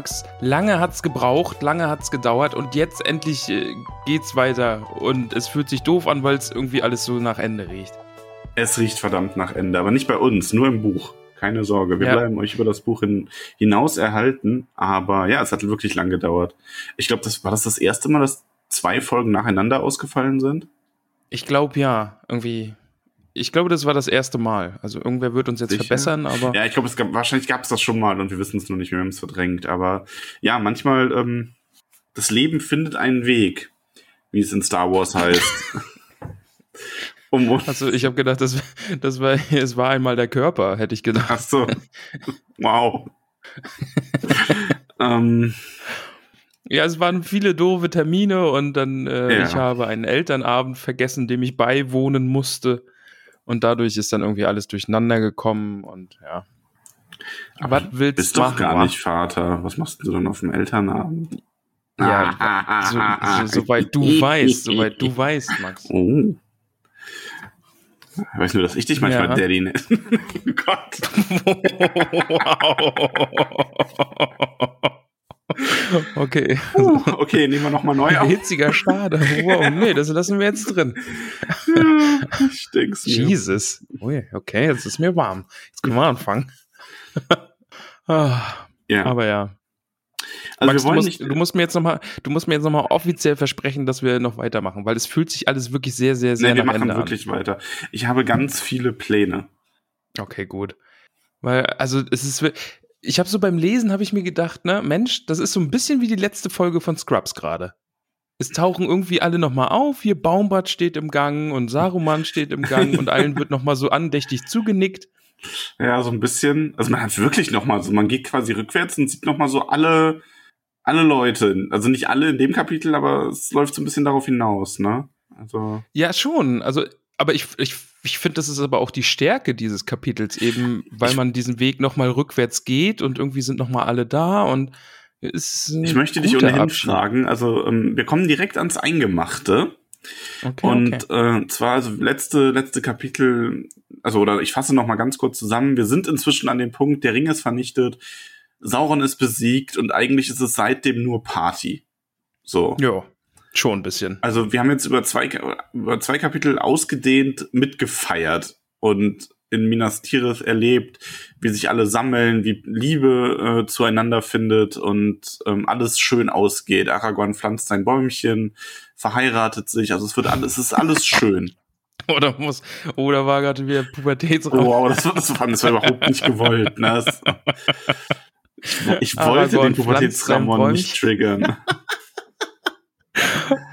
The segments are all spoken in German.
magst. Lange hat's gebraucht, lange hat's gedauert und jetzt endlich äh, geht's weiter. Und es fühlt sich doof an, weil es irgendwie alles so nach Ende riecht. Es riecht verdammt nach Ende, aber nicht bei uns, nur im Buch. Keine Sorge, wir Ja. bleiben euch über das Buch hin, hinaus erhalten. Aber ja, es hat wirklich lang gedauert. Ich glaube, das war das das erste Mal, dass zwei Folgen nacheinander ausgefallen sind. Ich glaube ja, irgendwie. Ich glaube, das war das erste Mal. Also irgendwer wird uns jetzt Sicher? verbessern, aber Ja, ich glaube, es gab, wahrscheinlich gab es das schon mal und wir wissen es nur nicht wir haben es verdrängt. Aber ja, manchmal, ähm, das Leben findet einen Weg, wie es in Star Wars heißt. um also ich habe gedacht, das, das war, es war einmal der Körper, hätte ich gedacht. Ach so. Wow. ähm, Ja, es waren viele doofe Termine und dann, äh, Ja. ich habe einen Elternabend vergessen, dem ich beiwohnen musste. Und dadurch ist dann irgendwie alles durcheinander gekommen und ja. Was willst bist du doch machen? gar nicht Vater. Was machst du denn auf dem Elternabend? Ja, so, so, soweit du weißt, soweit du weißt, Max. Oh. Ich weiß nur, dass ich dich manchmal Ja. Daddy nenne. oh Gott. okay. Uh, okay, nehmen wir nochmal neu auf. hitziger Stade. Wow, nee, das lassen wir jetzt drin. Stinkst. Jesus. Ui, okay, jetzt ist mir warm. Jetzt können wir anfangen. Ah, Ja, Aber ja. also Max, wir wollen du, musst, nicht. du musst mir jetzt noch mal, du musst mir jetzt noch mal offiziell versprechen, dass wir noch weitermachen, weil es fühlt sich alles wirklich sehr, sehr, sehr Nee, wir machen Ende wirklich weiter. Ich habe ganz viele Pläne. Okay, gut. Weil, also es ist, wir- ich habe so beim Lesen habe ich mir gedacht, ne, Mensch, das ist so ein bisschen wie die letzte Folge von Scrubs gerade. Es tauchen irgendwie alle noch mal auf. Hier Baumbart steht im Gang und Saruman steht im Gang und allen wird noch mal so andächtig zugenickt. Ja, so ein bisschen. Also man hat wirklich noch mal so, man geht quasi rückwärts und sieht noch mal so alle, alle Leute. Also nicht alle in dem Kapitel, aber es läuft so ein bisschen darauf hinaus, ne? Also Ja, schon. Also, aber ich, ich, ich finde, das ist aber auch die Stärke dieses Kapitels, eben, weil Ich- man diesen Weg nochmal rückwärts geht und irgendwie sind nochmal alle da und es ist ich möchte dich ohnehin Abschied. fragen. Also ähm, wir kommen direkt ans Eingemachte. Okay, Und okay. äh, zwar also letzte letzte Kapitel, also oder ich fasse noch mal ganz kurz zusammen. Wir sind inzwischen an dem Punkt, der Ring ist vernichtet, Sauron ist besiegt und eigentlich ist es seitdem nur Party. So. ja, schon ein bisschen. Also wir haben jetzt über zwei über zwei Kapitel ausgedehnt mitgefeiert und in Minas Tirith erlebt, wie sich alle sammeln, wie Liebe äh, zueinander findet und ähm, alles schön ausgeht. Aragorn pflanzt sein Bäumchen, verheiratet sich, also es wird alles, es ist alles schön. Oder muss, oder war gerade wieder Pubertätsraum. Oh, wow, das, war- das, war, das war überhaupt nicht gewollt. Ne? Ich, ich wollte Aragorn den Pubertätsramon nicht triggern.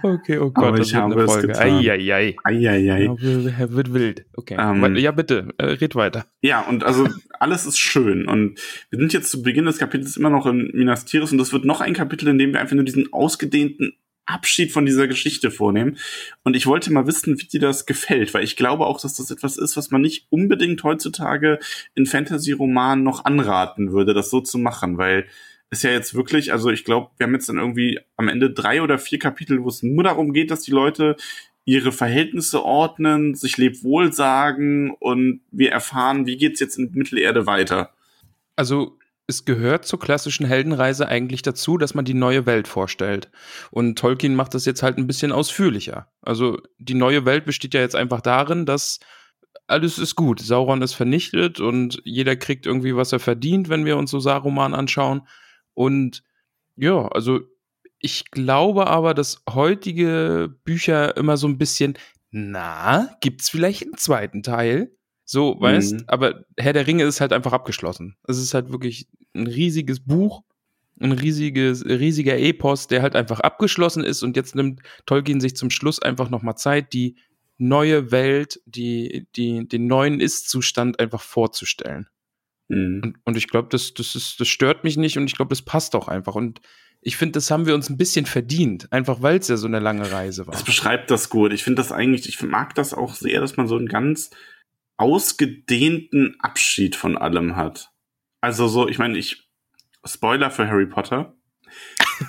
Okay, oh Gott, Aber das ich wird habe eine es Folge. getan. Eieiei. Eieiei. Ja, wird, wird wild. Okay. Ähm, ja, bitte, äh, red weiter. Ja, und also alles ist schön. Und wir sind jetzt zu Beginn des Kapitels immer noch in Minas Tirith und das wird noch ein Kapitel, in dem wir einfach nur diesen ausgedehnten Abschied von dieser Geschichte vornehmen. Und ich wollte mal wissen, wie dir das gefällt, weil ich glaube auch, dass das etwas ist, was man nicht unbedingt heutzutage in Fantasy-Romanen noch anraten würde, das so zu machen, weil es ja jetzt wirklich, also ich glaube, wir haben jetzt dann irgendwie am Ende drei oder vier Kapitel, wo es nur darum geht, dass die Leute ihre Verhältnisse ordnen, sich Lebwohl sagen und wir erfahren, wie geht's jetzt in Mittelerde weiter. Also es gehört zur klassischen Heldenreise eigentlich dazu, dass man die neue Welt vorstellt. Und Tolkien macht das jetzt halt ein bisschen ausführlicher. Also die neue Welt besteht ja jetzt einfach darin, dass alles ist gut. Sauron ist vernichtet und jeder kriegt irgendwie, was er verdient, wenn wir uns so Saruman anschauen. Und ja, also ich glaube aber, dass heutige Bücher immer so ein bisschen, na, gibt's vielleicht einen zweiten Teil? So, weißt, Mhm. aber Herr der Ringe ist halt einfach abgeschlossen. Es ist halt wirklich ein riesiges Buch, ein riesiges, riesiger Epos, der halt einfach abgeschlossen ist und jetzt nimmt Tolkien sich zum Schluss einfach nochmal Zeit, die neue Welt, die, die, den neuen Ist-Zustand einfach vorzustellen. Mhm. Und, und ich glaube, das, das, ist, das stört mich nicht und ich glaube, das passt auch einfach. Und ich finde, das haben wir uns ein bisschen verdient, einfach weil es ja so eine lange Reise war. Das beschreibt das gut. Ich finde das eigentlich, ich mag das auch sehr, dass man so einen ganz ausgedehnten Abschied von allem hat. Also so, ich meine, ich Spoiler für Harry Potter.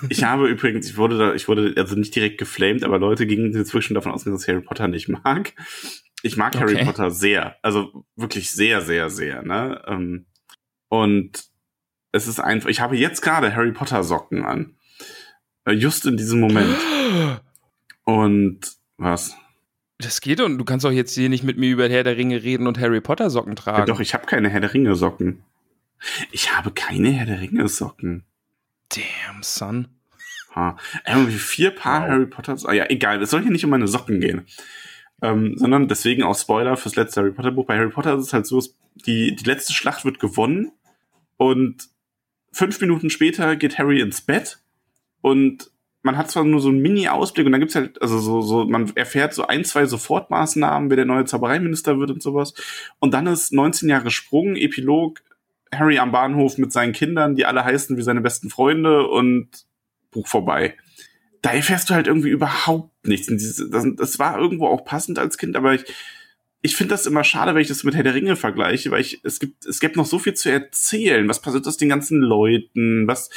Ich habe übrigens, ich wurde da, ich wurde also nicht direkt geflamed, aber Leute gingen inzwischen davon aus, dass ich Harry Potter nicht mag. Ich mag okay. Harry Potter sehr, also wirklich sehr, sehr, sehr. Ne? Ähm, und es ist einfach, ich habe jetzt gerade Harry Potter Socken an. Äh, just in diesem Moment. Und was? Das geht und du kannst doch jetzt hier nicht mit mir über Herr der Ringe reden und Harry Potter Socken tragen. Ja, doch, ich habe keine Herr der Ringe Socken. Ich habe keine Herr der Ringe Socken. Damn, son. Ha. Irgendwie vier Paar wow. Harry Potter. Ah, ja, egal. Es soll hier nicht um meine Socken gehen. Ähm, sondern deswegen auch Spoiler fürs letzte Harry Potter Buch. Bei Harry Potter ist es halt so, die, die letzte Schlacht wird gewonnen und fünf Minuten später geht Harry ins Bett und man hat zwar nur so einen Mini-Ausblick und dann gibt's halt, also so, so, man erfährt so ein, zwei Sofortmaßnahmen, wer der neue Zaubereiminister wird und sowas. Und dann ist 19 Jahre Sprung, Epilog, Harry am Bahnhof mit seinen Kindern, die alle heißen wie seine besten Freunde und Buch vorbei. Da erfährst du halt irgendwie überhaupt nichts. Das, das war irgendwo auch passend als Kind, aber ich, ich finde das immer schade, wenn ich das mit Herr der Ringe vergleiche, weil ich, es gibt, es gibt noch so viel zu erzählen. Was passiert aus den ganzen Leuten? Was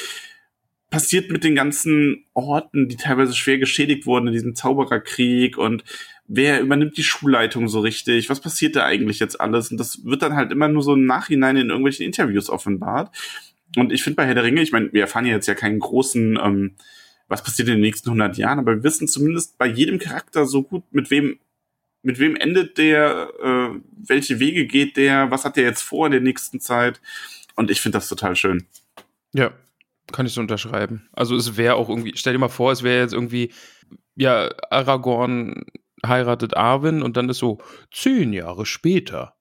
passiert mit den ganzen Orten, die teilweise schwer geschädigt wurden in diesem Zaubererkrieg und wer übernimmt die Schulleitung so richtig? Was passiert da eigentlich jetzt alles? Und das wird dann halt immer nur so im Nachhinein in irgendwelchen Interviews offenbart. Und ich finde bei Herr der Ringe, ich meine, wir erfahren ja jetzt ja keinen großen, ähm, was passiert in den nächsten 100 Jahren, aber wir wissen zumindest bei jedem Charakter so gut, mit wem mit wem endet der, äh, welche Wege geht der, was hat der jetzt vor in der nächsten Zeit? Und ich finde das total schön. Ja, kann ich so unterschreiben. Also es wäre auch irgendwie, stell dir mal vor, es wäre jetzt irgendwie, ja, Aragorn heiratet Arwen und dann ist so zehn Jahre später.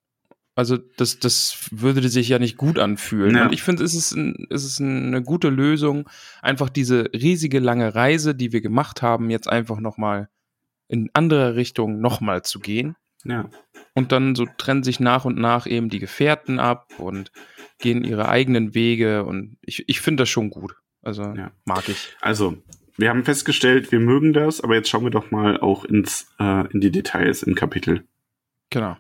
Also das, das würde sich ja nicht gut anfühlen. Ja. Und ich finde, es ist, ein, es ist eine gute Lösung, einfach diese riesige lange Reise, die wir gemacht haben, jetzt einfach nochmal in andere Richtungen nochmal zu gehen. Ja. Und dann so trennen sich nach und nach eben die Gefährten ab und gehen ihre eigenen Wege. Und ich, ich finde das schon gut. Also ja. mag ich. Also wir haben festgestellt, wir mögen das, aber jetzt schauen wir doch mal auch ins, äh, in die Details im Kapitel. Genau.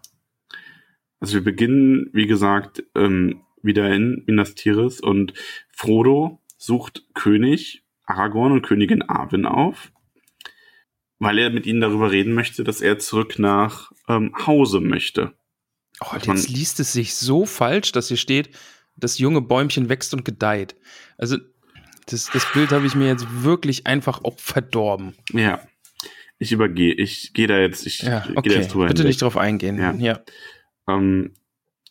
Also wir beginnen, wie gesagt, ähm, wieder in Minas Tirith und Frodo sucht König Aragorn und Königin Arwen auf, weil er mit ihnen darüber reden möchte, dass er zurück nach ähm, Hause möchte. Oh, jetzt liest es sich so falsch, dass hier steht, das junge Bäumchen wächst und gedeiht. Also das, das Bild habe ich mir jetzt wirklich einfach auch verdorben. Ja. Ich übergehe. Ich gehe da jetzt, ich ja, okay. gehe jetzt drüber Bitte hinweg. nicht drauf eingehen. Ja. ja. Ähm,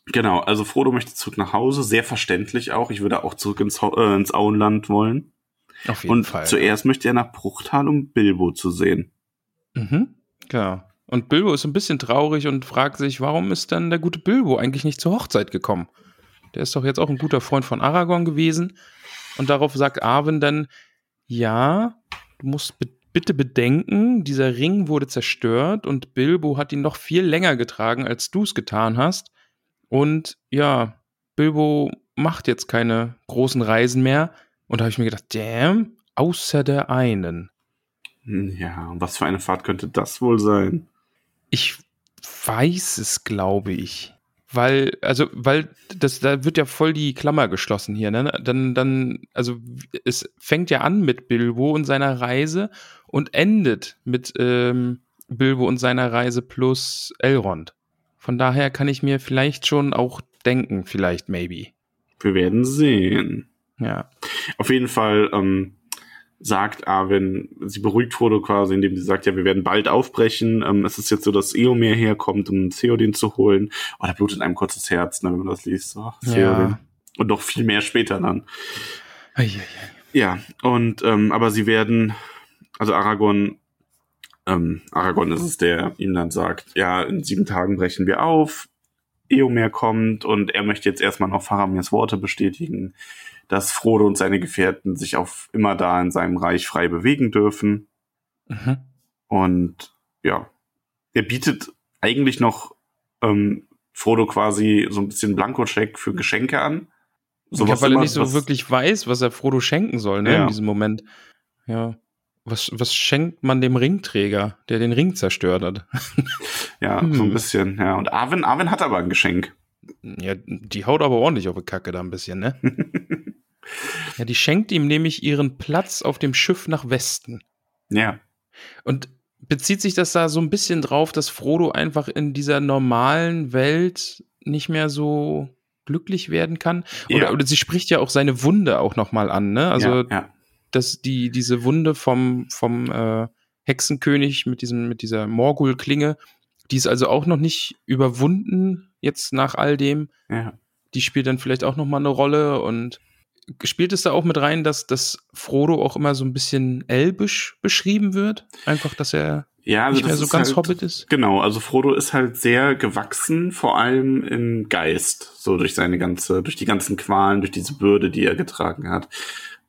genau, also Frodo möchte zurück nach Hause, sehr verständlich auch. Ich würde auch zurück ins, äh, ins Auenland wollen. Auf jeden Und Fall. zuerst möchte er nach Bruchtal, um Bilbo zu sehen. Mhm, genau. Und Bilbo ist ein bisschen traurig und fragt sich, warum ist dann der gute Bilbo eigentlich nicht zur Hochzeit gekommen? Der ist doch jetzt auch ein guter Freund von Aragorn gewesen. Und darauf sagt Arwen dann, ja, du musst be bitte bedenken, dieser Ring wurde zerstört und Bilbo hat ihn noch viel länger getragen, als du es getan hast. Und ja, Bilbo macht jetzt keine großen Reisen mehr. Und da habe ich mir gedacht, damn, außer der einen. Hm, ja, was für eine Fahrt könnte das wohl sein? Ich weiß es, glaube ich. Weil, also, weil das, da wird ja voll die Klammer geschlossen hier, ne? Dann, dann, also es fängt ja an mit Bilbo und seiner Reise und endet mit ähm, Bilbo und seiner Reise plus Elrond. Von daher kann ich mir vielleicht schon auch denken, vielleicht, maybe. Wir werden sehen. Ja. Auf jeden Fall, ähm, sagt Arwen, sie beruhigt Frodo quasi, indem sie sagt, ja, wir werden bald aufbrechen. Ähm, es ist jetzt so, dass Eomer herkommt, um Theoden zu holen. Oh, da blutet einem kurz das Herz, ne, wenn man das liest. So, Ja. Und noch viel mehr später dann. Eieiei. Ja, und ähm, aber sie werden, also Aragorn, ähm, Aragorn ist es, der ihm dann sagt, ja, in sieben Tagen brechen wir auf. Eomer kommt und er möchte jetzt erstmal noch Faramirs Worte bestätigen, dass Frodo und seine Gefährten sich auf immer da in seinem Reich frei bewegen dürfen. Mhm. Und ja, er bietet eigentlich noch ähm, Frodo quasi so ein bisschen Blankoscheck für Geschenke an. So ja, weil er nicht so wirklich weiß, was er Frodo schenken soll, ne, Ja. in diesem Moment. Ja. Was, was schenkt man dem Ringträger, der den Ring zerstört hat? Ja, Hm. so ein bisschen, ja. Und Arwen, Arwen hat aber ein Geschenk. Ja, die haut aber ordentlich auf die Kacke da ein bisschen, ne? ja, die schenkt ihm nämlich ihren Platz auf dem Schiff nach Westen. Ja. Und bezieht sich das da so ein bisschen drauf, dass Frodo einfach in dieser normalen Welt nicht mehr so glücklich werden kann? Oder, Ja. oder sie spricht ja auch seine Wunde auch noch mal an, ne? Also, ja, ja. Dass die, diese Wunde vom, vom äh, Hexenkönig mit, diesem, mit dieser Morgul-Klinge, die ist also auch noch nicht überwunden, jetzt nach all dem. ja. Die spielt dann vielleicht auch noch mal eine Rolle und spielt es da auch mit rein, dass, dass Frodo auch immer so ein bisschen elbisch beschrieben wird? Einfach, dass er Ja, also nicht mehr so ganz halt, Hobbit ist? Genau, also Frodo ist halt sehr gewachsen, vor allem im Geist, so durch seine ganze, durch die ganzen Qualen, durch diese Bürde, die er getragen hat.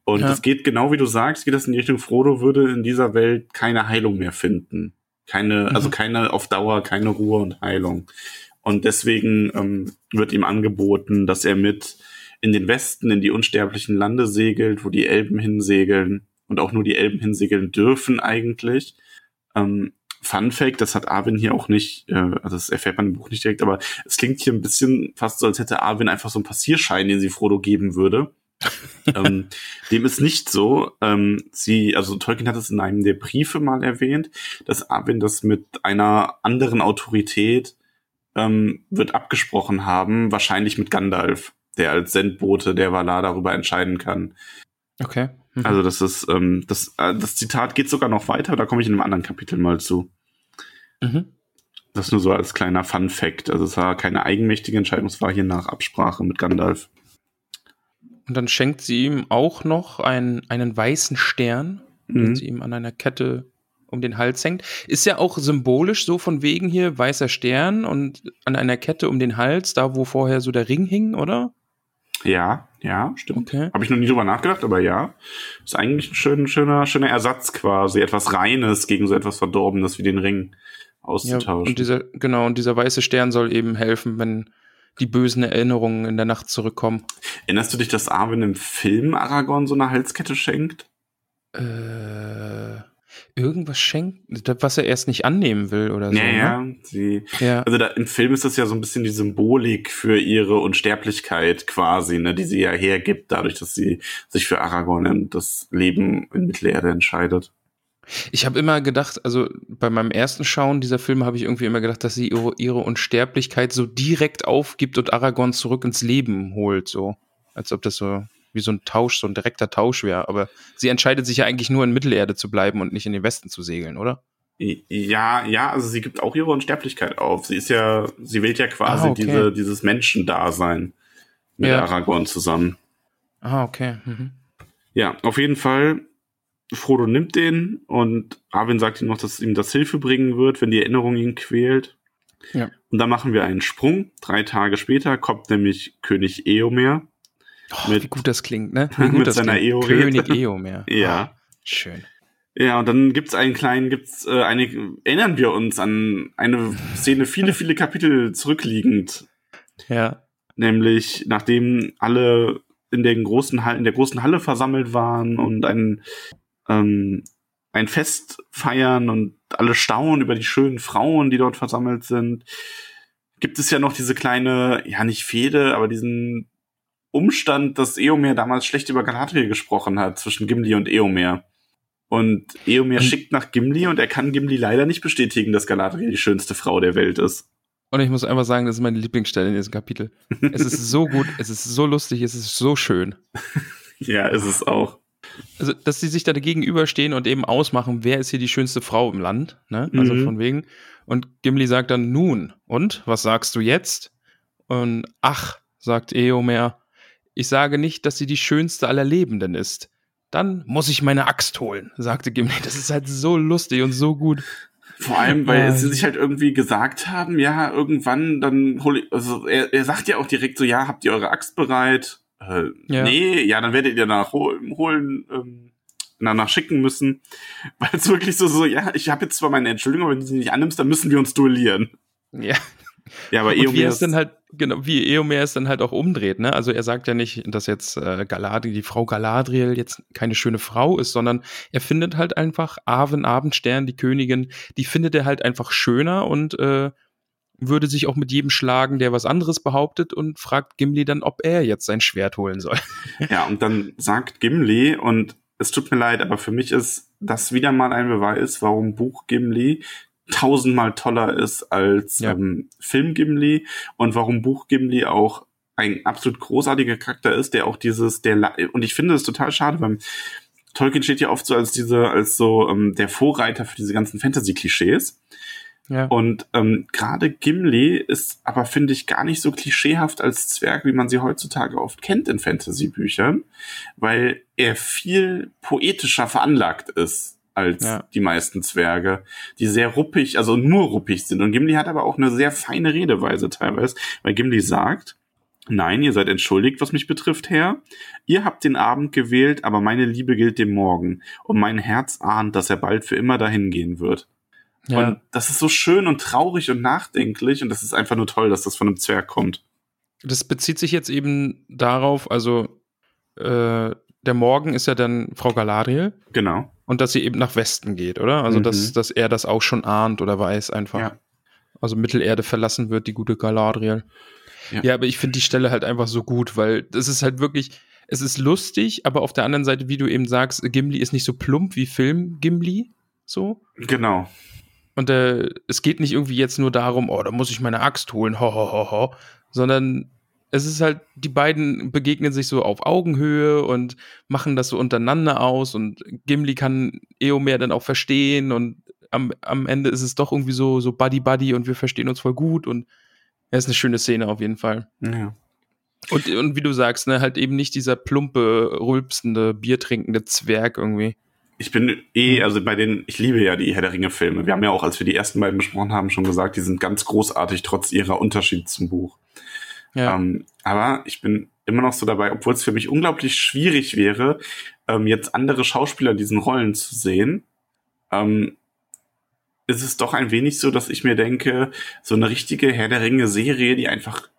Und Ja. es geht genau wie du sagst, geht das in die Richtung, Frodo würde in dieser Welt keine Heilung mehr finden. Keine, Mhm. also keine auf Dauer, keine Ruhe und Heilung. Und deswegen ähm, wird ihm angeboten, dass er mit in den Westen, in die unsterblichen Lande segelt, wo die Elben hinsegeln und auch nur die Elben hinsegeln dürfen eigentlich. Ähm, Fun Fact, das hat Arwen hier auch nicht, äh, also das erfährt man im Buch nicht direkt, aber es klingt hier ein bisschen fast so, als hätte Arwen einfach so einen Passierschein, den sie Frodo geben würde. ähm, dem ist nicht so. Ähm, sie, also Tolkien hat es in einem der Briefe mal erwähnt, dass Arwen das mit einer anderen Autorität ähm, wird abgesprochen haben, wahrscheinlich mit Gandalf, der als Sendbote der Valar darüber entscheiden kann. Okay. Mhm. Also das ist, ähm, das, äh, das Zitat geht sogar noch weiter, da komme ich in einem anderen Kapitel mal zu. mhm. Das nur so als kleiner Fun Fact. Also es war keine eigenmächtige Entscheidung, es war hier nach Absprache mit Gandalf. Und dann schenkt sie ihm auch noch einen, einen weißen Stern, den Mhm. sie ihm an einer Kette um den Hals hängt. Ist ja auch symbolisch so von wegen hier weißer Stern und an einer Kette um den Hals, da wo vorher so der Ring hing, oder? Ja, ja, stimmt. Okay. Habe ich noch nie drüber nachgedacht, aber ja. Ist eigentlich ein schön, schöner, schöner Ersatz quasi. Etwas Reines gegen so etwas Verdorbenes wie den Ring Ja, auszutauschen. und dieser, genau, und dieser weiße Stern soll eben helfen, wenn die bösen Erinnerungen in der Nacht zurückkommen. Erinnerst du dich, dass Arwen im Film Aragorn so eine Halskette schenkt? Äh, irgendwas schenkt, was er erst nicht annehmen will oder so. ja, ja. Ne? Sie, ja. also da, im Film ist das ja so ein bisschen die Symbolik für ihre Unsterblichkeit quasi, ne, die sie ja hergibt, dadurch, dass sie sich für Aragorn und das Leben in Mittelerde entscheidet. Ich habe immer gedacht, also bei meinem ersten Schauen dieser Filme habe ich irgendwie immer gedacht, dass sie ihre, ihre Unsterblichkeit so direkt aufgibt und Aragorn zurück ins Leben holt, so. Als ob das so wie so ein Tausch, so ein direkter Tausch wäre. Aber sie entscheidet sich ja eigentlich nur in Mittelerde zu bleiben und nicht in den Westen zu segeln, oder? Ja, ja, also sie gibt auch ihre Unsterblichkeit auf. Sie ist ja, sie wählt ja quasi Ah, okay. diese, dieses Menschendasein mit Ja. Aragorn zusammen. Ah, okay. Mhm. Ja, auf jeden Fall. Frodo nimmt den und Arwen sagt ihm noch, dass ihm das Hilfe bringen wird, wenn die Erinnerung ihn quält. Ja. Und dann machen wir einen Sprung. Drei Tage später kommt nämlich König Eomer. Oh, Mit- wie gut das klingt, ne? Wie mit gut das seiner klingt. König Eomer. Ja. Ah, schön. Ja, und dann gibt's einen kleinen, gibt's äh, eine, erinnern wir uns an eine Szene viele, viele Kapitel zurückliegend. Ja. Nämlich, nachdem alle in den großen Hall, in der großen Halle versammelt waren und ein, ähm, ein Fest feiern und alle staunen über die schönen Frauen, die dort versammelt sind, gibt es ja noch diese kleine, ja nicht Fehde, aber diesen Umstand, dass Eomer damals schlecht über Galadriel gesprochen hat zwischen Gimli und Eomer. Und Eomer Und- schickt nach Gimli und er kann Gimli leider nicht bestätigen, dass Galadriel die schönste Frau der Welt ist. Und ich muss einfach sagen, das ist meine Lieblingsstelle in diesem Kapitel. Es ist so gut, es ist so lustig, es ist so schön. Ja, ist es auch. Also, dass sie sich da gegenüberstehen und eben ausmachen, wer ist hier die schönste Frau im Land, ne? Also Mhm. von wegen. Und Gimli sagt dann, nun, und, was sagst du jetzt? Und, ach, sagt Eomer, ich sage nicht, dass sie die schönste aller Lebenden ist. Dann muss ich meine Axt holen, sagte Gimli. Das ist halt so lustig und so gut. Vor allem, weil sie sich halt irgendwie gesagt haben, ja, irgendwann, dann hol ich, also er, er sagt ja auch direkt so, ja, habt ihr eure Axt bereit? Äh, ja. Nee, ja, dann werdet ihr danach holen, ähm, danach schicken müssen. Weil es wirklich so, so, ja, ich habe jetzt zwar meine Entschuldigung, aber wenn du sie nicht annimmst, dann müssen wir uns duellieren. Ja. Ja, aber Eomer ist dann halt genau wie Eomer es dann halt auch umdreht, ne? Also er sagt ja nicht, dass jetzt äh, Galadriel, die Frau Galadriel jetzt keine schöne Frau ist, sondern er findet halt einfach Arwen Abendstern, die Königin, die findet er halt einfach schöner und äh, würde sich auch mit jedem schlagen, der was anderes behauptet und fragt Gimli dann, ob er jetzt sein Schwert holen soll. Ja, und dann sagt Gimli und es tut mir leid, aber für mich ist das wieder mal ein Beweis, warum Buch Gimli tausendmal toller ist als ja. ähm, Film Gimli und warum Buch Gimli auch ein absolut großartiger Charakter ist, der auch dieses, der und ich finde es total schade, weil Tolkien steht ja oft so als diese, als so ähm, der Vorreiter für diese ganzen Fantasy-Klischees. Ja. Und ähm, gerade Gimli ist aber, finde ich, gar nicht so klischeehaft als Zwerg, wie man sie heutzutage oft kennt in Fantasy-Büchern, weil er viel poetischer veranlagt ist als ja. die meisten Zwerge, die sehr ruppig, also nur ruppig sind. Und Gimli hat aber auch eine sehr feine Redeweise teilweise, weil Gimli sagt, Nein, ihr seid entschuldigt, was mich betrifft, Herr. Ihr habt den Abend gewählt, aber meine Liebe gilt dem Morgen. Und mein Herz ahnt, dass er bald für immer dahin gehen wird. Ja. Und das ist so schön und traurig und nachdenklich und das ist einfach nur toll, dass das von einem Zwerg kommt. Das bezieht sich jetzt eben darauf, also äh, der Morgen ist ja dann Frau Galadriel. Genau. Und dass sie eben nach Westen geht, oder? Also, mhm. dass, dass er das auch schon ahnt oder weiß einfach. Ja. Also Mittelerde verlassen wird, die gute Galadriel. Ja, ja aber ich finde die Stelle halt einfach so gut, weil das ist halt wirklich, es ist lustig, aber auf der anderen Seite, wie du eben sagst, Gimli ist nicht so plump wie Film Gimli. So. Genau. Und äh, es geht nicht irgendwie jetzt nur darum, oh, da muss ich meine Axt holen, ho, ho, ho, ho, sondern es ist halt, die beiden begegnen sich so auf Augenhöhe und machen das so untereinander aus und Gimli kann Eomer dann auch verstehen und am, am Ende ist es doch irgendwie so, so Buddy-Buddy und wir verstehen uns voll gut und es ist eine schöne Szene auf jeden Fall. Ja. Und, und wie du sagst, ne, halt eben nicht dieser plumpe, rülpsende, biertrinkende Zwerg irgendwie. Ich bin eh, also bei den, ich liebe ja die Herr der Ringe-Filme. Wir haben ja auch, als wir die ersten beiden besprochen haben, schon gesagt, die sind ganz großartig, trotz ihrer Unterschied zum Buch. Ja. Ähm, aber ich bin immer noch so dabei, obwohl es für mich unglaublich schwierig wäre, ähm, jetzt andere Schauspieler in diesen Rollen zu sehen, ähm, ist es doch ein wenig so, dass ich mir denke, so eine richtige Herr der Ringe-Serie, die einfach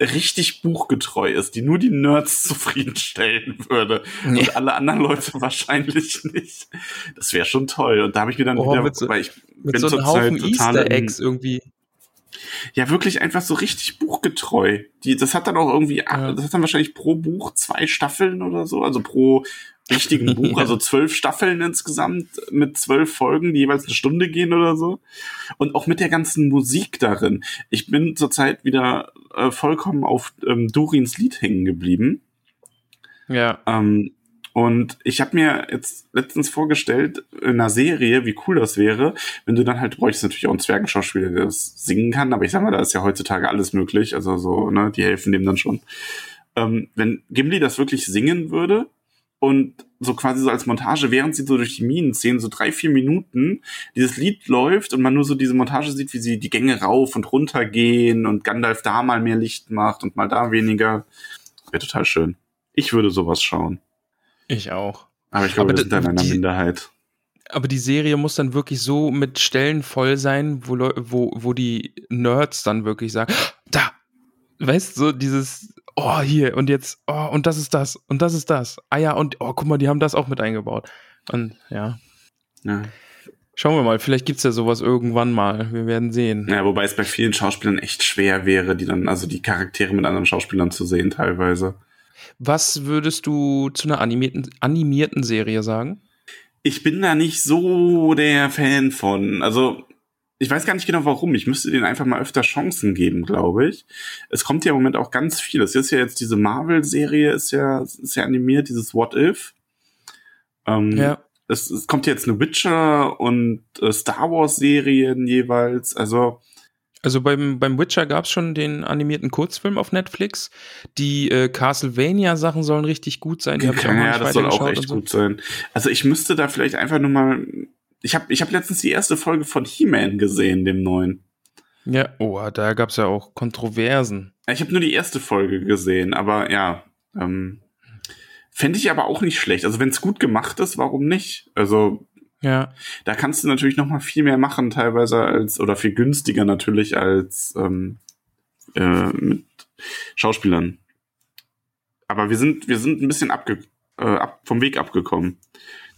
richtig buchgetreu ist, die nur die Nerds zufriedenstellen würde ja. und alle anderen Leute wahrscheinlich nicht. Das wäre schon toll. Und da habe ich mir dann oh, wieder, so, weil ich mit bin so einem Haufen Easter Eggs irgendwie ja wirklich einfach so richtig buchgetreu. Die, das hat dann auch irgendwie, ja. das hat dann wahrscheinlich pro Buch zwei Staffeln oder so, also pro richtigen Buch, also zwölf Staffeln insgesamt mit zwölf Folgen, die jeweils eine Stunde gehen oder so. Und auch mit der ganzen Musik darin. Ich bin zurzeit wieder äh, vollkommen auf ähm, Dorins Lied hängen geblieben. Ja. Ähm, und ich habe mir jetzt letztens vorgestellt, in einer Serie, wie cool das wäre, wenn du dann halt, bräuchtest natürlich auch einen Zwergenschauspieler, der das singen kann, aber ich sag mal, da ist ja heutzutage alles möglich, also so, ne, die helfen dem dann schon. Ähm, wenn Gimli das wirklich singen würde und so quasi so als Montage, während sie so durch die Minen ziehen, so drei, vier Minuten, dieses Lied läuft und man nur so diese Montage sieht, wie sie die Gänge rauf und runter gehen und Gandalf da mal mehr Licht macht und mal da weniger. Wäre total schön. Ich würde sowas schauen. Ich auch. Aber ich glaube, aber wir sind dann in einer Minderheit. Aber die Serie muss dann wirklich so mit Stellen voll sein, wo, wo, wo die Nerds dann wirklich sagen, da, weißt du, so dieses, oh, hier und jetzt, oh, und das ist das und das ist das. Ah ja, und oh, guck mal, die haben das auch mit eingebaut. Und ja. Ja. Schauen wir mal, vielleicht gibt es ja sowas irgendwann mal. Wir werden sehen. Ja, wobei es bei vielen Schauspielern echt schwer wäre, die dann, also die Charaktere mit anderen Schauspielern zu sehen, teilweise. Was würdest du zu einer animierten, animierten Serie sagen? Ich bin da nicht so der Fan von. Also, ich weiß gar nicht genau warum. Ich müsste denen einfach mal öfter Chancen geben, glaube ich. Es kommt ja im Moment auch ganz viel. Es ist ja jetzt diese Marvel-Serie, ist ja, ist ja animiert, dieses What If. Ähm, ja. Es, es kommt jetzt eine Witcher und äh, Star Wars-Serien jeweils. Also, also beim, beim Witcher gab es schon den animierten Kurzfilm auf Netflix. Die äh, Castlevania-Sachen sollen richtig gut sein. Die ja, ja das soll auch echt so. gut sein. Also ich müsste da vielleicht einfach nur mal ich habe ich hab letztens die erste Folge von He-Man gesehen, dem neuen. Ja, oh, da gab es ja auch Kontroversen. Ich habe nur die erste Folge gesehen, aber ja, ähm, fände ich aber auch nicht schlecht. Also wenn es gut gemacht ist, warum nicht? Also ja. Da kannst du natürlich noch mal viel mehr machen, teilweise als, oder viel günstiger natürlich als ähm, äh, mit Schauspielern. Aber wir sind, wir sind ein bisschen abge äh, ab, vom Weg abgekommen.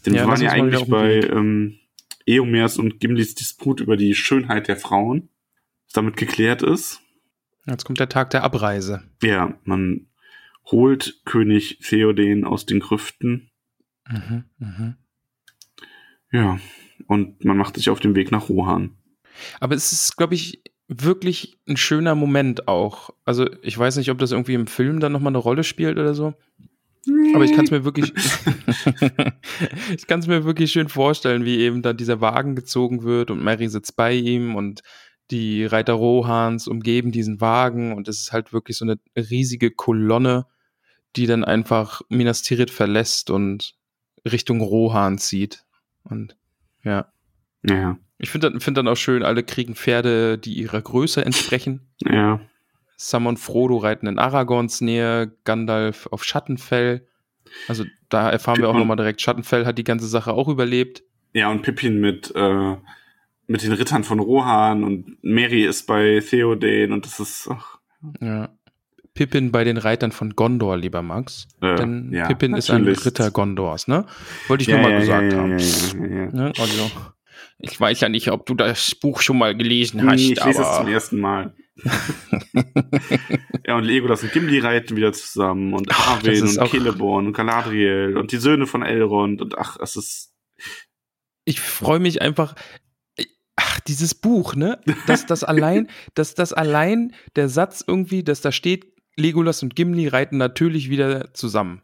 Denn ja, wir waren ja eigentlich bei ähm, Eomers und Gimlis Disput über die Schönheit der Frauen, was damit geklärt ist. Jetzt kommt der Tag der Abreise. Ja, man holt König Theoden aus den Grüften. Mhm, mh. Ja, und man macht sich auf den Weg nach Rohan. Aber es ist, glaube ich, wirklich ein schöner Moment auch. Also ich weiß nicht, ob das irgendwie im Film dann nochmal eine Rolle spielt oder so. Nee. Aber ich kann es mir wirklich, ich kann es mir wirklich schön vorstellen, wie eben dann dieser Wagen gezogen wird und Mary sitzt bei ihm und die Reiter Rohans umgeben diesen Wagen und es ist halt wirklich so eine riesige Kolonne, die dann einfach Minas Tirith verlässt und Richtung Rohan zieht. Und ja. Ja. Ich finde dann, find dann auch schön, alle kriegen Pferde, die ihrer Größe entsprechen. Ja. Sam und Frodo reiten in Aragons Nähe, Gandalf auf Schattenfell. Also da erfahren Pippin. wir auch nochmal direkt, Schattenfell hat die ganze Sache auch überlebt. Ja, und Pippin mit, äh, mit den Rittern von Rohan und Mary ist bei Theoden und das ist. Ach. Ja. Pippin bei den Reitern von Gondor, lieber Max. Äh, Denn ja, Pippin natürlich. ist ein Ritter Gondors, ne? Wollte ich ja, nur mal ja, gesagt haben. Ne? Also, ich weiß ja nicht, ob du das Buch schon mal gelesen hast. Nee, ich lese es zum ersten Mal. ja, und Legolas und Gimli reiten wieder zusammen und Arwen und Celeborn und Galadriel und die Söhne von Elrond und ach, es ist. Ich freue mich einfach, ach, dieses Buch, ne? Dass das allein, dass das allein der Satz irgendwie, dass da steht, Legolas und Gimli reiten natürlich wieder zusammen.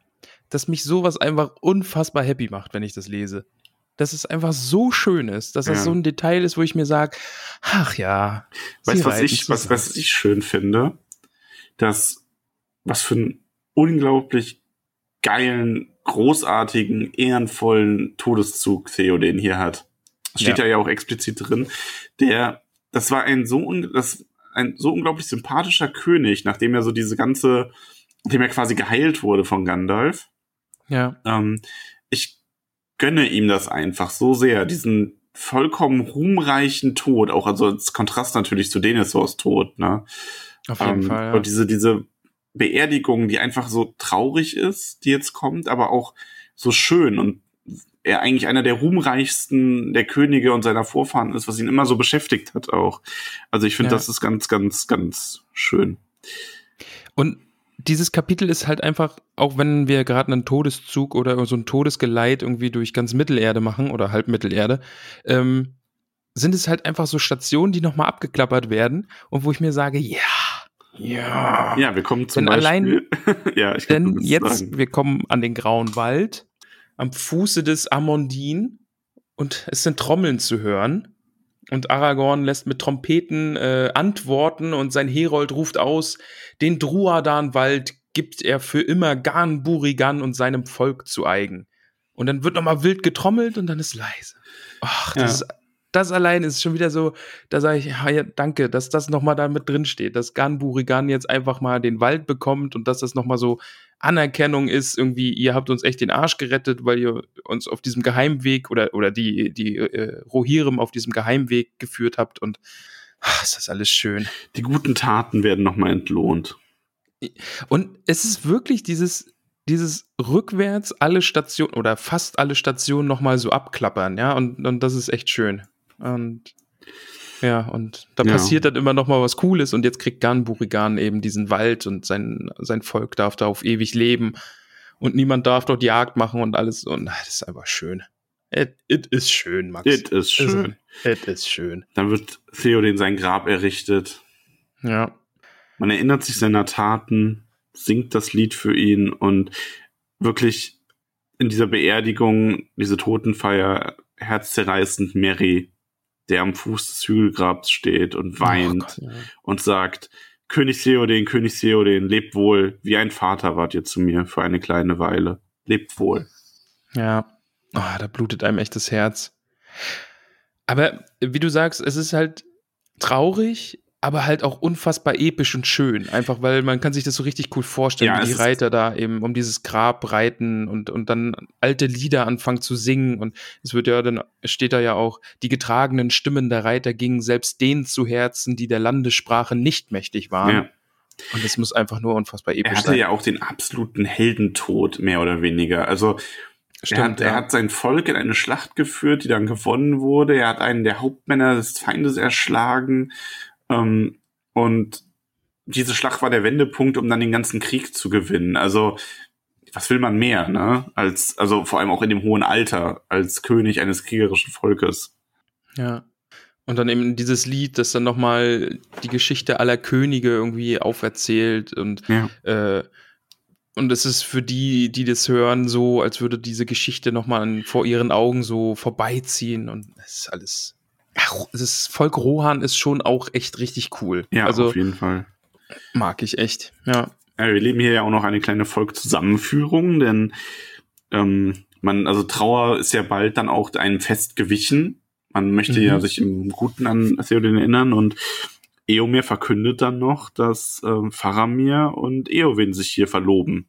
Dass mich sowas einfach unfassbar happy macht, wenn ich das lese. Dass es einfach so schön ist, dass das ja. so ein Detail ist, wo ich mir sage, ach ja. Weißt du, was ich, was, was ich schön finde? Dass, was für einen unglaublich geilen, großartigen, ehrenvollen Todeszug Theoden hier hat. Das steht ja. ja auch explizit drin. Der, das war ein so, das ein so unglaublich sympathischer König, nachdem er so diese ganze, nachdem er quasi geheilt wurde von Gandalf. Ja. Ähm, ich gönne ihm das einfach so sehr, diesen vollkommen ruhmreichen Tod, auch also als Kontrast natürlich zu Denethors Tod, ne? Auf jeden ähm, Fall. Ja. Und diese, diese Beerdigung, die einfach so traurig ist, die jetzt kommt, aber auch so schön und er eigentlich einer der ruhmreichsten der Könige und seiner Vorfahren ist, was ihn immer so beschäftigt hat auch. Also ich finde, ja. das ist ganz, ganz, ganz schön. Und dieses Kapitel ist halt einfach, auch wenn wir gerade einen Todeszug oder so ein Todesgeleit irgendwie durch ganz Mittelerde machen oder halb Mittelerde, ähm, sind es halt einfach so Stationen, die nochmal abgeklappert werden und wo ich mir sage, ja, ja. Ja, wir kommen zum denn Beispiel. Allein, ja, ich Denn jetzt, sagen. wir kommen an den Grauen Wald am Fuße des Amondin und es sind Trommeln zu hören. Und Aragorn lässt mit Trompeten äh, antworten und sein Herold ruft aus, den Druadan-Wald gibt er für immer Gan Burigan und seinem Volk zu eigen. Und dann wird nochmal wild getrommelt und dann ist leise. Ach, das ja. ist das allein ist schon wieder so, da sage ich, ja, danke, dass das nochmal da mit drin steht, dass Gan Burigan jetzt einfach mal den Wald bekommt und dass das nochmal so Anerkennung ist, irgendwie, ihr habt uns echt den Arsch gerettet, weil ihr uns auf diesem Geheimweg oder, oder die, die äh, Rohirrim auf diesem Geheimweg geführt habt und ach, ist das alles schön. Die guten Taten werden nochmal entlohnt. Und es ist wirklich dieses, dieses rückwärts alle Stationen oder fast alle Stationen nochmal so abklappern, ja, und, und das ist echt schön. Und ja, und da ja. passiert dann immer noch mal was Cooles und jetzt kriegt Ganburigan eben diesen Wald und sein, sein Volk darf da auf ewig leben und niemand darf dort Jagd machen und alles und das ist einfach schön. It, is schön, Max. It is schön. It is schön. Dann wird Theoden sein Grab errichtet. Ja. Man erinnert sich seiner Taten, singt das Lied für ihn und wirklich in dieser Beerdigung, diese Totenfeier, herzzerreißend Mary der am Fuß des Hügelgrabs steht und weint oh Gott, ja. und sagt, König Theoden, König Theoden, lebt wohl, wie ein Vater wart ihr zu mir für eine kleine Weile. Lebt wohl. Ja, oh, da blutet einem echt das Herz. Aber wie du sagst, es ist halt traurig, aber halt auch unfassbar episch und schön. Einfach weil man kann sich das so richtig cool vorstellen, Ja, wie die Reiter da eben um dieses Grab reiten und, und dann alte Lieder anfangen zu singen. Und es wird ja dann, steht da ja auch, die getragenen Stimmen der Reiter gingen selbst denen zu Herzen, die der Landessprache nicht mächtig waren. Ja. Und das muss einfach nur unfassbar Er episch hatte sein. ja auch den absoluten Heldentod, mehr oder weniger. Also er, hat, er ja. hat sein Volk in eine Schlacht geführt, die dann gewonnen wurde. Er hat einen der Hauptmänner des Feindes erschlagen. Ähm, und diese Schlacht war der Wendepunkt, um dann den ganzen Krieg zu gewinnen. Also, was will man mehr, ne? Als, also vor allem auch in dem hohen Alter, als König eines kriegerischen Volkes. Ja. Und dann eben dieses Lied, das dann nochmal die Geschichte aller Könige irgendwie auferzählt und Ja. äh, und es ist für die, die das hören, so, als würde diese Geschichte nochmal vor ihren Augen so vorbeiziehen und es ist alles. Ist, Volk Rohan ist schon auch echt richtig cool. Ja, also auf jeden Fall. mag ich echt. Ja. Ja, wir leben hier ja auch noch eine kleine Volkszusammenführung, denn ähm, man, also Trauer ist ja bald dann auch einem Fest gewichen. Man möchte Mhm. ja sich im Guten an Theoden erinnern und Eomer verkündet dann noch, dass ähm, Faramir und Eowyn sich hier verloben.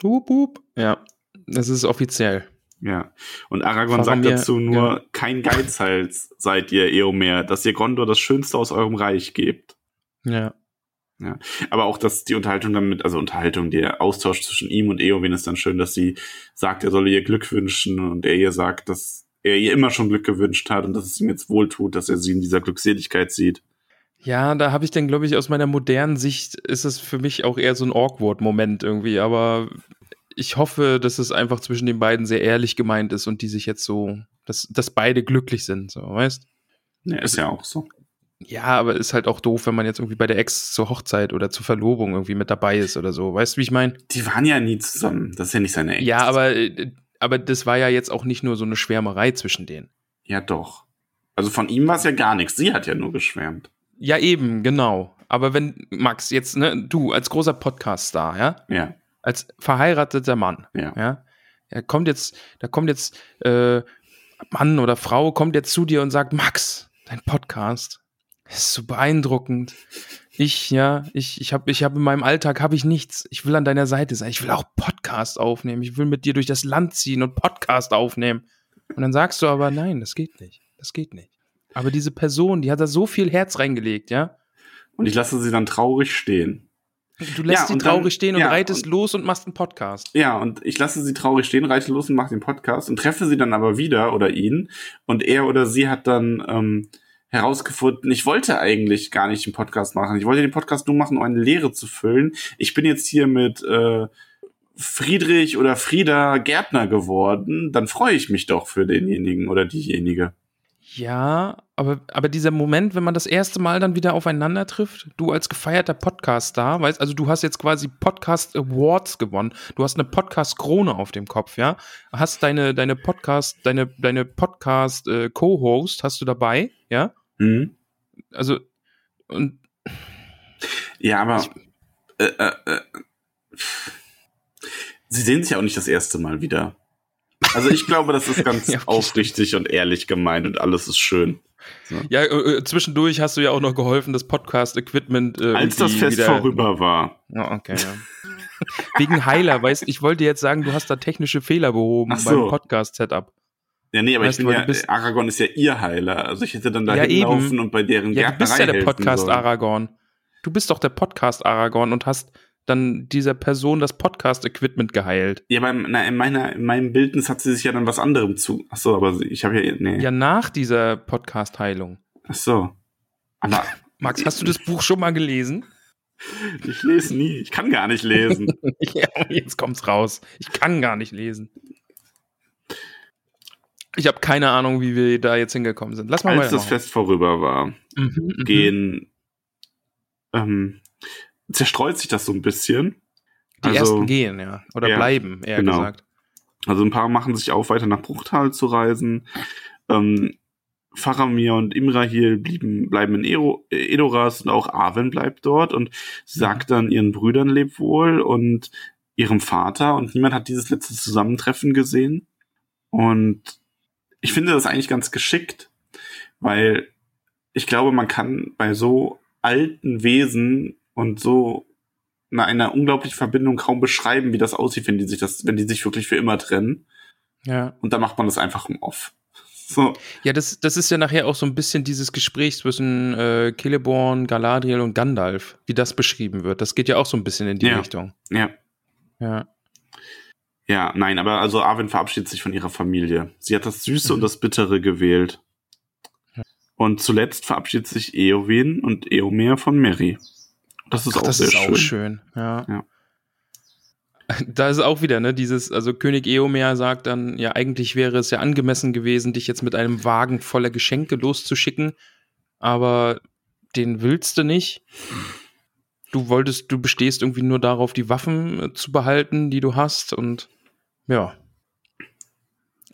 Wup, wup. Ja, das ist offiziell. Ja. Und Aragorn sagt Faramir, dazu nur, ja. kein Geizhals seid ihr, Eomer, dass ihr Gondor das Schönste aus eurem Reich gebt. Ja. Aber auch, dass die Unterhaltung damit, also Unterhaltung, der Austausch zwischen ihm und Eowyn ist dann schön, dass sie sagt, er solle ihr Glück wünschen und er ihr sagt, dass er ihr immer schon Glück gewünscht hat und dass es ihm jetzt wohltut, dass er sie in dieser Glückseligkeit sieht. Ja, da habe ich dann, glaube ich, aus meiner modernen Sicht ist es für mich auch eher so ein Awkward-Moment irgendwie, aber ich hoffe, dass es einfach zwischen den beiden sehr ehrlich gemeint ist und die sich jetzt so, dass, dass beide glücklich sind, so, weißt? Ja, ist ja auch so. Ja, aber ist halt auch doof, wenn man jetzt irgendwie bei der Ex zur Hochzeit oder zur Verlobung irgendwie mit dabei ist oder so. Weißt du, wie ich meine? Die waren ja nie zusammen. Das ist ja nicht seine Ex. Ja, aber, äh, aber das war ja jetzt auch nicht nur so eine Schwärmerei zwischen denen. Ja, doch. Also von ihm war es ja gar nichts. Sie hat ja nur geschwärmt. Ja, eben, genau. Aber wenn, Max, jetzt, ne, du als großer Podcast-Star, ja, Ja, als verheirateter Mann, ja. ja, er kommt jetzt, da kommt jetzt äh, Mann oder Frau kommt jetzt zu dir und sagt, Max, dein Podcast ist so beeindruckend. Ich, ja, ich, ich habe, ich habe in meinem Alltag habe ich nichts. Ich will an deiner Seite sein. Ich will auch Podcast aufnehmen. Ich will mit dir durch das Land ziehen und Podcast aufnehmen. Und dann sagst du aber, nein, das geht nicht. Das geht nicht. Aber diese Person, die hat da so viel Herz reingelegt, ja. Und ich lasse sie dann traurig stehen. Du lässt Ja, sie und dann- traurig stehen und ja, reitest und- los und machst einen Podcast. Ja, und ich lasse sie traurig stehen, reite los und mache den Podcast und treffe sie dann aber wieder oder ihn. Und er oder sie hat dann ähm, herausgefunden, ich wollte eigentlich gar nicht den Podcast machen. Ich wollte den Podcast nur machen, um eine Lehre zu füllen. Ich bin jetzt hier mit äh, Friedrich oder Frieda Gärtner geworden. Dann freue ich mich doch für denjenigen oder diejenige. Ja, aber, aber dieser Moment, wenn man das erste Mal dann wieder aufeinander trifft, du als gefeierter Podcast-Star, weißt, also du hast jetzt quasi Podcast Awards gewonnen, du hast eine Podcast-Krone auf dem Kopf, ja, hast deine, deine Podcast, deine, deine Podcast-Co-Host hast du dabei, ja, Hm? also, und, Ja, aber äh, äh, äh, sie sehen sich ja auch nicht das erste Mal wieder. Also ich glaube, das ist ganz Ja, aufrichtig und ehrlich gemeint und alles ist schön. ja, äh, äh, zwischendurch hast du ja auch noch geholfen, das Podcast-Equipment äh, Als das Fest wieder- vorüber war. Ja, okay, ja. Wegen Heiler, weißt ich wollte jetzt sagen, du hast da technische Fehler behoben so. beim Podcast-Setup. Ja, nee, aber Weißt ich bin ja, Aragorn ist ja ihr Heiler. Also ich hätte dann da Ja, hinlaufen und bei deren Ja, du bist ja der helfen Podcast sollen. Aragorn. Du bist doch der Podcast Aragorn und hast dann dieser Person das Podcast-Equipment geheilt. Ja, aber in, na, in, meiner, in meinem Bildnis hat sie sich ja dann was anderem zu. Ach so, aber ich habe ja, nee. Ja, nach dieser Podcast-Heilung. Ach so. Aber Max, hast du das Buch schon mal gelesen? ich lese nie. Ich kann gar nicht lesen. ja, jetzt kommt's raus. Ich kann gar nicht lesen. Ich habe keine Ahnung, wie wir da jetzt hingekommen sind. Lass mal Als das weitermachen. Fest vorüber war, Mhm, mhm. gehen, ähm, zerstreut sich das so ein bisschen. Die Also- ersten gehen, ja. Oder Ja, bleiben, eher genau. gesagt. Also ein paar machen sich auf, weiter nach Bruchtal zu reisen. Ähm, Faramir und Imrahil blieben, bleiben in Ero, Edoras und auch Arwen bleibt dort und sie sagt dann ihren Brüdern lebt wohl und ihrem Vater und niemand hat dieses letzte Zusammentreffen gesehen. Und ich finde das eigentlich ganz geschickt, weil ich glaube, man kann bei so alten Wesen und so einer, einer unglaublichen Verbindung kaum beschreiben, wie das aussieht, wenn die sich das, wenn die sich wirklich für immer trennen. Ja. Und dann macht man das einfach im Off. So. Ja, das, das ist ja nachher auch so ein bisschen dieses Gespräch zwischen äh, Celeborn, Galadriel und Gandalf, wie das beschrieben wird. Das geht ja auch so ein bisschen in die Ja. Richtung. Ja. Ja. Ja, nein, aber also Arwen verabschiedet sich von ihrer Familie. Sie hat das Süße und das Bittere gewählt. Und zuletzt verabschiedet sich Eowyn und Eomer von Mary. Das ist Ach, auch das sehr ist schön. auch schön. Ja. Ja. Da ist auch wieder, ne, dieses, also König Eomer sagt dann, ja, eigentlich wäre es ja angemessen gewesen, dich jetzt mit einem Wagen voller Geschenke loszuschicken, aber den willst du nicht. Du wolltest, du bestehst irgendwie nur darauf, die Waffen äh, zu behalten, die du hast und ja.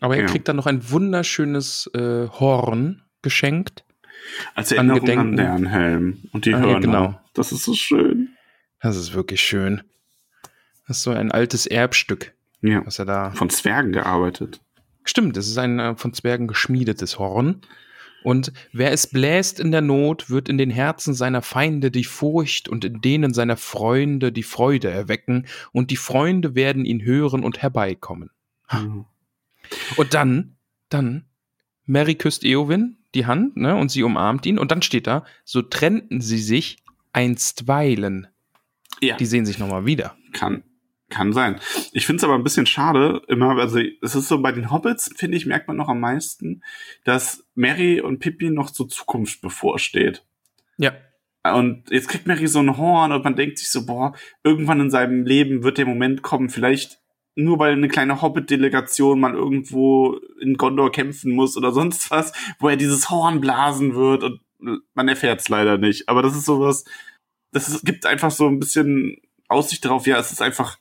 Aber er Ja. kriegt dann noch ein wunderschönes äh, Horn geschenkt. Als Erinnerung an, deren Helm und die Ah, ja, Hörner. genau. Das ist so schön. Das ist wirklich schön. Das ist so ein altes Erbstück, Ja. was er da Von Zwergen gearbeitet. Stimmt, es ist ein äh, von Zwergen geschmiedetes Horn. Und wer es bläst in der Not, wird in den Herzen seiner Feinde die Furcht und in denen seiner Freunde die Freude erwecken, und die Freunde werden ihn hören und herbeikommen. Mhm. Und dann, dann, Mary küsst Eowyn die Hand, ne, und sie umarmt ihn, und dann steht da, so trennten sie sich einstweilen. Ja, Die sehen sich nochmal wieder. kann, kann sein. Ich finde es aber ein bisschen schade, immer, also es ist so bei den Hobbits, finde ich, merkt man noch am meisten, dass Mary und Pippi noch zur Zukunft bevorsteht. Ja. Und jetzt kriegt Mary so ein Horn und man denkt sich so, boah, irgendwann in seinem Leben wird der Moment kommen, vielleicht nur weil eine kleine Hobbit-Delegation mal irgendwo in Gondor kämpfen muss oder sonst was, wo er dieses Horn blasen wird und man erfährt es leider nicht. Aber das ist sowas, das ist, gibt einfach so ein bisschen Aussicht darauf, ja, es ist einfach,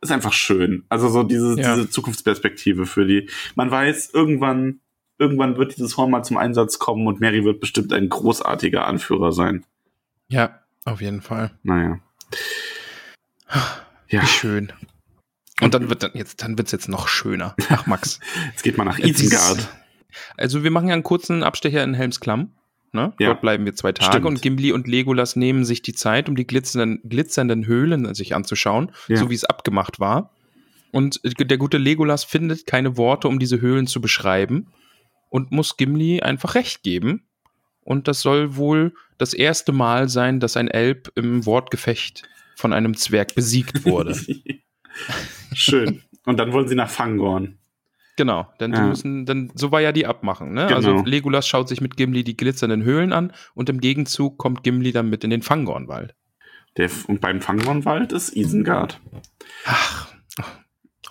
ist einfach schön. Also so diese, Ja. diese Zukunftsperspektive für die. Man weiß, irgendwann, irgendwann wird dieses Horn mal zum Einsatz kommen und Mary wird bestimmt ein großartiger Anführer sein. Ja, auf jeden Fall. Naja. Ja, Wie schön. Und dann wird dann jetzt, dann wird's jetzt noch schöner. Ach, Max. jetzt geht man nach Isengard. Also wir machen ja einen kurzen Abstecher in Helmsklamm. Ne? Ja. Dort bleiben wir zwei Tage Stimmt. und Gimli und Legolas nehmen sich die Zeit, um die glitzernden, glitzernden Höhlen sich anzuschauen, Ja. so wie es abgemacht war. Und der gute Legolas findet keine Worte, um diese Höhlen zu beschreiben und muss Gimli einfach recht geben. Und das soll wohl das erste Mal sein, dass ein Elb im Wortgefecht von einem Zwerg besiegt wurde. Schön. Und dann wollen sie nach Fangorn. Genau, denn Ja. müssen, dann, so war ja die Abmachung, ne? Genau. Also Legolas schaut sich mit Gimli die glitzernden Höhlen an und im Gegenzug kommt Gimli dann mit in den Fangornwald. Der, und beim Fangornwald ist Isengard. Ach.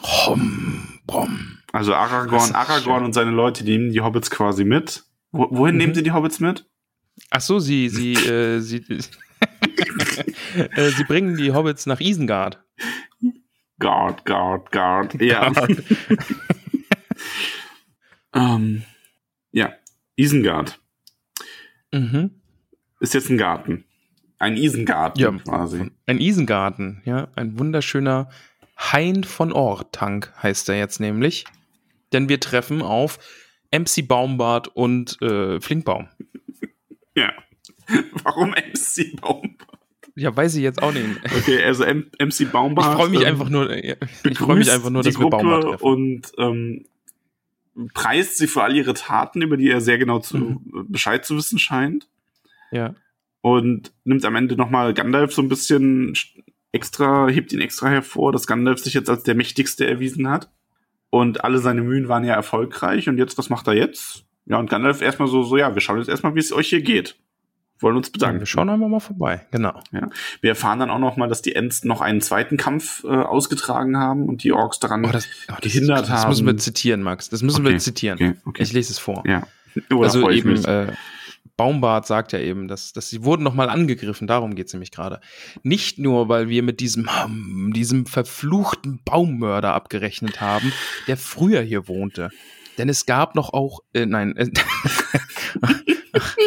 Hom, bom. Also Aragorn, Aragorn und seine Leute, die nehmen die Hobbits quasi mit. Wo, wohin Mhm. nehmen sie die Hobbits mit? Ach so, sie, sie, äh, sie, äh, sie bringen die Hobbits nach Isengard. Guard, Guard, Guard. Ja. ähm, ja. Isengard Mhm. ist jetzt ein Garten. Ein Isengarten Ja, quasi. Ein Isengarten, ja, ein wunderschöner Hain von Ortank heißt er jetzt nämlich. Denn wir treffen auf MC Baumbart und äh, Flinkbaum. Ja. Warum MC Baumbart? Ja, weiß ich jetzt auch nicht. Okay, also M MC Ich Baumbart. freue mich ähm, einfach nur, ich freue mich einfach nur, dass wir Baumbart treffen. und ähm, preist sie für all ihre Taten, über die er sehr genau zu, Mhm. Bescheid zu wissen scheint. Ja, Und nimmt am Ende nochmal Gandalf so ein bisschen extra, hebt ihn extra hervor, dass Gandalf sich jetzt als der Mächtigste erwiesen hat. Und alle seine Mühen waren ja erfolgreich. Und jetzt, was macht er jetzt? Ja, und Gandalf erstmal so, so, ja, wir schauen jetzt erstmal, wie es euch hier geht. Wollen uns bedanken. wir schauen einfach mal vorbei. Genau. Wir erfahren dann auch noch mal, dass die Ents noch einen zweiten Kampf äh, ausgetragen haben und die Orks daran Oh, das, oh, das, Gehindert das müssen wir haben. zitieren, Max. Das müssen Okay, wir zitieren. Okay, okay. Ich lese es vor. ja. Oh, da also eben, äh, Baumbart sagt ja eben, dass, dass sie wurden nochmal angegriffen, darum geht es nämlich gerade. Nicht nur, weil wir mit diesem, hm, diesem verfluchten Baummörder abgerechnet haben, der früher hier wohnte. Denn es gab noch auch, äh, nein, äh,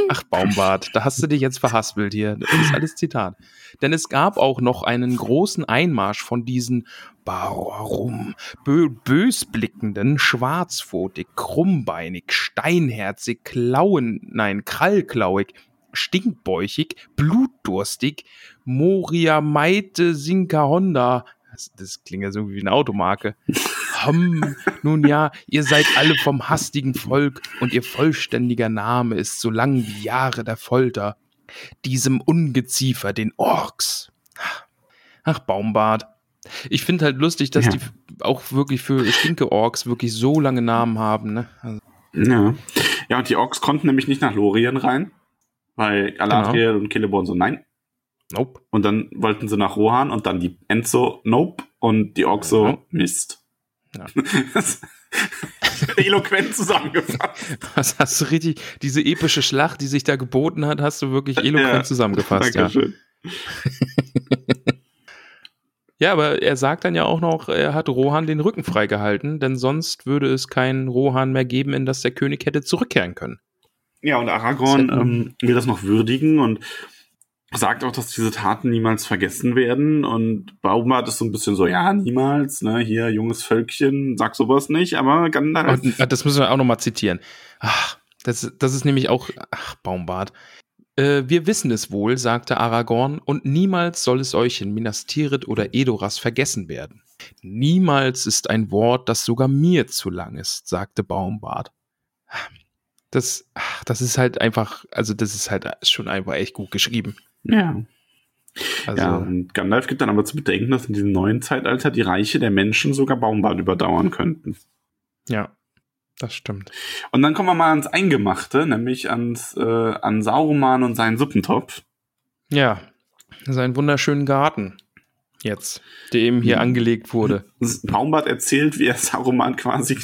Ach, Baumbart, da hast du dich jetzt verhaspelt hier. Das ist alles Zitat. Denn es gab auch noch einen großen Einmarsch von diesen warum bö bösblickenden, schwarzpfotig, krummbeinig, steinherzig, klauen, nein, krallklauig, stinkbäuchig, blutdurstig, Moria Meite Sinka Honda. Das, das klingt ja so wie eine Automarke. Hum, nun ja, ihr seid alle vom hastigen Volk und ihr vollständiger Name ist so lang wie Jahre der Folter. Diesem Ungeziefer, den Orks. Ach, Baumbart. Ich finde halt lustig, dass ja. die auch wirklich für stinke Orks wirklich so lange Namen haben. Ne? Also. Ja. ja, und die Orks konnten nämlich nicht nach Lorien rein, weil Galadriel genau. und Celeborn so, nein. Nope. Und dann wollten sie nach Rohan und dann die Enzo, nope. Und die Orks so, mhm. Mist. Ja. eloquent zusammengefasst. Was hast du richtig, diese epische Schlacht, die sich da geboten hat, hast du wirklich eloquent ja. zusammengefasst. Dankeschön. Ja. Ja, aber er sagt dann ja auch noch, er hat Rohan den Rücken freigehalten, denn sonst würde es keinen Rohan mehr geben, in das der König hätte zurückkehren können. Ja, und Aragorn ähm, will das noch würdigen und sagt auch, dass diese Taten niemals vergessen werden. Und Baumart ist so ein bisschen so, ja, niemals, ne, hier, junges Völkchen, sag sowas nicht, aber Gandalf. Das müssen wir auch nochmal zitieren. Ach, das, das ist nämlich auch, ach, Baumbart. Äh, wir wissen es wohl, sagte Aragorn, und niemals soll es euch in Minas Tirith oder Edoras vergessen werden. Niemals ist ein Wort, das sogar mir zu lang ist, sagte Baumbart. Das, ach, das ist halt einfach, also das ist halt schon einfach echt gut geschrieben. Ja. Also, ja, und Gandalf gibt dann aber zu bedenken, dass in diesem neuen Zeitalter die Reiche der Menschen sogar Baumbart überdauern könnten. Ja. Das stimmt. Und dann kommen wir mal ans Eingemachte, nämlich ans, äh, an Sauroman und seinen Suppentopf. Ja, seinen wunderschönen Garten jetzt, der eben hier mhm. angelegt wurde. Baumbart erzählt, wie er Saruman quasi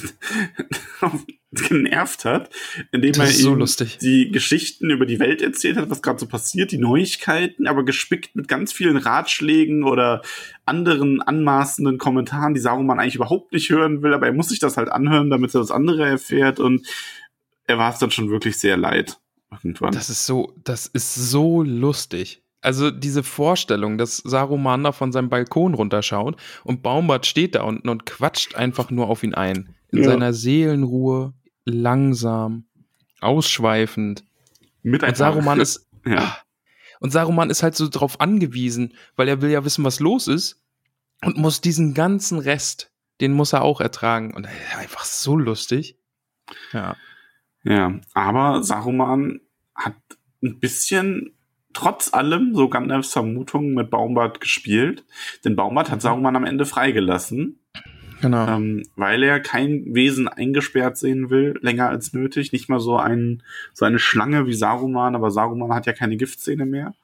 genervt hat, indem er ihm so die Geschichten über die Welt erzählt hat, was gerade so passiert, die Neuigkeiten, aber gespickt mit ganz vielen Ratschlägen oder anderen anmaßenden Kommentaren, die Saruman eigentlich überhaupt nicht hören will, aber er muss sich das halt anhören, damit er das andere erfährt und er war es dann schon wirklich sehr leid. Irgendwann. Das ist so, das ist so lustig. Also diese Vorstellung, dass Saruman da von seinem Balkon runterschaut und Baumbart steht da unten und quatscht einfach nur auf ihn ein. In ja. seiner Seelenruhe, langsam, ausschweifend. Mit und Saruman ist ja. Und Saruman ist halt so drauf angewiesen, weil er will ja wissen, was los ist und muss diesen ganzen Rest, den muss er auch ertragen und einfach so lustig. Ja. Ja, aber Saruman hat ein bisschen trotz allem so Gandalfs Vermutungen mit Baumbart gespielt, denn Baumbart hat Saruman am Ende freigelassen Genau. Ähm, weil er kein Wesen eingesperrt sehen will, länger als nötig. Nicht mal so, ein, so eine Schlange wie Saruman, aber Saruman hat ja keine Giftzähne mehr.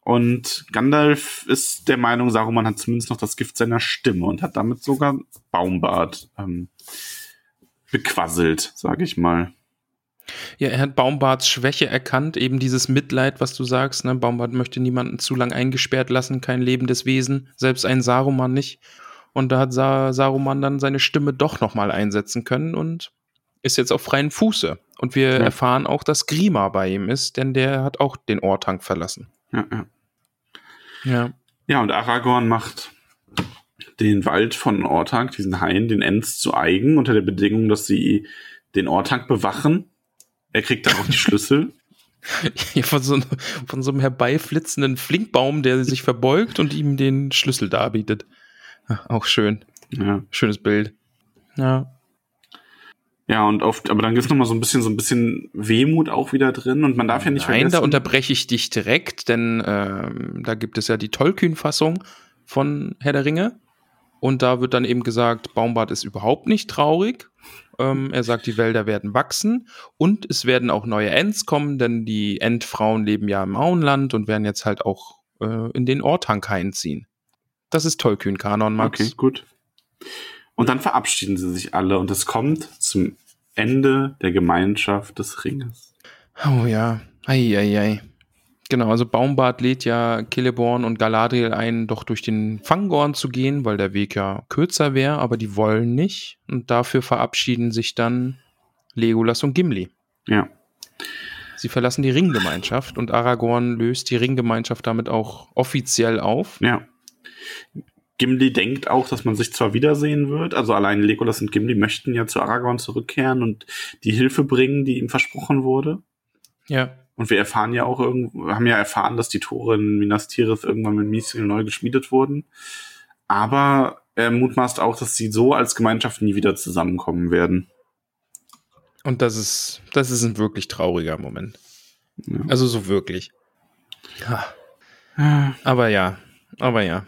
Und Gandalf ist der Meinung, Saruman hat zumindest noch das Gift seiner Stimme und hat damit sogar Baumbart ähm, bequasselt, sage ich mal. Ja, er hat Baumbarts Schwäche erkannt, eben dieses Mitleid, was du sagst. Ne? Baumbart möchte niemanden zu lang eingesperrt lassen, kein lebendes Wesen, selbst ein Saruman nicht. Und da hat Sa Saruman dann seine Stimme doch nochmal einsetzen können und ist jetzt auf freien Fuße. Und wir ja. erfahren auch, dass Grima bei ihm ist, denn der hat auch den Ortank verlassen. Ja, ja. Ja, ja und Aragorn macht den Wald von Ortank, diesen Hain, den Ents zu eigen, unter der Bedingung, dass sie den Ortank bewachen. Er kriegt dann auch die Schlüssel. Von, so, von so einem herbeiflitzenden Flinkbaum, der sich verbeugt und ihm den Schlüssel darbietet. Auch schön. Ja. Schönes Bild. Ja. Ja, und oft, aber dann ist noch mal so ein bisschen, so ein bisschen Wehmut auch wieder drin und man darf ja nicht Nein, vergessen. da unterbreche ich dich direkt, denn ähm, da gibt es ja die Tollkühn-Fassung von Herr der Ringe und da wird dann eben gesagt, Baumbart ist überhaupt nicht traurig. Ähm, er sagt, die Wälder werden wachsen und es werden auch neue Ents kommen, denn die Entfrauen leben ja im Auenland und werden jetzt halt auch äh, in den Ortank einziehen. Das ist Tollkühn-Kanon, Max. Okay, gut. Und dann verabschieden sie sich alle und es kommt zum Ende der Gemeinschaft des Ringes. Oh ja. Eieiei. Ei, ei. Genau, also Baumbart lädt ja Celeborn und Galadriel ein, doch durch den Fangorn zu gehen, weil der Weg ja kürzer wäre, aber die wollen nicht. Und dafür verabschieden sich dann Legolas und Gimli. Ja. Sie verlassen die Ringgemeinschaft und Aragorn löst die Ringgemeinschaft damit auch offiziell auf. Ja. Gimli denkt auch, dass man sich zwar wiedersehen wird, also allein Legolas und Gimli möchten ja zu Aragorn zurückkehren und die Hilfe bringen, die ihm versprochen wurde. Ja. Und wir erfahren ja auch irgendwo, haben ja erfahren, dass die Tore in Minas Tirith irgendwann mit Mithril neu geschmiedet wurden. Aber er mutmaßt auch, dass sie so als Gemeinschaft nie wieder zusammenkommen werden. Und das ist, das ist ein wirklich trauriger Moment. Ja. Also so wirklich. Aber ja, aber ja.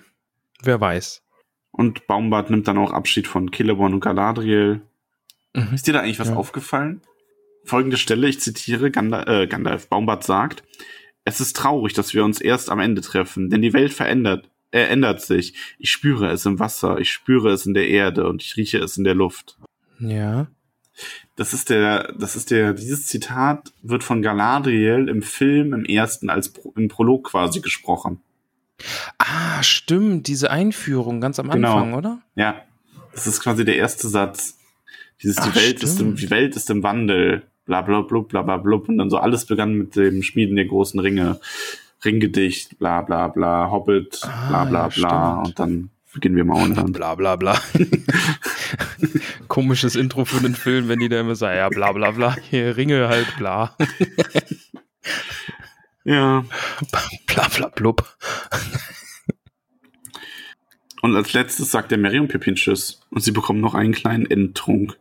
Wer weiß. Und Baumbart nimmt dann auch Abschied von Celeborn und Galadriel. Mhm. Ist dir da eigentlich was Ja. aufgefallen? Folgende Stelle, ich zitiere, Ganda, äh, Gandalf Baumbart sagt, es ist traurig, dass wir uns erst am Ende treffen, denn die Welt verändert, äh, ändert sich. Ich spüre es im Wasser, ich spüre es in der Erde und ich rieche es in der Luft. Ja. Das ist der, das ist der, dieses Zitat wird von Galadriel im Film im ersten als Pro, im Prolog quasi gesprochen. Ah, stimmt, diese Einführung ganz am Genau. Anfang, oder? Ja, das ist quasi der erste Satz. Dieses, die Ach, Welt ist im, die Welt ist im Wandel, bla bla blub, bla bla blub. Und dann so alles begann mit dem Schmieden der großen Ringe, Ringgedicht, bla bla bla, Hobbit, Ah, bla bla ja, bla. stimmt. Und dann beginnen wir mal unten. Bla bla bla. Komisches Intro für den Film, wenn die da immer sagen, ja, bla bla bla, hier Ringe halt, bla. Ja. Bla bla blub. Und als letztes sagt der Mary und Pippin Tschüss. Und sie bekommen noch einen kleinen Endtrunk.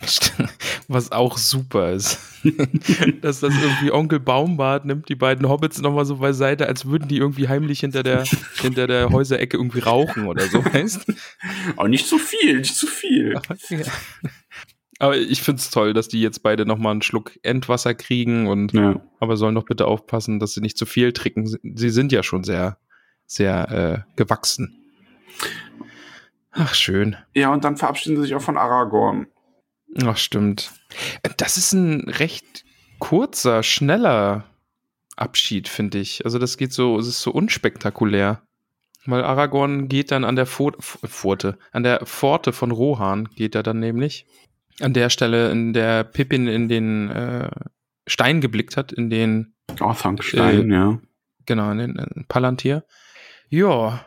Was auch super ist. Dass das irgendwie Onkel Baumbart nimmt die beiden Hobbits nochmal so beiseite, als würden die irgendwie heimlich hinter der, hinter der Häuserecke irgendwie rauchen oder so, weißt Aber nicht zu viel, nicht zu viel. ja. Aber ich find's toll, dass die jetzt beide nochmal einen Schluck Endwasser kriegen und Ja. aber sollen doch bitte aufpassen, dass sie nicht zu viel trinken. Sie sind ja schon sehr, sehr äh, gewachsen. Ach, schön. Ja, und dann verabschieden sie sich auch von Aragorn. Ach, stimmt. Das ist ein recht kurzer, schneller Abschied, finde ich. Also das geht so, es ist so unspektakulär. Weil Aragorn geht dann an der Pfor- F- Pforte, an der Pforte von Rohan geht er dann nämlich. An der Stelle, in der Pippin in den äh, Stein geblickt hat, in den, Orthankstein, Äh, ja. genau, in den in Palantir. Ja,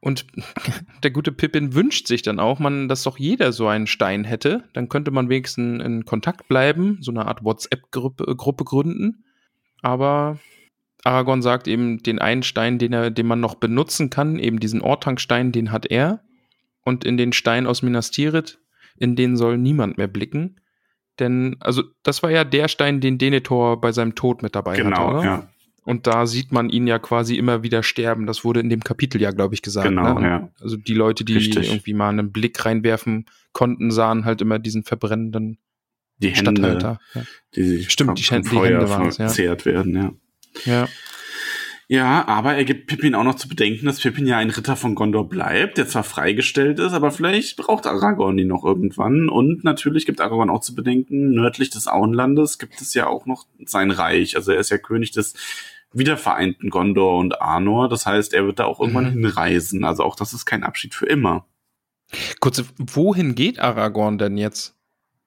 und der gute Pippin wünscht sich dann auch, man, dass doch jeder so einen Stein hätte. Dann könnte man wenigstens in Kontakt bleiben, so eine Art WhatsApp-Gruppe Gruppe gründen. Aber Aragorn sagt eben, den einen Stein, den, er, den man noch benutzen kann, eben diesen Ortankstein, den hat er. Und in den Stein aus Minas Tirith, in den soll niemand mehr blicken. Denn, also, das war ja der Stein, den Denethor bei seinem Tod mit dabei hatte, Genau, oder? ja. Und da sieht man ihn ja quasi immer wieder sterben. Das wurde in dem Kapitel ja, glaube ich, gesagt. Genau, ne? ja. Also die Leute, die Richtig. irgendwie mal einen Blick reinwerfen konnten, sahen halt immer diesen verbrennenden Die Hände, Stadthalter. Ja. die sich Stimmt, die Hände- die Hände waren's, ja. verzehrt werden, ja. ja. Ja, aber er gibt Pippin auch noch zu bedenken, dass Pippin ja ein Ritter von Gondor bleibt, der zwar freigestellt ist, aber vielleicht braucht Aragorn ihn noch irgendwann. Und natürlich gibt Aragorn auch zu bedenken, nördlich des Auenlandes gibt es ja auch noch sein Reich. Also er ist ja König des wiedervereinten Gondor und Arnor. Das heißt, er wird da auch irgendwann Mhm. hinreisen. Also auch das ist kein Abschied für immer. Kurze, wohin geht Aragorn denn jetzt?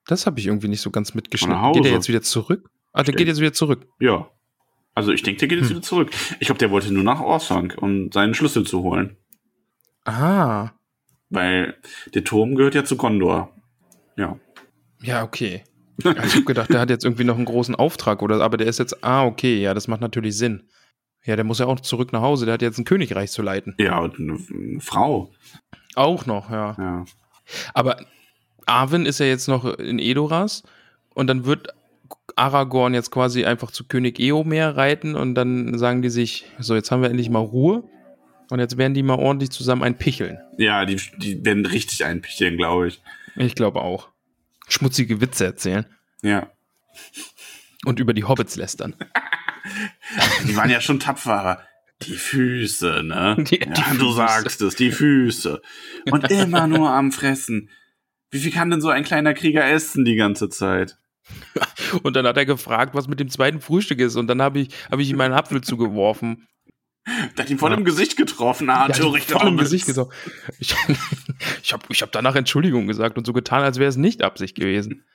Das habe ich irgendwie nicht so ganz mitgeschnitten. Geht er jetzt wieder zurück? Ah, der geht jetzt wieder zurück. Ja. Also ich denke, der geht jetzt Hm. wieder zurück. Ich glaube, der wollte nur nach Orthanc, um seinen Schlüssel zu holen. Ah, Weil der Turm gehört ja zu Gondor. Ja. ja, okay. Ich habe gedacht, der hat jetzt irgendwie noch einen großen Auftrag oder aber der ist jetzt, ah, okay, ja, das macht natürlich Sinn. Ja, der muss ja auch zurück nach Hause, der hat jetzt ein Königreich zu leiten. Ja, und eine, eine Frau. Auch noch, ja. Ja. Aber Arwen ist ja jetzt noch in Edoras und dann wird Aragorn jetzt quasi einfach zu König Eomer reiten und dann sagen die sich, so jetzt haben wir endlich mal Ruhe und jetzt werden die mal ordentlich zusammen ein Picheln. Ja, die, die werden richtig einpicheln, glaube ich. Ich glaube auch. Schmutzige Witze erzählen Ja. und über die Hobbits lästern. Die waren ja schon tapferer. Die Füße, ne? Die- ja, die du Füße. sagst es, die Füße. Und immer nur am Fressen. Wie viel kann denn so ein kleiner Krieger essen die ganze Zeit? Und dann hat er gefragt, was mit dem zweiten Frühstück ist und dann habe ich, hab ich ihm einen Apfel zugeworfen. Der hat ihn voll Ja. im Gesicht getroffen, ah, Ja, voll im. Gesicht gesagt. Ich, ich habe ich hab danach Entschuldigung gesagt und so getan, als wäre es nicht Absicht gewesen.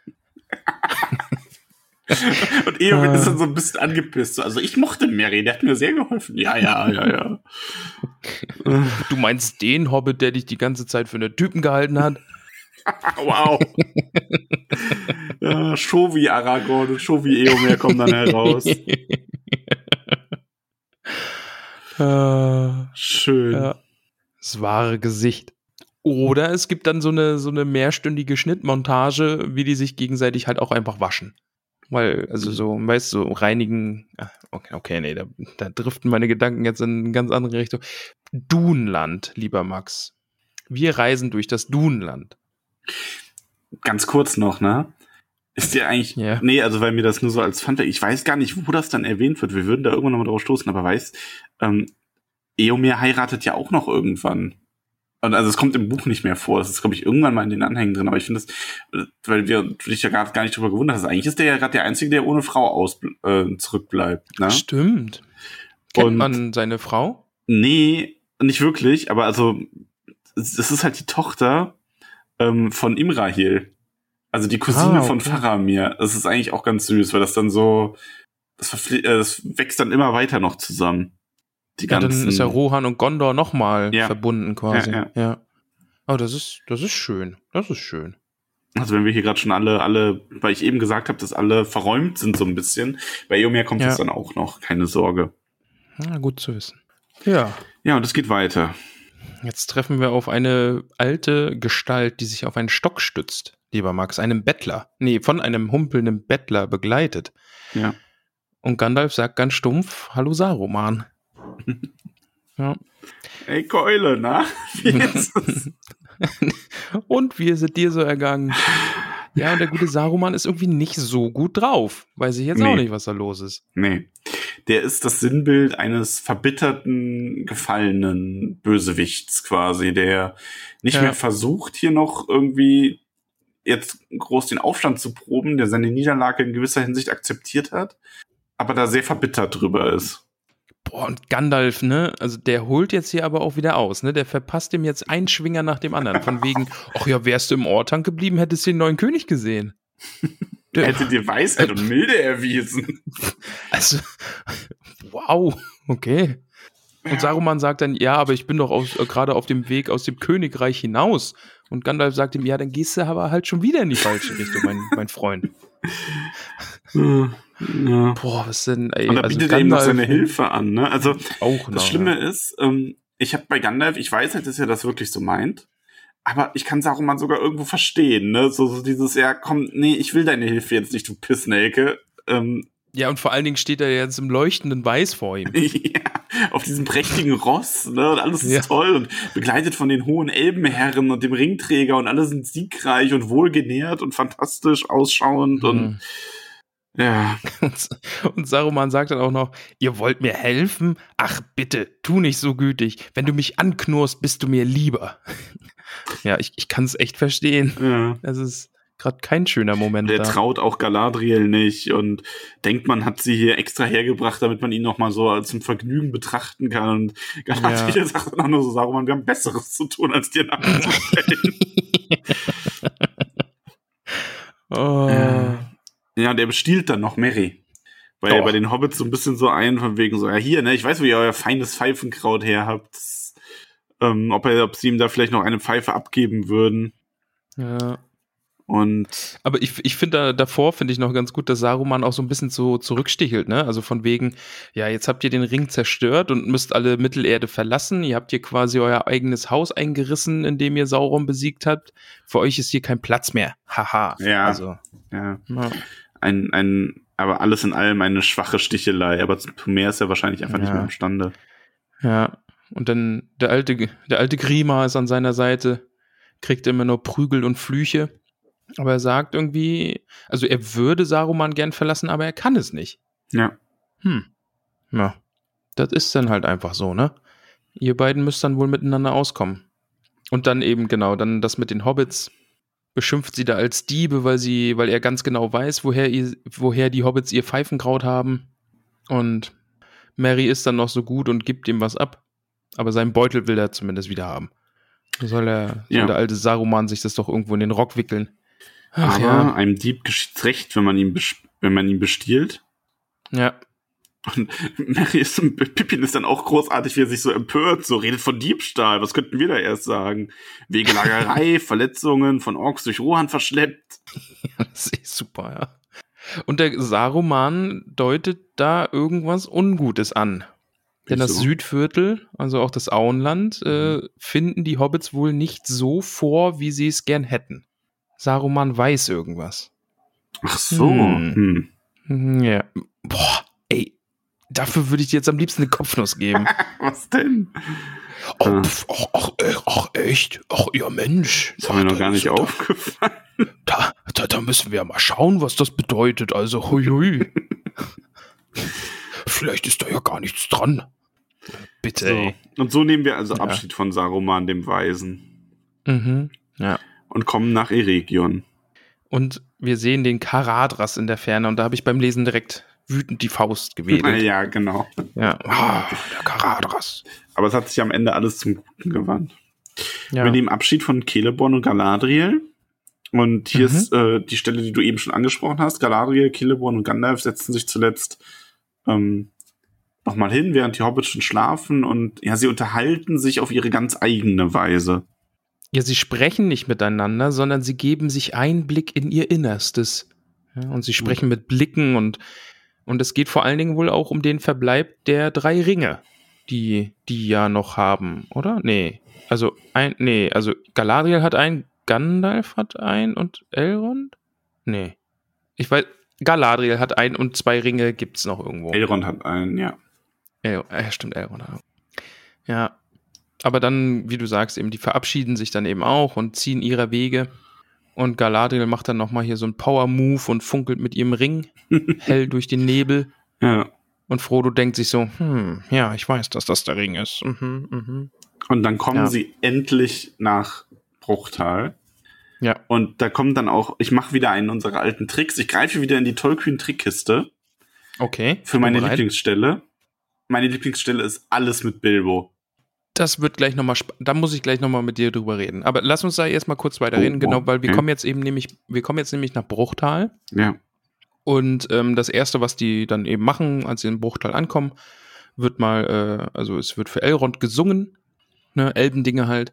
Und Eowyn ist dann so ein bisschen angepisst. Also ich mochte Mary, der hat mir sehr geholfen. Ja, ja, ja, ja. Du meinst den Hobbit, der dich die ganze Zeit für einen Typen gehalten hat? wow. ja, Shovi Aragorn und Shovi Eomer kommen dann heraus. Äh, Schön. ja. Das wahre Gesicht. Oder es gibt dann so eine, so eine mehrstündige Schnittmontage, wie die sich gegenseitig halt auch einfach waschen. Weil, also so, weißt du, so reinigen. ah, Okay, okay, nee, da, da driften meine Gedanken jetzt in eine ganz andere Richtung. Dunland, lieber Max. Wir reisen durch das Dunland. Ganz kurz noch, ne? Ist dir eigentlich, Ja. nee, also weil mir das nur so als Fun, ich weiß gar nicht, wo das dann erwähnt wird. Wir würden da irgendwann nochmal drauf stoßen, aber weißt, ähm, Eomer heiratet ja auch noch irgendwann. Und also es kommt im Buch nicht mehr vor. Das ist, glaube ich, irgendwann mal in den Anhängen drin. Aber ich finde das, weil wir du dich ja gerade gar nicht drüber gewundert hast. Eigentlich ist der ja gerade der Einzige, der ohne Frau aus, äh, zurückbleibt. Ne? Stimmt. Kennt Und- man seine Frau? Nee, nicht wirklich, aber also es es ist halt die Tochter ähm, von Imrahil. Also die Cousine Ah, von okay. Faramir. Das ist eigentlich auch ganz süß, weil das dann so, das, äh, das wächst dann immer weiter noch zusammen. Die Ja, ganzen, dann ist ja Rohan und Gondor nochmal Ja. verbunden quasi. Ja, Ja, Oh, das ist, das ist schön. Das ist schön. also wenn wir hier gerade schon alle, alle, weil ich eben gesagt habe, dass alle verräumt sind so ein bisschen, bei Eomer kommt Ja. das dann auch noch, keine Sorge. Na, gut zu wissen. Ja. Ja, und es geht weiter. Jetzt treffen wir auf eine alte Gestalt, die sich auf einen Stock stützt, lieber Max, einem Bettler. Nee, von einem humpelnden Bettler begleitet. Ja. Und Gandalf sagt ganz stumpf, Hallo Saruman. ja. Ey, Keule, na? Wie? Und wie ist es dir so ergangen? Ja, und der gute Saruman ist irgendwie nicht so gut drauf. Weiß ich jetzt auch Nee. nicht, was da los ist. Nee. Der ist das Sinnbild eines verbitterten, gefallenen Bösewichts quasi, der nicht Ja. mehr versucht, hier noch irgendwie jetzt groß den Aufstand zu proben, der seine Niederlage in gewisser Hinsicht akzeptiert hat, aber da sehr verbittert drüber ist. Boah, und Gandalf, ne? Also der holt jetzt hier aber auch wieder aus, ne? Der verpasst ihm jetzt einen Schwinger nach dem anderen. Von wegen, ach ja, wärst du im Ortank geblieben, hättest du den neuen König gesehen. Er Der, hätte dir Weisheit und Milde erwiesen. also, wow, okay. Und Saruman sagt dann, ja, aber ich bin doch äh, gerade auf dem Weg aus dem Königreich hinaus. Und Gandalf sagt ihm, ja, dann gehst du aber halt schon wieder in die falsche Richtung, mein, mein Freund. ja. Boah, was denn, ey, Und da also bietet er ihm noch Gandalf seine Hilfe an, ne? Also, Auch noch. Das Schlimme ist, ähm, ich habe bei Gandalf, ich weiß halt, dass er das wirklich so meint, aber ich kann Saruman sogar irgendwo verstehen, ne? So, so dieses, ja, komm, nee, ich will deine Hilfe jetzt nicht, du Pissnelke. Ähm, Ja, und vor allen Dingen steht er jetzt im leuchtenden Weiß vor ihm. ja, auf diesem prächtigen Ross, ne? Und alles ist Ja. toll und begleitet von den hohen Elbenherren und dem Ringträger und alle sind siegreich und wohlgenährt und fantastisch ausschauend und Mhm. ja, Und, und Saruman sagt dann auch noch, ihr wollt mir helfen? Ach bitte, tu nicht so gütig. Wenn du mich anknurst, bist du mir lieber. ja, ich, ich kann es echt verstehen. ja. Es ist gerade kein schöner Moment Der da. traut auch Galadriel nicht und denkt, man hat sie hier extra hergebracht, damit man ihn noch mal so zum Vergnügen betrachten kann. Und Galadriel sagt dann auch nur so, Saruman, wir haben Besseres zu tun, als dir nachzustellen. Oh. Ja. ja, und er bestiehlt dann noch Mary. Weil er bei den Hobbits so ein bisschen so ein, von wegen so, ja hier, ne, ich weiß, wo ihr euer feines Pfeifenkraut her habt. Ähm, ob, er, ob sie ihm da vielleicht noch eine Pfeife abgeben würden. Ja. Und Aber ich, ich finde da, davor finde ich noch ganz gut, dass Saruman auch so ein bisschen so zurückstichelt, ne? Also von wegen, ja, jetzt habt ihr den Ring zerstört und müsst alle Mittelerde verlassen. Ihr habt hier quasi euer eigenes Haus eingerissen, in dem ihr Sauron besiegt habt. Für euch ist hier kein Platz mehr. Haha. Ja. Also, ja, ja. ein, ein, aber alles in allem eine schwache Stichelei. Aber zu mehr ist er wahrscheinlich einfach nicht Ja. mehr imstande. ja. Und dann der alte, der alte Grima ist an seiner Seite, kriegt immer nur Prügel und Flüche. Aber er sagt irgendwie, also er würde Saruman gern verlassen, aber er kann es nicht. Ja. Hm. Ja. Das ist dann halt einfach so, ne? Ihr beiden müsst dann wohl miteinander auskommen. Und dann eben, genau, dann das mit den Hobbits beschimpft sie da als Diebe, weil sie, weil er ganz genau weiß, woher, ihr, woher die Hobbits ihr Pfeifenkraut haben. Und Mary ist dann noch so gut und gibt ihm was ab. Aber seinen Beutel will er zumindest wieder haben. So soll er, Ja. soll der alte Saruman sich das doch irgendwo in den Rock wickeln. Ach Aber ja. einem Dieb geschieht's recht, wenn man ihn, wenn man ihn bestiehlt. Ja. Und Mary ist, Pippin ist dann auch großartig, wie er sich so empört, so redet von Diebstahl. Was könnten wir da erst sagen? Wegelagerei, Verletzungen, von Orks durch Rohan verschleppt. Das ist super, ja. Und der Saruman deutet da irgendwas Ungutes an. Denn das? Südviertel, also auch das Auenland, äh, finden die Hobbits wohl nicht so vor, wie sie es gern hätten. Saruman weiß irgendwas. Ach so. Hm. Hm. Ja. Boah, ey, dafür würde ich dir jetzt am liebsten eine Kopfnuss geben. Was denn? Oh, Ah. pf, ach, ach, äh, ach, echt? Ach, ihr Mensch. Das haben wir Ja, noch gar nicht da- aufgefallen. Da, da, da müssen wir mal schauen, was das bedeutet. Also, hui, hui. Vielleicht ist da ja gar nichts dran. Bitte, So. Und so nehmen wir also Ja. Abschied von Saruman, dem Weisen. Mhm. Ja. Und kommen nach Eregion. Und wir sehen den Karadras in der Ferne und da habe ich beim Lesen direkt wütend die Faust gewedelt. Ja, genau. Ja. Ah, der Karadras. Aber es hat sich am Ende alles zum Guten gewandt. Ja. Wir nehmen Abschied von Celeborn und Galadriel. Und hier Mhm. ist äh, die Stelle, die du eben schon angesprochen hast. Galadriel, Celeborn und Gandalf setzen sich zuletzt ähm, nochmal hin, während die Hobbits schon schlafen. Und ja, sie unterhalten sich auf ihre ganz eigene Weise. Ja, sie sprechen nicht miteinander, sondern sie geben sich Einblick in ihr Innerstes. Ja, und sie sprechen mit Blicken und, und es geht vor allen Dingen wohl auch um den Verbleib der drei Ringe, die die ja noch haben, oder? Nee. Also ein, nee, also Galadriel hat einen, Gandalf hat einen und Elrond? Nee. Ich weiß, Galadriel hat einen und zwei Ringe gibt's noch irgendwo. Elrond hat einen, ja. El ja, stimmt, Elrond. ja. Aber dann, wie du sagst, eben, die verabschieden sich dann eben auch und ziehen ihre Wege. Und Galadriel macht dann nochmal hier so einen Power-Move und funkelt mit ihrem Ring hell durch den Nebel. ja. Und Frodo denkt sich so, hm, ja, ich weiß, dass das der Ring ist. Mhm, mhm. Und dann kommen Ja. sie endlich nach Bruchtal. Ja. Und da kommt dann auch, ich mache wieder einen unserer alten Tricks. Ich greife wieder in die Tolkien-Trickkiste Okay. für meine bereit? Lieblingsstelle. Meine Lieblingsstelle ist alles mit Bilbo. Das wird gleich nochmal, da muss ich gleich nochmal mit dir drüber reden. Aber lass uns da erstmal kurz weiterreden, Oh, genau, weil wir okay. kommen jetzt eben nämlich, wir kommen jetzt nämlich nach Bruchtal. Ja. Und ähm, das Erste, was die dann eben machen, als sie in Bruchtal ankommen, wird mal, äh, also es wird für Elrond gesungen, ne, Elbendinge halt.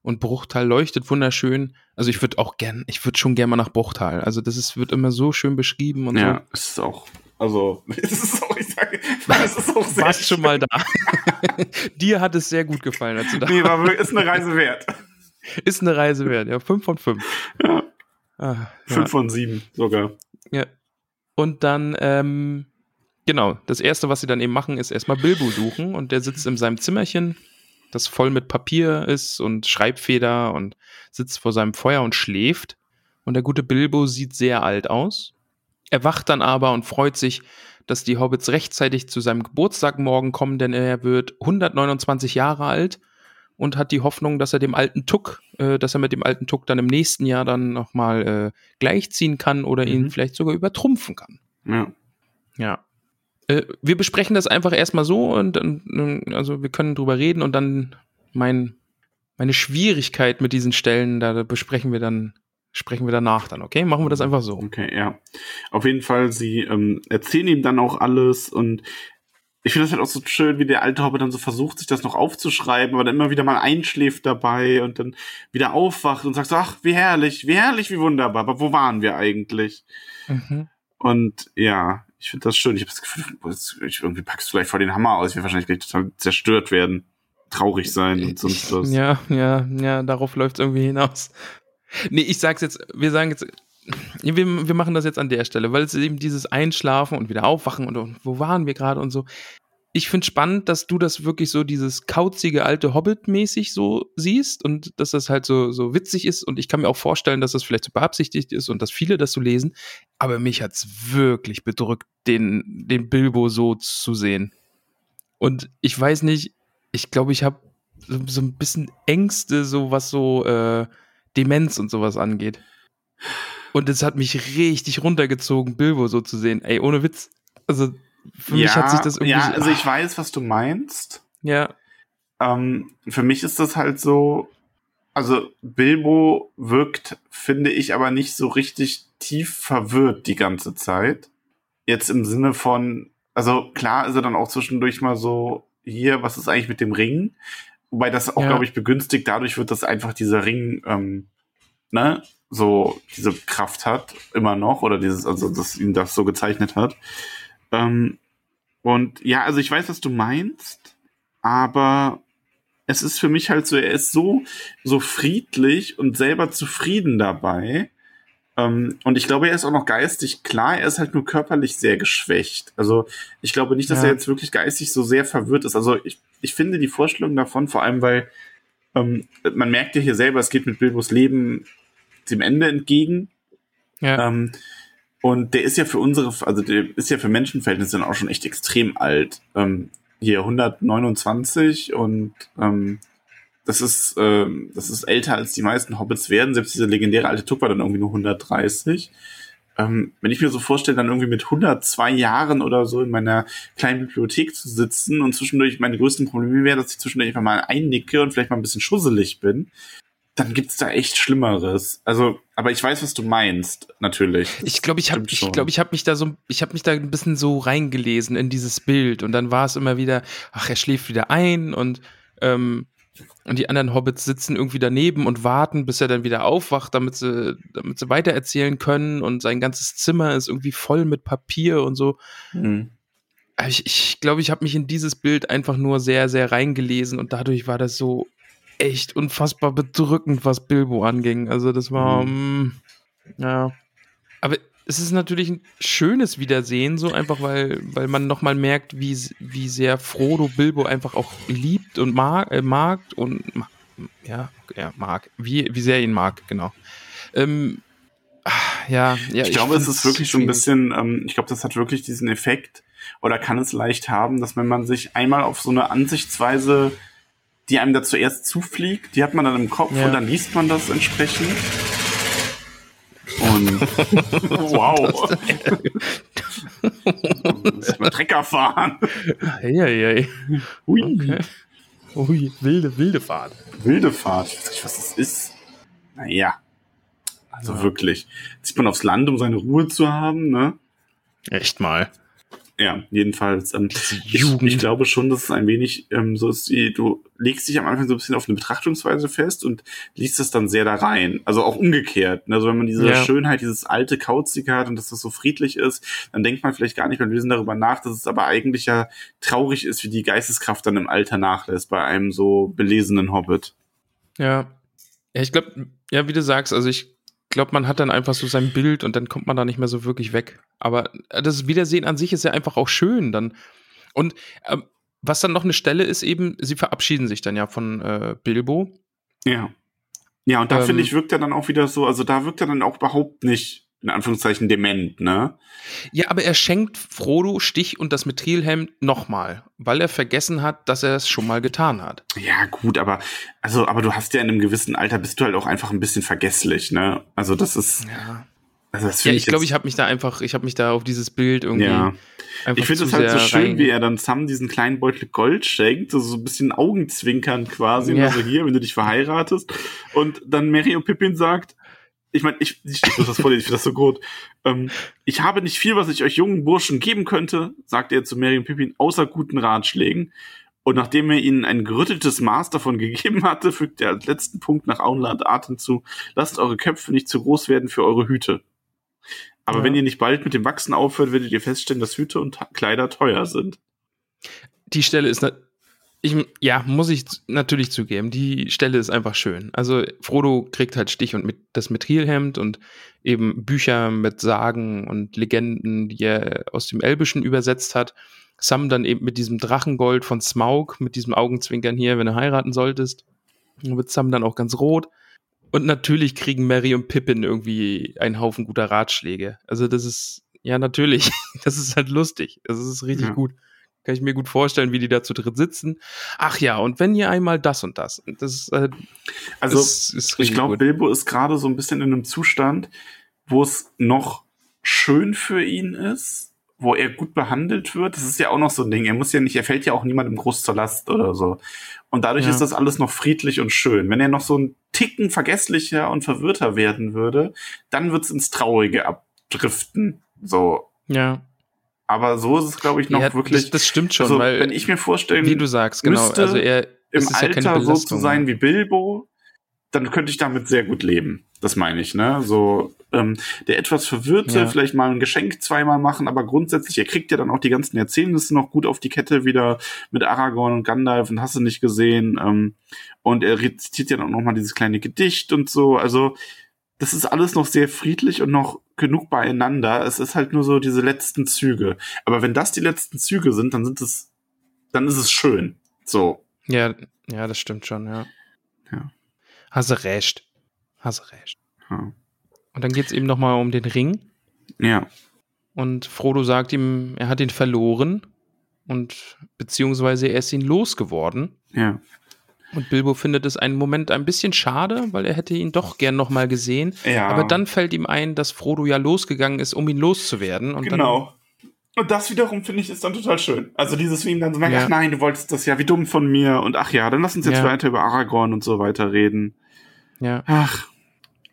Und Bruchtal leuchtet wunderschön. Also ich würde auch gern, ich würde schon gern mal nach Bruchtal. Also das ist, wird immer so schön beschrieben und Ja, es ist auch, also, es ist auch, ich sage, es ist auch sehr Warst schon mal da. Dir hat es sehr gut gefallen, als du da Nee, war ist eine Reise wert. Ist eine Reise wert, ja. Fünf von fünf. Ja, Ah, fünf ja. von sieben sogar. Ja. Und dann, ähm, genau, das erste, was sie dann eben machen, ist erstmal Bilbo suchen und der sitzt in seinem Zimmerchen, das voll mit Papier ist und Schreibfeder und sitzt vor seinem Feuer und schläft. Und der gute Bilbo sieht sehr alt aus. Er wacht dann aber und freut sich, dass die Hobbits rechtzeitig zu seinem Geburtstag morgen kommen, denn er wird 129 Jahre alt und hat die Hoffnung, dass er dem alten Tuck, äh, dass er mit dem alten Tuck dann im nächsten Jahr dann nochmal äh, gleichziehen kann oder ihn Mhm. vielleicht sogar übertrumpfen kann. Ja. Ja. Äh, wir besprechen das einfach erstmal so und dann, äh, also wir können drüber reden und dann mein, meine Schwierigkeit mit diesen Stellen, da besprechen wir dann, sprechen wir danach dann, okay? Machen wir das einfach so. Okay, ja. Auf jeden Fall, sie ähm, erzählen ihm dann auch alles und ich finde das halt auch so schön, wie der alte Hobbit dann so versucht, sich das noch aufzuschreiben, aber dann immer wieder mal einschläft dabei und dann wieder aufwacht und sagt so, ach, wie herrlich, wie herrlich, wie wunderbar, aber wo waren wir eigentlich? Mhm. Und ja, ich finde das schön. Ich habe das Gefühl, ich, irgendwie packst du gleich vor den Hammer aus, ich werde wahrscheinlich gleich total zerstört werden, traurig sein und sonst was. Ja, ja, ja, darauf läuft es irgendwie hinaus. Nee, ich sag's jetzt, wir sagen jetzt, wir, wir machen das jetzt an der Stelle, weil es eben dieses Einschlafen und wieder aufwachen und, und wo waren wir gerade und so. Ich finde spannend, dass du das wirklich so dieses kauzige alte Hobbit-mäßig so siehst und dass das halt so, so witzig ist. Und ich kann mir auch vorstellen, dass das vielleicht so beabsichtigt ist und dass viele das so lesen. Aber mich hat's wirklich bedrückt, den, den Bilbo so zu sehen. Und ich weiß nicht, ich glaube, ich habe so, so ein bisschen Ängste, so was so äh, Demenz und sowas angeht. Und es hat mich richtig runtergezogen, Bilbo so zu sehen. Ey, ohne Witz. Also für mich hat sich das irgendwie. Ja, so- also ich weiß, was du meinst. ja, Ähm, für mich ist das halt so, also Bilbo wirkt, finde ich, aber nicht so richtig tief verwirrt die ganze Zeit. Jetzt im Sinne von, also klar ist er dann auch zwischendurch mal so, hier, was ist eigentlich mit dem Ring? Wobei das auch, ja. glaube ich, begünstigt dadurch wird, dass einfach dieser Ring, ähm, ne, so diese Kraft hat, immer noch, oder dieses, also dass ihn das so gezeichnet hat. Ähm, und ja, also ich weiß, was du meinst, aber es ist für mich halt so, er ist so, so friedlich und selber zufrieden dabei. Ähm, und ich glaube, er ist auch noch geistig klar, er ist halt nur körperlich sehr geschwächt. Also ich glaube nicht, dass ja. er jetzt wirklich geistig so sehr verwirrt ist. Also ich, ich finde die Vorstellung davon, vor allem weil ähm, man merkt ja hier selber, es geht mit Bilbos Leben dem Ende entgegen. Ja. Ähm, und der ist ja für unsere, also der ist ja für Menschenverhältnisse dann auch schon echt extrem alt. Hier 129 und ähm, das ist, ähm, das ist älter als die meisten Hobbits werden. Selbst dieser legendäre alte Tuck war dann irgendwie nur 130. Ähm, wenn ich mir so vorstelle, dann irgendwie mit 102 Jahren oder so in meiner kleinen Bibliothek zu sitzen und zwischendurch meine größten Probleme wäre, dass ich zwischendurch einfach mal einnicke und vielleicht mal ein bisschen schusselig bin dann gibt's da echt Schlimmeres. Also, aber ich weiß, was du meinst, natürlich. Ich glaube, ich habe, ich glaube, ich habe mich da so, ich habe mich da ein bisschen so reingelesen in dieses Bild und dann war es immer wieder, ach, er schläft wieder ein und ähm, und die anderen Hobbits sitzen irgendwie daneben und warten, bis er dann wieder aufwacht, damit sie, damit sie weitererzählen können und sein ganzes Zimmer ist irgendwie voll mit Papier und so. Mhm. Ich, ich glaube, ich habe mich in dieses Bild einfach nur sehr, sehr reingelesen und dadurch war das so echt unfassbar bedrückend, was Bilbo anging. Also das war, mhm. mh, mm, ja. Aber es ist natürlich ein schönes Wiedersehen, so einfach, weil, weil man nochmal merkt, wie, wie sehr Frodo Bilbo einfach auch liebt und mag, äh, mag und ja, ja, mag, wie, wie sehr ihn mag, genau. Ähm, ja, ja, ich, ich glaube, es ist wirklich so ein bisschen, ähm, ich glaube, das hat wirklich diesen Effekt oder kann es leicht haben, dass wenn man sich einmal auf so eine Ansichtsweise die einem da zuerst zufliegt, die hat man dann im Kopf ja. und dann liest man das entsprechend. Und wow. Erstmal Trecker fahren. Hey. Hui. Okay. Ui, wilde, wilde Fahrt. Wilde Fahrt. Ich weiß nicht, was das ist. Naja. Also ja. wirklich. Zieht man aufs Land, um seine Ruhe zu haben, ne? Echt mal. Ja, jedenfalls. Ähm, ich, ich, glaube schon, dass es ein wenig ähm, so ist, wie du legst dich am Anfang so ein bisschen auf eine Betrachtungsweise fest und liest es dann sehr da rein. Also auch umgekehrt. Ne? Also wenn man diese ja. Schönheit, dieses alte Kauzige hat und dass das so friedlich ist, dann denkt man vielleicht gar nicht beim Lesen darüber nach, dass es aber eigentlich ja traurig ist, wie die Geisteskraft dann im Alter nachlässt bei einem so belesenen Hobbit. Ja. Ja, ich glaube, ja, wie du sagst, also ich glaube, man hat dann einfach so sein Bild und dann kommt man da nicht mehr so wirklich weg. Aber äh, das Wiedersehen an sich ist ja einfach auch schön dann. Und äh, was dann noch eine Stelle ist, eben, sie verabschieden sich dann ja von äh, Bilbo. Ja. Ja, und da ähm, finde ich, wirkt er dann auch wieder so, also da wirkt er dann auch überhaupt nicht in Anführungszeichen dement, ne? Ja, aber er schenkt Frodo Stich und das Mithrilhelm nochmal, weil er vergessen hat, dass er es schon mal getan hat. Ja, gut, aber also, aber du hast ja in einem gewissen Alter bist du halt auch einfach ein bisschen vergesslich, ne? Also das ist. Ja. Also das ja, ich, ich glaube, ich habe mich da einfach, ich habe mich da auf dieses Bild irgendwie. Ja. Ich finde es halt so schön, wie er dann Sam diesen kleinen Beutel Gold schenkt, also so ein bisschen Augenzwinkern quasi, ja. also hier, wenn du dich verheiratest. Und dann Mary und Pippin sagt, ich meine, ich, ich das vor, ich finde das so gut. Ähm, ich habe nicht viel, was ich euch jungen Burschen geben könnte, sagte er zu Mary und Pippin, außer guten Ratschlägen. Und nachdem er ihnen ein gerütteltes Maß davon gegeben hatte, fügte er als letzten Punkt nach Auenland Atem zu, lasst eure Köpfe nicht zu groß werden für eure Hüte. Aber ja. wenn ihr nicht bald mit dem Wachsen aufhört, werdet ihr feststellen, dass Hüte und Kleider teuer sind. Die Stelle ist ich, ja, muss ich natürlich zugeben, die Stelle ist einfach schön. Also Frodo kriegt halt Stich und mit das Mithrilhemd und eben Bücher mit Sagen und Legenden, die er aus dem Elbischen übersetzt hat. Sam dann eben mit diesem Drachengold von Smaug, mit diesem Augenzwinkern hier, wenn du heiraten solltest. Dann wird Sam dann auch ganz rot. Und natürlich kriegen Mary und Pippin irgendwie einen Haufen guter Ratschläge. Also das ist, ja natürlich, das ist halt lustig. Das ist richtig ja. gut. Kann ich mir gut vorstellen, wie die da zu dritt sitzen. Ach ja, und wenn ihr einmal das und das. Das äh, also, ist, ist ich glaube, Bilbo ist gerade so ein bisschen in einem Zustand, wo es noch schön für ihn ist wo er gut behandelt wird. Das ist ja auch noch so ein Ding. Er muss ja nicht, er fällt ja auch niemandem groß zur Last oder so. Und dadurch Ja. ist das alles noch friedlich und schön. Wenn er noch so ein Ticken vergesslicher und verwirrter werden würde, dann wird's ins Traurige abdriften. So. Ja. Aber so ist es, glaube ich, noch ja, wirklich. Das, das stimmt schon, also, weil, wenn ich mir vorstellen, wie du sagst, genau. müsste Also er im ist ja Alter so zu sein wie Bilbo, dann könnte ich damit sehr gut leben. Das meine ich, ne? So, ähm, der etwas Verwirrte, Ja. vielleicht mal ein Geschenk zweimal machen, aber grundsätzlich, er kriegt ja dann auch die ganzen Erzählnisse noch gut auf die Kette wieder mit Aragorn und Gandalf und hast du nicht gesehen. Ähm, und er rezitiert ja dann auch noch mal dieses kleine Gedicht und so. Also, das ist alles noch sehr friedlich und noch genug beieinander. Es ist halt nur so diese letzten Züge. Aber wenn das die letzten Züge sind, dann sind es, dann ist es schön. So. Ja, ja, das stimmt schon, ja. Ja. Hast du recht. Hast du recht. Ja. Und dann geht's eben nochmal um den Ring. ja. Und Frodo sagt ihm, er hat ihn verloren. Und beziehungsweise er ist ihn losgeworden. Ja. Und Bilbo findet es einen Moment ein bisschen schade, weil er hätte ihn doch gern nochmal gesehen. Ja. Aber dann fällt ihm ein, dass Frodo ja losgegangen ist, um ihn loszuwerden. Und Genau. Und das wiederum finde ich ist dann total schön. Also dieses wie ihm dann so merkt, Ja. ach nein, du wolltest das ja, wie dumm von mir. Und ach ja, dann lass uns jetzt Ja. weiter über Aragorn und so weiter reden. Ja. Ach.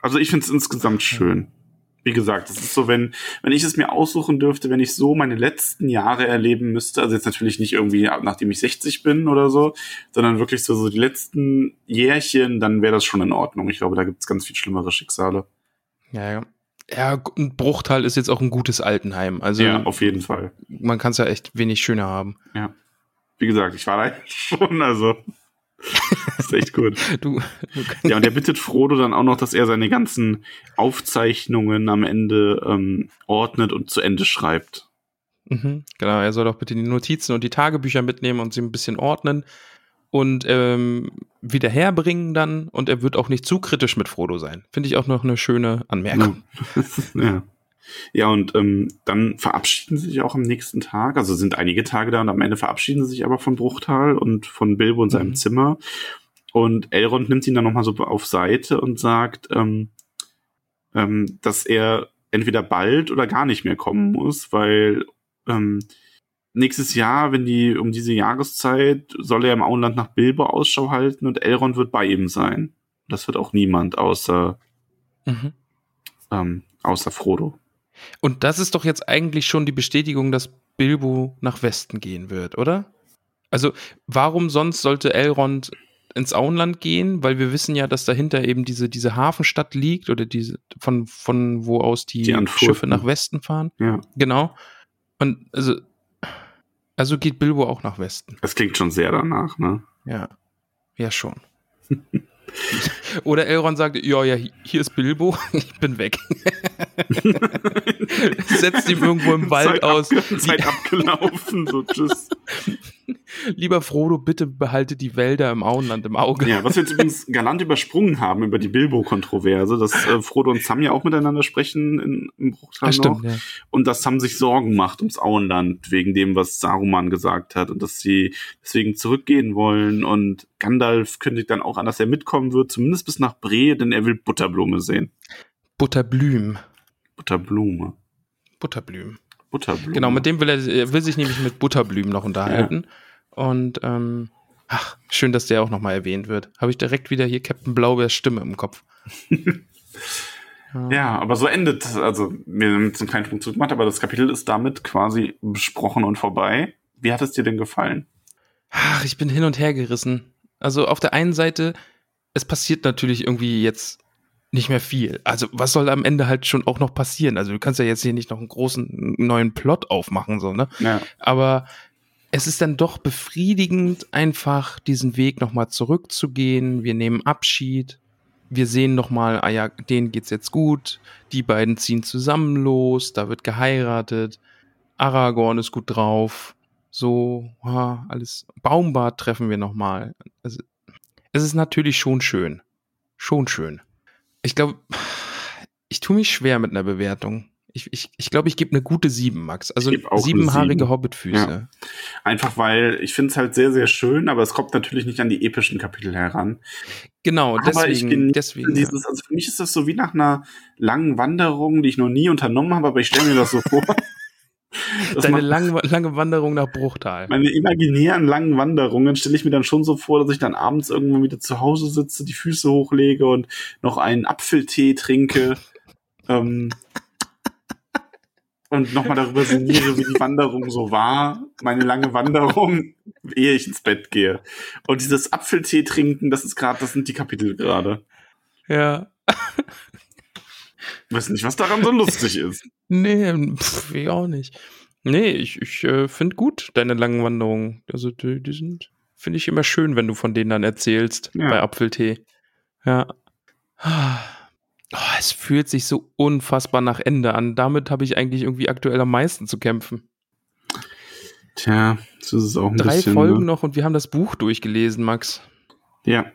Also ich finde es insgesamt schön. Wie gesagt, es ist so, wenn, wenn ich es mir aussuchen dürfte, wenn ich so meine letzten Jahre erleben müsste, also jetzt natürlich nicht irgendwie, nachdem ich 60 bin oder so, sondern wirklich so, so die letzten Jährchen, dann wäre das schon in Ordnung. Ich glaube, da gibt es ganz viel schlimmere Schicksale. Ja, ja. Ja, ein Bruchtal ist jetzt auch ein gutes Altenheim. Also ja, auf jeden Fall. man kann es ja echt wenig schöner haben. Wie gesagt, ich war da schon, also. ist echt gut. Du, du Ja, und er bittet Frodo dann auch noch, dass er seine ganzen Aufzeichnungen am Ende ähm, ordnet und zu Ende schreibt. Mhm, genau, er soll doch bitte die Notizen und die Tagebücher mitnehmen und sie ein bisschen ordnen und ähm, wieder herbringen dann. Und er wird auch nicht zu kritisch mit Frodo sein. Finde ich auch noch eine schöne Anmerkung. ja. Ja, und ähm, dann verabschieden sie sich auch am nächsten Tag. Also sind einige Tage da und am Ende verabschieden sie sich aber von Bruchtal und von Bilbo in seinem Mhm. Zimmer. Und Elrond nimmt ihn dann nochmal so auf Seite und sagt, ähm, ähm, dass er entweder bald oder gar nicht mehr kommen muss, weil ähm, nächstes Jahr, wenn die um diese Jahreszeit, soll er im Auenland nach Bilbo Ausschau halten und Elrond wird bei ihm sein. Das wird auch niemand außer, Mhm. ähm, außer Frodo. Und das ist doch jetzt eigentlich schon die Bestätigung, dass Bilbo nach Westen gehen wird, oder? Also, warum sonst sollte Elrond ins Auenland gehen? Weil wir wissen ja, dass dahinter eben diese, diese Hafenstadt liegt oder diese, von, von wo aus die, Die. Schiffe nach Westen fahren. Ja. Genau. Und also, also geht Bilbo auch nach Westen. Das klingt schon sehr danach, ne? Ja. Ja, schon. Oder Elrond sagt, ja, ja, hier ist Bilbo, ich bin weg. Setzt ihm irgendwo im Wald Zeit aus. Abge Zeit abgelaufen, so tschüss. Lieber Frodo, bitte behalte die Wälder im Auenland im Auge. Ja, was wir jetzt übrigens galant übersprungen haben über die Bilbo-Kontroverse, dass äh, Frodo und Sam ja auch miteinander sprechen in, im Ah, stimmt, noch. ja. Und dass Sam sich Sorgen macht ums Auenland, wegen dem, was Saruman gesagt hat. Und dass sie deswegen zurückgehen wollen. Und Gandalf kündigt dann auch an, dass er mitkommen wird, zumindest bis nach Bre, denn er will Butterblume sehen. Butterblüm. Butterblume. Butterblüm. Butterblume. Genau, mit dem will er, er will sich nämlich mit Butterblüm noch unterhalten. Und ähm, ach, schön, dass der auch nochmal erwähnt wird. Habe ich direkt wieder hier Captain Blaubeers Stimme im Kopf. Ja, aber so endet, also wir haben jetzt einen kleinen Sprung zurückgemacht, aber das Kapitel ist damit quasi besprochen und vorbei. Wie hat es dir denn gefallen? Ach, ich bin hin und her gerissen. Also auf der einen Seite, es passiert natürlich irgendwie jetzt nicht mehr viel. Also was soll am Ende halt schon auch noch passieren? Also du kannst ja jetzt hier nicht noch einen großen neuen Plot aufmachen, so, ne? Ja, Aber es ist dann doch befriedigend, einfach diesen Weg nochmal zurückzugehen. Wir nehmen Abschied. Wir sehen nochmal, ah ja, denen geht's jetzt gut. Die beiden ziehen zusammen los. Da wird geheiratet. Aragorn ist gut drauf. So, ha, alles. Baumbart treffen wir nochmal. Also, es ist natürlich schon schön. Schon schön. Ich glaube, ich tue mich schwer mit einer Bewertung. Ich, ich, ich glaube, ich gebe eine gute sieben, Max. Also Ich siebenhaarige sieben. Hobbitfüße. einfach weil ich finde es halt sehr, sehr schön, aber es kommt natürlich nicht an die epischen Kapitel heran. Genau, Aber ich deswegen. genieße deswegen ja. Dieses, also für mich ist das so wie nach einer langen Wanderung, die ich noch nie unternommen habe, aber ich stelle mir das so vor. Deine lange, lange Wanderung nach Bruchtal. Meine imaginären langen Wanderungen stelle ich mir dann schon so vor, dass ich dann abends irgendwann wieder zu Hause sitze, die Füße hochlege und noch einen Apfeltee trinke. ähm, und nochmal darüber sinniere, wie die Wanderung so war, meine lange Wanderung, ehe ich ins Bett gehe. Und dieses Apfeltee trinken, das ist gerade, das sind die Kapitel gerade. Ja. Weiß nicht, was daran so lustig ist. Nee, pff, ich auch nicht. Nee, ich, ich äh, finde gut deine langen Wanderungen. Also die, die sind, finde ich immer schön, wenn du von denen dann erzählst Ja. bei Apfeltee. Ja. Oh, es fühlt sich so unfassbar nach Ende an. Damit habe ich eigentlich irgendwie aktuell am meisten zu kämpfen. Tja, so ist es auch ein Drei bisschen. Folgen ne? noch und wir haben das Buch durchgelesen, Max. Ja.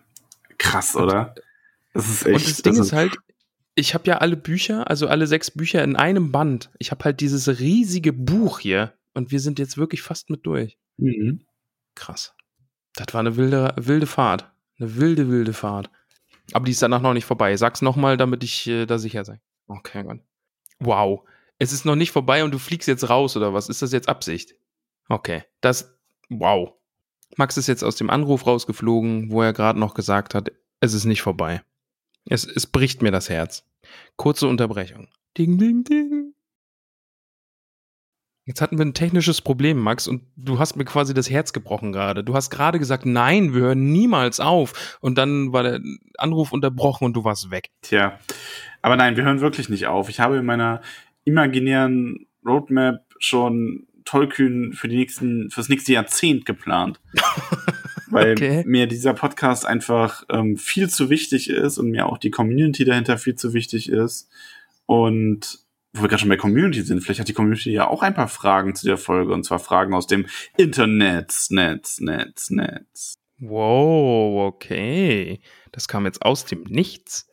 Krass, oder? Das ist echt. und das Ding also, ist halt, ich habe ja alle Bücher, also alle sechs Bücher in einem Band. Ich habe halt dieses riesige Buch hier und wir sind jetzt wirklich fast mit durch. Mhm. Krass. Das war eine wilde, wilde Fahrt. Eine wilde, wilde Fahrt. Aber die ist danach noch nicht vorbei. Sag's nochmal, damit ich äh, da sicher sei. Okay, Gott. Wow. Es ist noch nicht vorbei und du fliegst jetzt raus, oder was? Ist das jetzt Absicht? Okay. Das. Wow. Max ist jetzt aus dem Anruf rausgeflogen, wo er gerade noch gesagt hat, es ist nicht vorbei. Es, es bricht mir das Herz. Kurze Unterbrechung. Ding, ding, ding. Jetzt hatten wir ein technisches Problem, Max, und du hast mir quasi das Herz gebrochen gerade. Du hast gerade gesagt, nein, wir hören niemals auf. Und dann war der Anruf unterbrochen und du warst weg. Tja. Aber nein, wir hören wirklich nicht auf. Ich habe in meiner imaginären Roadmap schon Tollkühn für die nächsten, fürs nächste Jahrzehnt geplant. Weil Okay. mir dieser Podcast einfach ähm, viel zu wichtig ist und mir auch die Community dahinter viel zu wichtig ist. Und wo wir gerade schon bei Community sind, vielleicht hat die Community ja auch ein paar Fragen zu der Folge, und zwar Fragen aus dem Internet, Netz, Netz, Netz. Wow, okay. Das kam jetzt aus dem Nichts.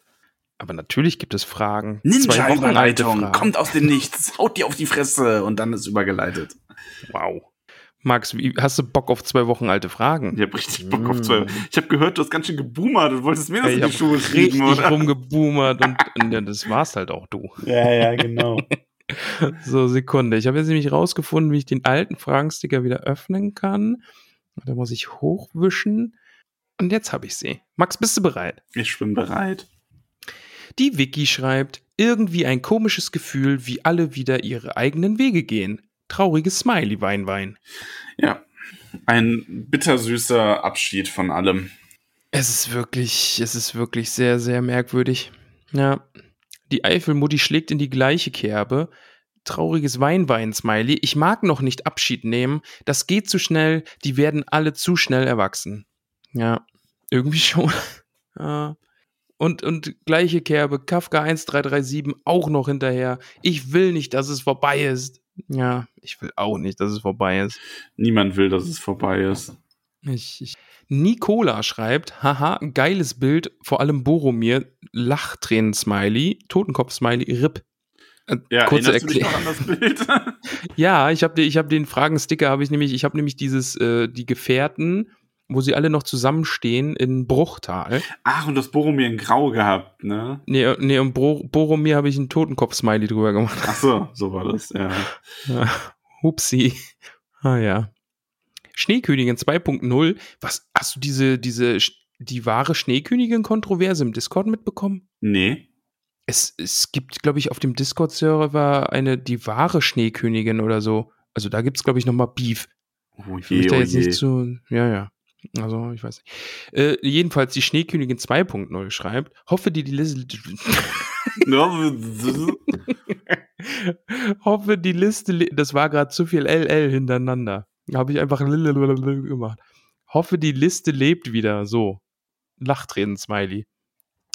Aber natürlich gibt es Fragen. Ninja-Überleitung, kommt aus dem Nichts, haut dir auf die Fresse und dann ist übergeleitet. Wow. Max, wie, hast du Bock auf zwei Wochen alte Fragen? Ich hab richtig Bock auf Mm. zwei. Ich habe gehört, du hast ganz schön geboomert und wolltest mir das Ey, in ich die hab Schuhe richtig schieben, oder? rumgeboomert und, und ja, das war's halt auch du. Ja, ja, genau. So, Sekunde. Ich habe jetzt nämlich rausgefunden, wie ich den alten Fragensticker wieder öffnen kann. Da muss ich hochwischen. Und jetzt habe ich sie. Max, bist du bereit? Ich bin bereit. Die Wiki schreibt, irgendwie ein komisches Gefühl, wie alle wieder ihre eigenen Wege gehen. Trauriges Smiley, Wein, Wein. Ja. Ein bittersüßer Abschied von allem. Es ist wirklich, es ist wirklich sehr, sehr merkwürdig. Ja. Die Eifelmutti schlägt in die gleiche Kerbe. Trauriges Wein-Wein-Smiley. Ich mag noch nicht Abschied nehmen. Das geht zu schnell. Die werden alle zu schnell erwachsen. Ja, irgendwie schon. Ja. Und, und gleiche Kerbe. Kafka 1337 auch noch hinterher. Ich will nicht, dass es vorbei ist. Ja, ich will auch nicht, dass es vorbei ist. Niemand will, dass es vorbei ist. Ich, ich. Nicola schreibt, haha, geiles Bild, vor allem Boromir, Lachtränen-Smiley, Totenkopf-Smiley, RIP. Äh, Ja, kurze Erklärung. noch an das Bild? Ja, ich habe ich hab den Fragensticker, habe ich nämlich, ich habe nämlich dieses, äh, die Gefährten, wo sie alle noch zusammenstehen in Bruchtal. Ach, und das Boromir in Grau gehabt, ne? Nee, nee, und Bro Boromir habe ich einen Totenkopf-Smiley drüber gemacht. Ach so, so war das, ja. Ja, Hupsi. Ah ja. Schneekönigin 2.0. Was, hast du diese, diese, die wahre Schneekönigin-Kontroverse im Discord mitbekommen? Nee. Es, es gibt, glaube ich, auf dem Discord-Server eine, die wahre Schneekönigin oder so. Also da gibt es, glaube ich, nochmal Beef. Oh Ich will je, mich da oh jetzt je. nicht zu. Ja, ja. Also, ich weiß nicht. Äh, jedenfalls, die Schneekönigin 2.0 schreibt, hoffe, die, die Liste. hoffe, die Liste. Das war gerade zu viel LL hintereinander. Da habe ich einfach gemacht. Hoffe, die Liste lebt wieder. So. Lachtränen-Smiley.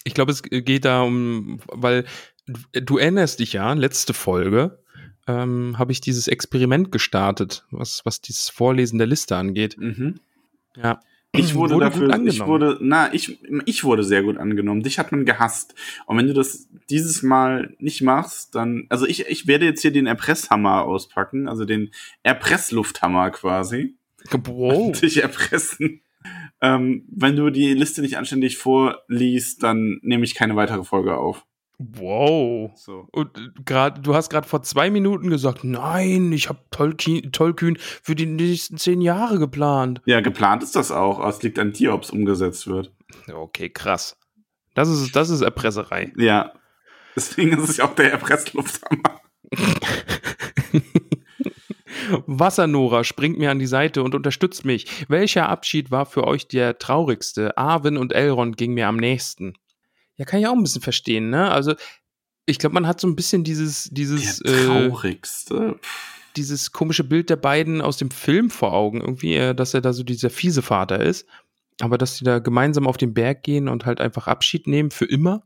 Ich glaube, es geht da um, weil du erinnerst dich ja, letzte Folge ähm, habe ich dieses Experiment gestartet, was, was dieses Vorlesen der Liste angeht. Mhm. Ja. Ich wurde, Wurde gut dafür, ich wurde, na, ich, ich wurde sehr gut angenommen. Dich hat man gehasst. Und wenn du das dieses Mal nicht machst, dann, also ich, ich werde jetzt hier den Erpresshammer auspacken, also den Erpresslufthammer quasi. Wow. Und dich erpressen. Ähm, wenn du die Liste nicht anständig vorliest, dann nehme ich keine weitere Folge auf. Wow. So. Und äh, gerade, du hast gerade vor zwei Minuten gesagt, nein, ich habe Tolkien, Tollkühn für die nächsten zehn Jahre geplant. Ja, geplant ist das auch, aber es liegt an dir, ob es umgesetzt wird. Okay, krass. Das ist, das ist Erpresserei. Ja. Deswegen ist es ja auch der Erpresslufthammer. Wassernora springt mir an die Seite und unterstützt mich. Welcher Abschied war für euch der traurigste? Arwen und Elrond ging mir am nächsten. Ja, kann ich auch ein bisschen verstehen, ne? Also, ich glaube, man hat so ein bisschen dieses, dieses, Der äh, traurigste. dieses komische Bild der beiden aus dem Film vor Augen, irgendwie, äh, dass er da so dieser fiese Vater ist. Aber dass die da gemeinsam auf den Berg gehen und halt einfach Abschied nehmen für immer.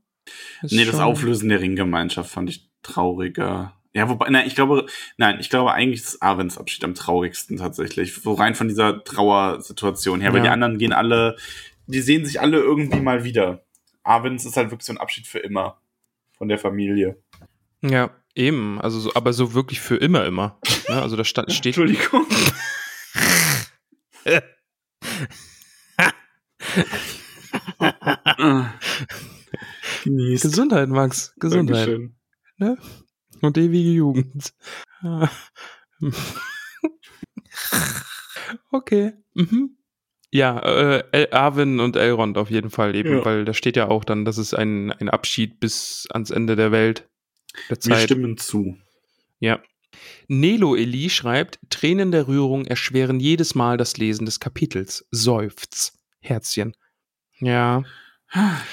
nee, das Auflösen der Ringgemeinschaft fand ich trauriger. Ja, wobei, nein, ich glaube, nein, ich glaube eigentlich ist Arwens Abschied am traurigsten tatsächlich. So rein von dieser Trauersituation her, weil Ja. die anderen gehen alle, die sehen sich alle irgendwie mal wieder. Arwens ist halt wirklich so ein Abschied für immer von der Familie. Ja, eben. Also, so, aber so wirklich für immer, immer. Ne? Also, da sta steht. Entschuldigung. Genießt. Gesundheit, Max. Gesundheit. Dankeschön. Ne? Und ewige Jugend. okay. Mhm. Ja, äh, El Arwen und Elrond auf jeden Fall eben, Ja. weil da steht ja auch dann, das ist ein, ein Abschied bis ans Ende der Welt. Der Wir stimmen zu. Ja. Nelo Eli schreibt, Tränen der Rührung erschweren jedes Mal das Lesen des Kapitels. Seufz. Herzchen. Ja.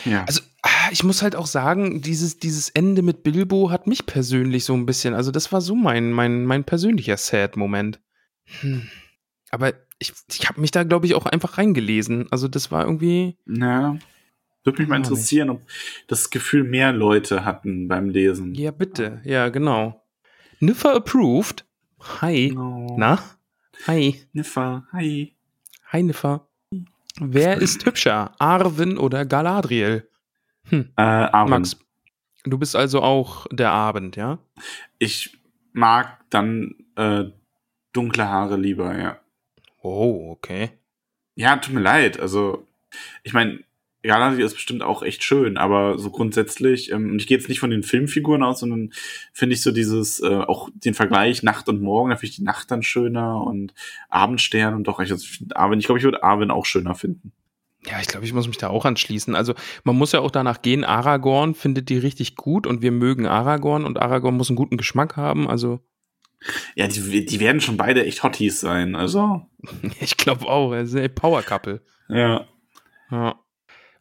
Ja. Also, ah, ich muss halt auch sagen, dieses, dieses Ende mit Bilbo hat mich persönlich so ein bisschen, also das war so mein, mein, mein persönlicher Sad-Moment. Hm. Aber ich, ich habe mich da, glaube ich, auch einfach reingelesen. Also das war irgendwie, Ja. Würde mich mal interessieren, ob das Gefühl mehr Leute hatten beim Lesen. ja bitte, ja genau. Niffer approved. Hi. Oh. Na? Hi. Niffer, hi. Hi Niffer. Wer ist hübscher, Arwen oder Galadriel? Hm. Äh, Arwen. Max, du bist also auch der Abend, ja? Ich mag dann äh, dunkle Haare lieber, ja. Oh, okay. Ja, tut mir leid. Also, ich meine, Galadriel ist bestimmt auch echt schön, aber so grundsätzlich, ähm, und ich gehe jetzt nicht von den Filmfiguren aus, sondern finde ich so dieses, äh, auch den Vergleich Nacht und Morgen, da finde ich die Nacht dann schöner und Abendstern und doch, ich, also, ich find Arwen, ich glaube, ich würde Arwen auch schöner finden. Ja, ich glaube, ich muss mich da auch anschließen. Also man muss ja auch danach gehen, Aragorn findet die richtig gut und wir mögen Aragorn und Aragorn muss einen guten Geschmack haben. Also Ja, die, die werden schon beide echt Hotties sein, also. ich glaube auch, er ist ein Power Couple. Ja. Ja.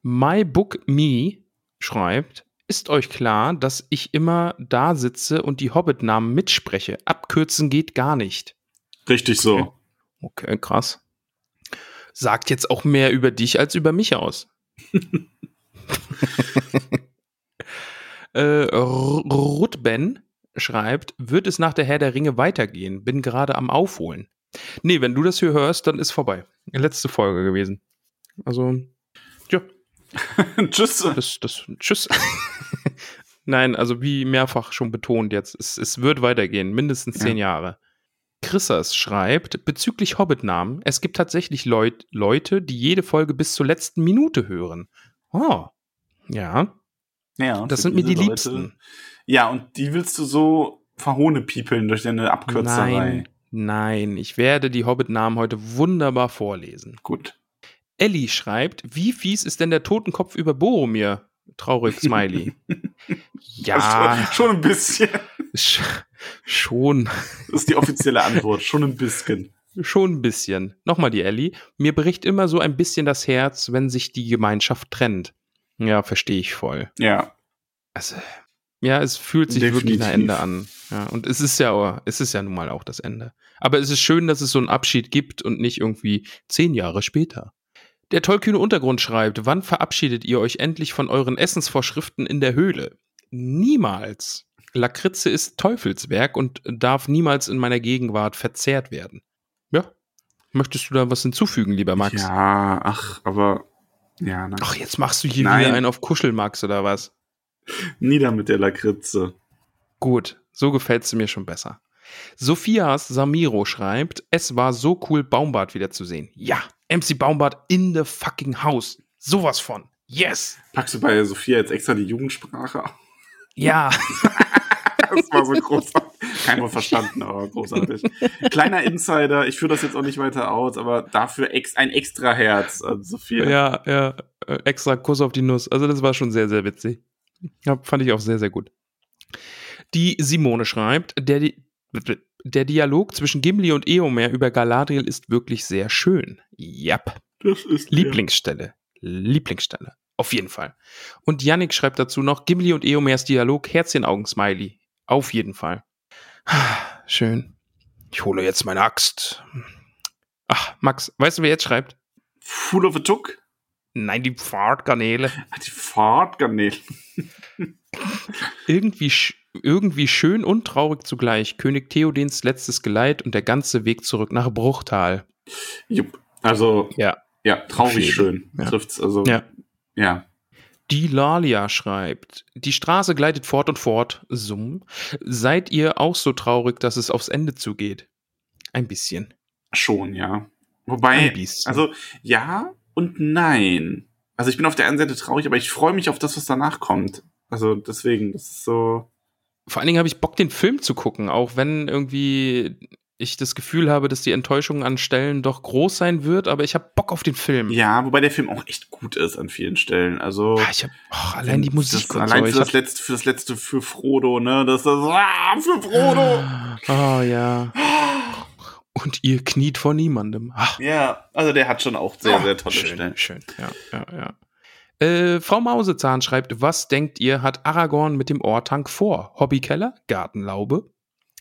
My Book Me schreibt, ist euch klar, dass ich immer da sitze und die Hobbit-Namen mitspreche? Abkürzen geht gar nicht. Richtig so. Okay, krass. Sagt jetzt auch mehr über dich als über mich aus. äh, Rutben schreibt, wird es nach der Herr der Ringe weitergehen? Bin gerade am Aufholen. Nee, wenn du das hier hörst, dann ist vorbei. Letzte Folge gewesen. Also, ja, Tschüss. das, das, tschüss. Nein, also wie mehrfach schon betont jetzt, es, es wird weitergehen, mindestens zehn Jahre. Chrissas schreibt, bezüglich Hobbit-Namen, es gibt tatsächlich Leut, Leute, die jede Folge bis zur letzten Minute hören. Oh, ja, Ja, das sind mir die diese Liebsten. Ja, und die willst du so verhohnepiepeln durch deine Abkürzerei. Nein, nein, ich werde die Hobbit-Namen heute wunderbar vorlesen. Gut. Ellie schreibt, wie fies ist denn der Totenkopf über Boromir? Traurig, Smiley. ja, Also, schon ein bisschen. sch schon. Das ist die offizielle Antwort. Schon ein bisschen. Schon ein bisschen. Nochmal die Ellie. Mir bricht immer so ein bisschen das Herz, wenn sich die Gemeinschaft trennt. Ja, verstehe ich voll. Ja. Also, ja, es fühlt sich wirklich nach Definitiv. Ende an. Ja, und es ist ja, es ist ja nun mal auch das Ende. Aber es ist schön, dass es so einen Abschied gibt und nicht irgendwie zehn Jahre später. Der tollkühne Untergrund schreibt, wann verabschiedet ihr euch endlich von euren Essensvorschriften in der Höhle? Niemals. Lakritze ist Teufelswerk und darf niemals in meiner Gegenwart verzehrt werden. Ja. Möchtest du da was hinzufügen, lieber Max? Ja, ach, aber. Ja, na. Ach, jetzt machst du hier Nein. wieder einen auf Kuschelmax oder was? Nieder mit der Lakritze. Gut, so gefällt sie mir schon besser. Sophias Samiro schreibt, es war so cool, Baumbart wiederzusehen. Ja, MC Baumbart in the fucking house. Sowas von. Yes. Packst du bei Sophia jetzt extra die Jugendsprache? Ja. Das war so großartig. Kein Wort verstanden, aber großartig. Kleiner Insider, ich führe das jetzt auch nicht weiter aus, aber dafür ex ein extra Herz an Sophia. Ja, ja. Äh, Extra Kuss auf die Nuss. Also, das war schon sehr, sehr witzig. Ja, fand ich auch sehr, sehr gut. Die Simone schreibt, der, der Dialog zwischen Gimli und Eomer über Galadriel ist wirklich sehr schön. Jap. Das ist Lieblingsstelle. Lieblingsstelle. Auf jeden Fall. Und Yannick schreibt dazu noch Gimli und Eomers Dialog, Herzchenaugen-Smiley. Auf jeden Fall. Schön. Ich hole jetzt meine Axt. Ach, Max, weißt du, wer jetzt schreibt? Full of a Tuck. Nein, die Pfadgarnele. Die Fahrtgarnele. Irgendwie, sch irgendwie schön und traurig zugleich. König Theodens letztes Geleit und der ganze Weg zurück nach Bruchtal. Jupp. Also, Ja. ja, traurig schön. Ja. Trifft's also. Ja. Ja. Die Lalia schreibt, die Straße gleitet fort und fort, summ. Seid ihr auch so traurig, dass es aufs Ende zugeht? Ein bisschen. Schon, ja. Wobei, Ein bisschen. also, ja und nein. Also, ich bin auf der einen Seite traurig, aber ich freue mich auf das, was danach kommt. Also, deswegen, das ist so. Vor allen Dingen habe ich Bock, den Film zu gucken, auch wenn irgendwie ich das Gefühl habe, dass die Enttäuschung an Stellen doch groß sein wird, aber ich habe Bock auf den Film. Ja, wobei der Film auch echt gut ist an vielen Stellen. Also. Ah, ich habe allein die Musik das, und allein so. für das hab, letzte, für das letzte für Frodo, ne? Das ist das, ah, für Frodo. oh ja. Und ihr kniet vor niemandem. Ach, Ja, also der hat schon auch sehr, sehr tolle schön, Stellen. Schön, ja, ja, ja. Äh, Frau Mausezahn schreibt, was denkt ihr, hat Aragorn mit dem Ortank vor? Hobbykeller? Gartenlaube?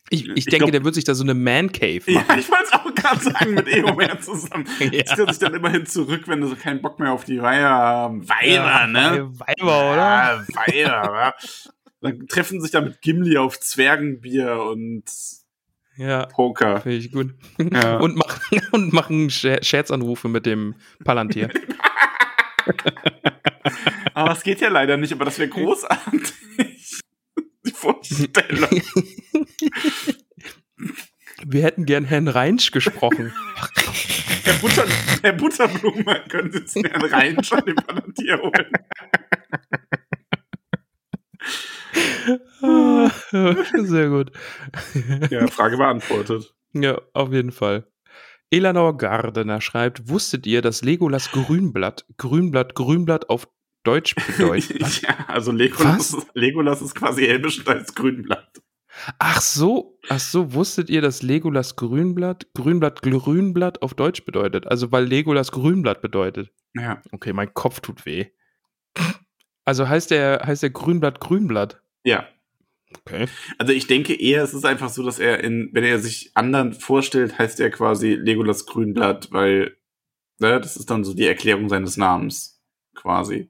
Ich, ich Ich denke, glaub- der wird sich da so eine Man Cave Ja, machen. ich wollte es auch gerade sagen, mit Eomer zusammen. Ja. Zieht er sich dann immerhin zurück, wenn sie keinen Bock mehr auf die Weiber haben. Weiber, ne? Weiber, oder? Ja, Weiber? Dann treffen sich da mit Gimli auf Zwergenbier und Ja, Poker. finde ich gut. Ja. Und machen, und machen Scher- Scherzanrufe mit dem Palantir. Aber es geht ja leider nicht, aber das wäre großartig. Die Vorstellung. Wir hätten gern Herrn Reinsch gesprochen. Herr, Butter, Herr Butterblume, können Sie jetzt Herrn rein schon den Palantir holen? Ah, Sehr gut. Ja, Frage beantwortet. Ja, auf jeden Fall. Elanor Gardener schreibt, wusstet ihr, dass Legolas Grünblatt, Grünblatt, Grünblatt auf Deutsch bedeutet? Ja, also Legolas, Was? Legolas ist quasi Elbisch als Grünblatt. Ach so, ach so, wusstet ihr, dass Legolas Grünblatt, Grünblatt, Grünblatt auf Deutsch bedeutet? Also weil Legolas Grünblatt bedeutet. Ja. Okay, mein Kopf tut weh. Also heißt der, heißt der Grünblatt Grünblatt? Ja. Okay. Also ich denke eher, es ist einfach so, dass er in, wenn er sich anderen vorstellt, heißt er quasi Legolas Grünblatt, weil, ne, das ist dann so die Erklärung seines Namens, quasi.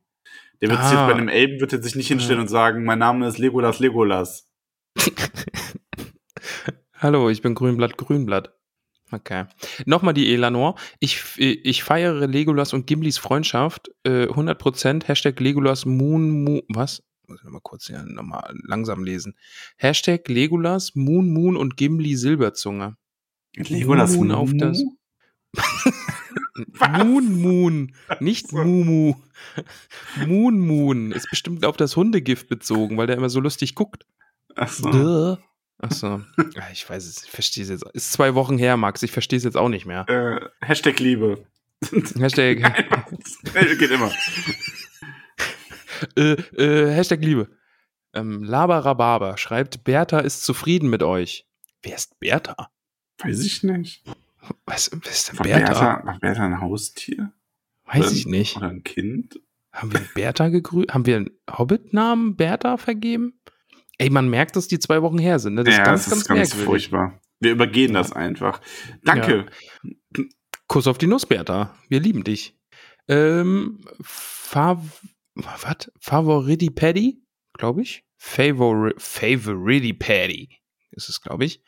Der wird sich Ah. jetzt bei einem Elben wird er sich nicht hinstellen Ja. und sagen, mein Name ist Legolas Legolas. Hallo, ich bin Grünblatt Grünblatt. Okay. Nochmal die Elanor. Ich, ich feiere Legolas und Gimlis Freundschaft. Äh, 100% Hashtag Legolas Moon Moon. Was? Muss ich nochmal kurz hier nochmal langsam lesen. Hashtag Legolas Moon Moon und Gimli Silberzunge. Legolas Moon auf das- Moon Moon, nicht so. Mumu. Moon Moon ist bestimmt auf das Hundegift bezogen, weil der immer so lustig guckt. Achso. Duh. Achso. Ja, Ich weiß es, ich verstehe es jetzt. Ist zwei Wochen her, Max. Ich verstehe es jetzt auch nicht mehr. Äh, Hashtag Liebe. Hashtag, Geht immer. Äh, äh, Hashtag Liebe. Ähm, Labarababa schreibt, Bertha ist zufrieden mit euch. Wer ist Bertha? Weiß ich nicht. Was, wer ist denn War Bertha? Bertha, war Bertha ein Haustier? Weiß Oder- ich nicht. Oder ein Kind? Haben wir Bertha gegrüßt? Haben wir einen Hobbit-Namen Bertha vergeben? Ey, man merkt, dass die zwei Wochen her sind. Ne? Das ja, ist ganz, das ganz, ist ganz merkwürdig. furchtbar. Wir übergehen das einfach. Danke. Kuss auf die Nuss, Bertha. Wir lieben dich. Ähm, Fav was? Favoriti Paddy, glaube ich. Favori Favoriti Paddy ist es, glaube ich.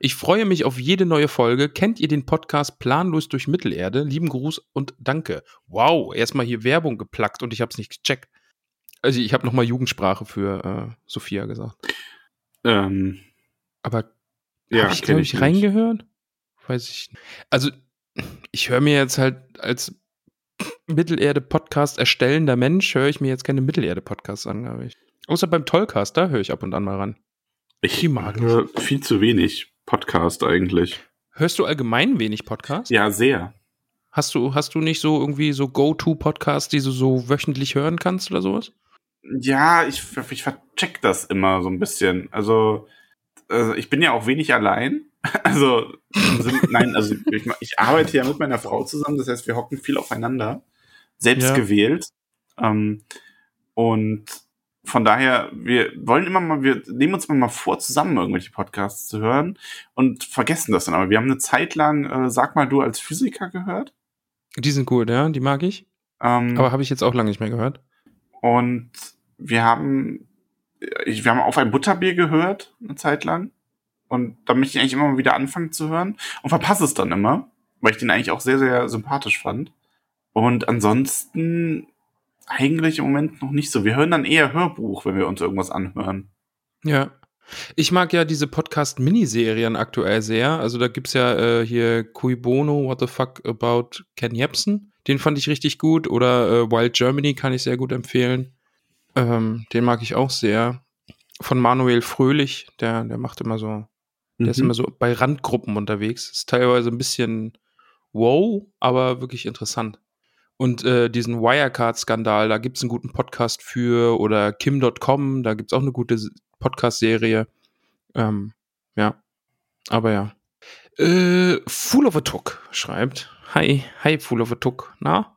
Ich freue mich auf jede neue Folge. Kennt ihr den Podcast Planlos durch Mittelerde? Lieben Gruß und danke. Wow, erstmal hier Werbung geplackt und ich habe es nicht gecheckt. Also ich habe nochmal Jugendsprache für äh, Sophia gesagt. Ähm, Aber ja, Habe ich, glaube ich, nicht. reingehört? Weiß ich nicht. Also, ich höre mir jetzt halt als Mittelerde-Podcast erstellender Mensch, höre ich mir jetzt keine Mittelerde-Podcasts an, glaube ich. Außer beim Tollcast, da höre ich ab und an mal ran. Ich Die mag höre viel zu wenig Podcast eigentlich. Hörst du allgemein wenig Podcast? Ja, sehr. Hast du, hast du nicht so irgendwie so Go-To-Podcasts, die du so wöchentlich hören kannst oder sowas? Ja, ich, ich vercheck das immer so ein bisschen. Also, also ich bin ja auch wenig allein. Also, nein, also ich, ich arbeite ja mit meiner Frau zusammen, das heißt, wir hocken viel aufeinander, selbst Ja. gewählt. Ähm, und von daher, wir wollen immer mal, wir nehmen uns mal vor, zusammen irgendwelche Podcasts zu hören und vergessen das dann. Aber wir haben eine Zeit lang, äh, sag mal, du als Physiker gehört. Die sind gut, ja, die mag ich. Ähm, Aber habe ich jetzt auch lange nicht mehr gehört. Und wir haben, ich, wir haben auf ein Butterbier gehört, eine Zeit lang. Und da möchte ich eigentlich immer mal wieder anfangen zu hören und verpasse es dann immer, weil ich den eigentlich auch sehr, sehr sympathisch fand. Und ansonsten eigentlich im Moment noch nicht so. Wir hören dann eher Hörbuch, wenn wir uns irgendwas anhören. Ja. Ich mag ja diese Podcast-Miniserien aktuell sehr. Also da gibt's ja äh, hier Cui Bono, What the Fuck About Ken Jebsen. Den fand ich richtig gut. Oder äh, Wild Germany kann ich sehr gut empfehlen. Ähm, den mag ich auch sehr. Von Manuel Fröhlich, der, der macht immer so, der ist Mhm. immer so bei Randgruppen unterwegs. Ist teilweise ein bisschen wow, aber wirklich interessant. Und äh, diesen Wirecard-Skandal, da gibt's einen guten Podcast für. Oder Kim.com, da gibt's auch eine gute Podcast-Serie. Ähm, ja, aber ja. Äh, Fool of a Tuck schreibt. Hi, hi, Fool of a Tuck. Na?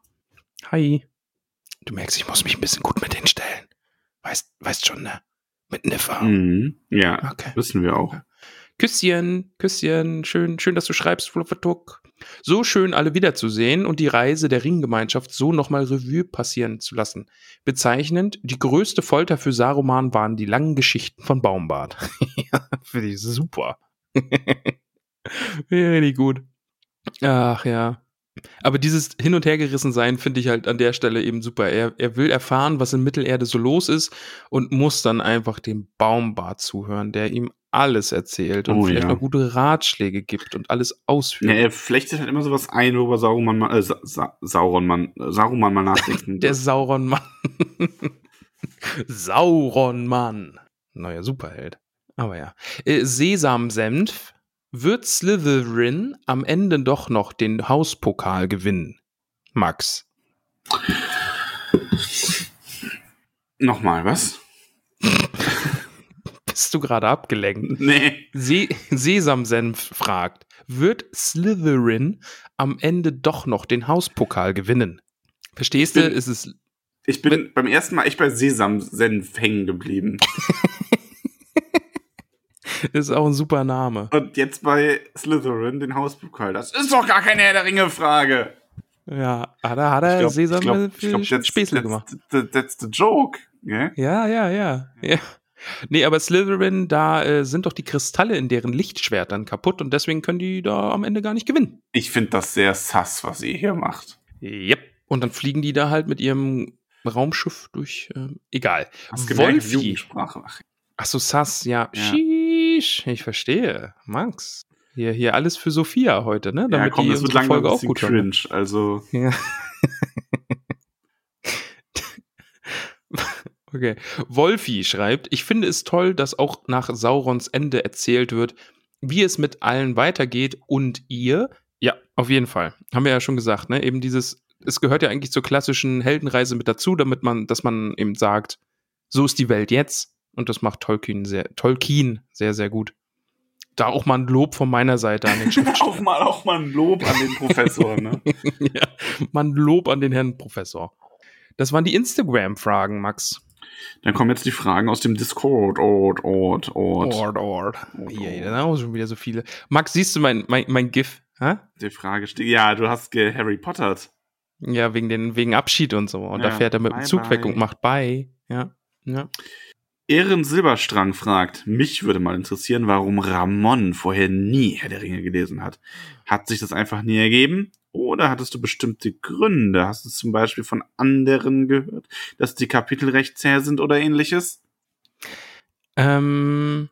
Hi. Du merkst, ich muss mich ein bisschen gut mit denen stellen. Weißt, weißt schon, ne? Mit Niffer. Mhm. Ja, Okay. wissen wir auch. Küsschen, Küsschen, schön, schön, dass du schreibst, Fluffertuck. So schön, alle wiederzusehen und die Reise der Ringgemeinschaft so nochmal Revue passieren zu lassen. Bezeichnend, die größte Folter für Saruman waren die langen Geschichten von Baumbart. ja, finde ich super. Richtig gut. Ach ja. Aber dieses Hin- und Hergerissen sein finde ich halt an der Stelle eben super. Er, er will erfahren, was in Mittelerde so los ist und muss dann einfach dem Baumbart zuhören, der ihm alles erzählt und Oh, vielleicht ja. noch gute Ratschläge gibt und alles ausführt. Ja, er flechtet halt immer sowas ein, worüber Sauron mal, äh, Sa Sa Sauron man, äh, Saruman mal nachdenken. Der. Sauron-Mann. Sauron-Mann. Neuer Superheld. Aber ja. Äh, Sesamsenf. Wird Slytherin am Ende doch noch den Hauspokal gewinnen? Max. Nochmal, was? Bist du gerade abgelenkt? Nee. Se Sesamsenf fragt, wird Slytherin am Ende doch noch den Hauspokal gewinnen? Verstehst Ich du? Ist es Ich bin beim ersten Mal echt bei Sesam-Senf hängen geblieben. ist auch ein super Name. Und jetzt bei Slytherin, den Hauspokal. Das ist doch gar keine Herr der Ringe-Frage. Ja, hat er, hat er Sesamsenf that's, Späßle that's, gemacht. That's, that's the joke. Yeah? Ja, ja, ja, ja. Nee, aber Slytherin, da äh, sind doch die Kristalle in deren Lichtschwertern kaputt und deswegen können die da am Ende gar nicht gewinnen. Ich finde das sehr sass, was ihr hier macht. Yep. Und dann fliegen die da halt mit ihrem Raumschiff durch. Ähm, egal. Hast Wolfi. Ach, so, Sass, ja. Ja. Sheesh. Ich verstehe. Max. Hier, hier alles für Sophia heute, ne? ja, Damit komm, die das wird langsam Folge ein auch bisschen gut hören. cringe. Also, Ja. okay. Wolfi schreibt, ich finde es toll, dass auch nach Saurons Ende erzählt wird, wie es mit allen weitergeht und ihr. Ja, auf jeden Fall. Haben wir ja schon gesagt, ne? Eben dieses, es gehört ja eigentlich zur klassischen Heldenreise mit dazu, damit man, dass man eben sagt, so ist die Welt jetzt. Und das macht Tolkien sehr, Tolkien sehr, sehr gut. Da auch mal ein Lob von meiner Seite an den Schriftsteller. auch mal, auch mal ein Lob an den Professor, ne? ja, mal ein Lob an den Herrn Professor. Das waren die Instagram-Fragen, Max. Dann kommen jetzt die Fragen aus dem Discord. Ort, Ort, Ort. Ord, Ord. Ord, Hier, Ord. da sind auch schon wieder so viele. Max, siehst du mein, mein, mein GIF? Hä? Die Frage steht. Ja, du hast ge Harry Pottert. Ja, wegen, den, wegen Abschied und so. Und da Ja, fährt er mit dem bye, Zug weg bye. und macht Bye. Ja. ja. Ehren Silberstrang fragt, mich würde mal interessieren, warum Ramon vorher nie Herr der Ringe gelesen hat. Hat sich das einfach nie ergeben? Oder hattest du bestimmte Gründe? Hast du zum Beispiel von anderen gehört, dass die Kapitel recht zäh sind oder ähnliches? Ähm,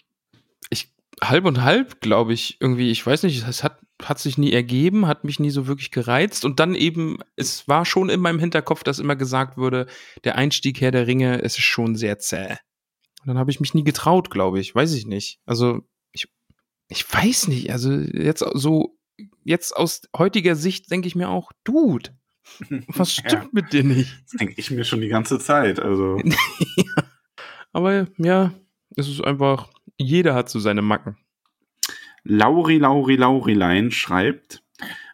ich halb und halb, glaube ich, irgendwie. Ich weiß nicht, es hat, hat sich nie ergeben, hat mich nie so wirklich gereizt. Und dann eben, es war schon in meinem Hinterkopf, dass immer gesagt würde, der Einstieg Herr der Ringe, es ist schon sehr zäh. Und dann habe ich mich nie getraut, glaube ich. Weiß ich nicht. Also, ich, ich weiß nicht. Also, jetzt so jetzt aus heutiger Sicht denke ich mir auch, Dude, was stimmt ja, mit dir nicht? Das denke ich mir schon die ganze Zeit. Also. ja. Aber ja, es ist einfach, jeder hat so seine Macken. Lauri Lauri Laurilein schreibt,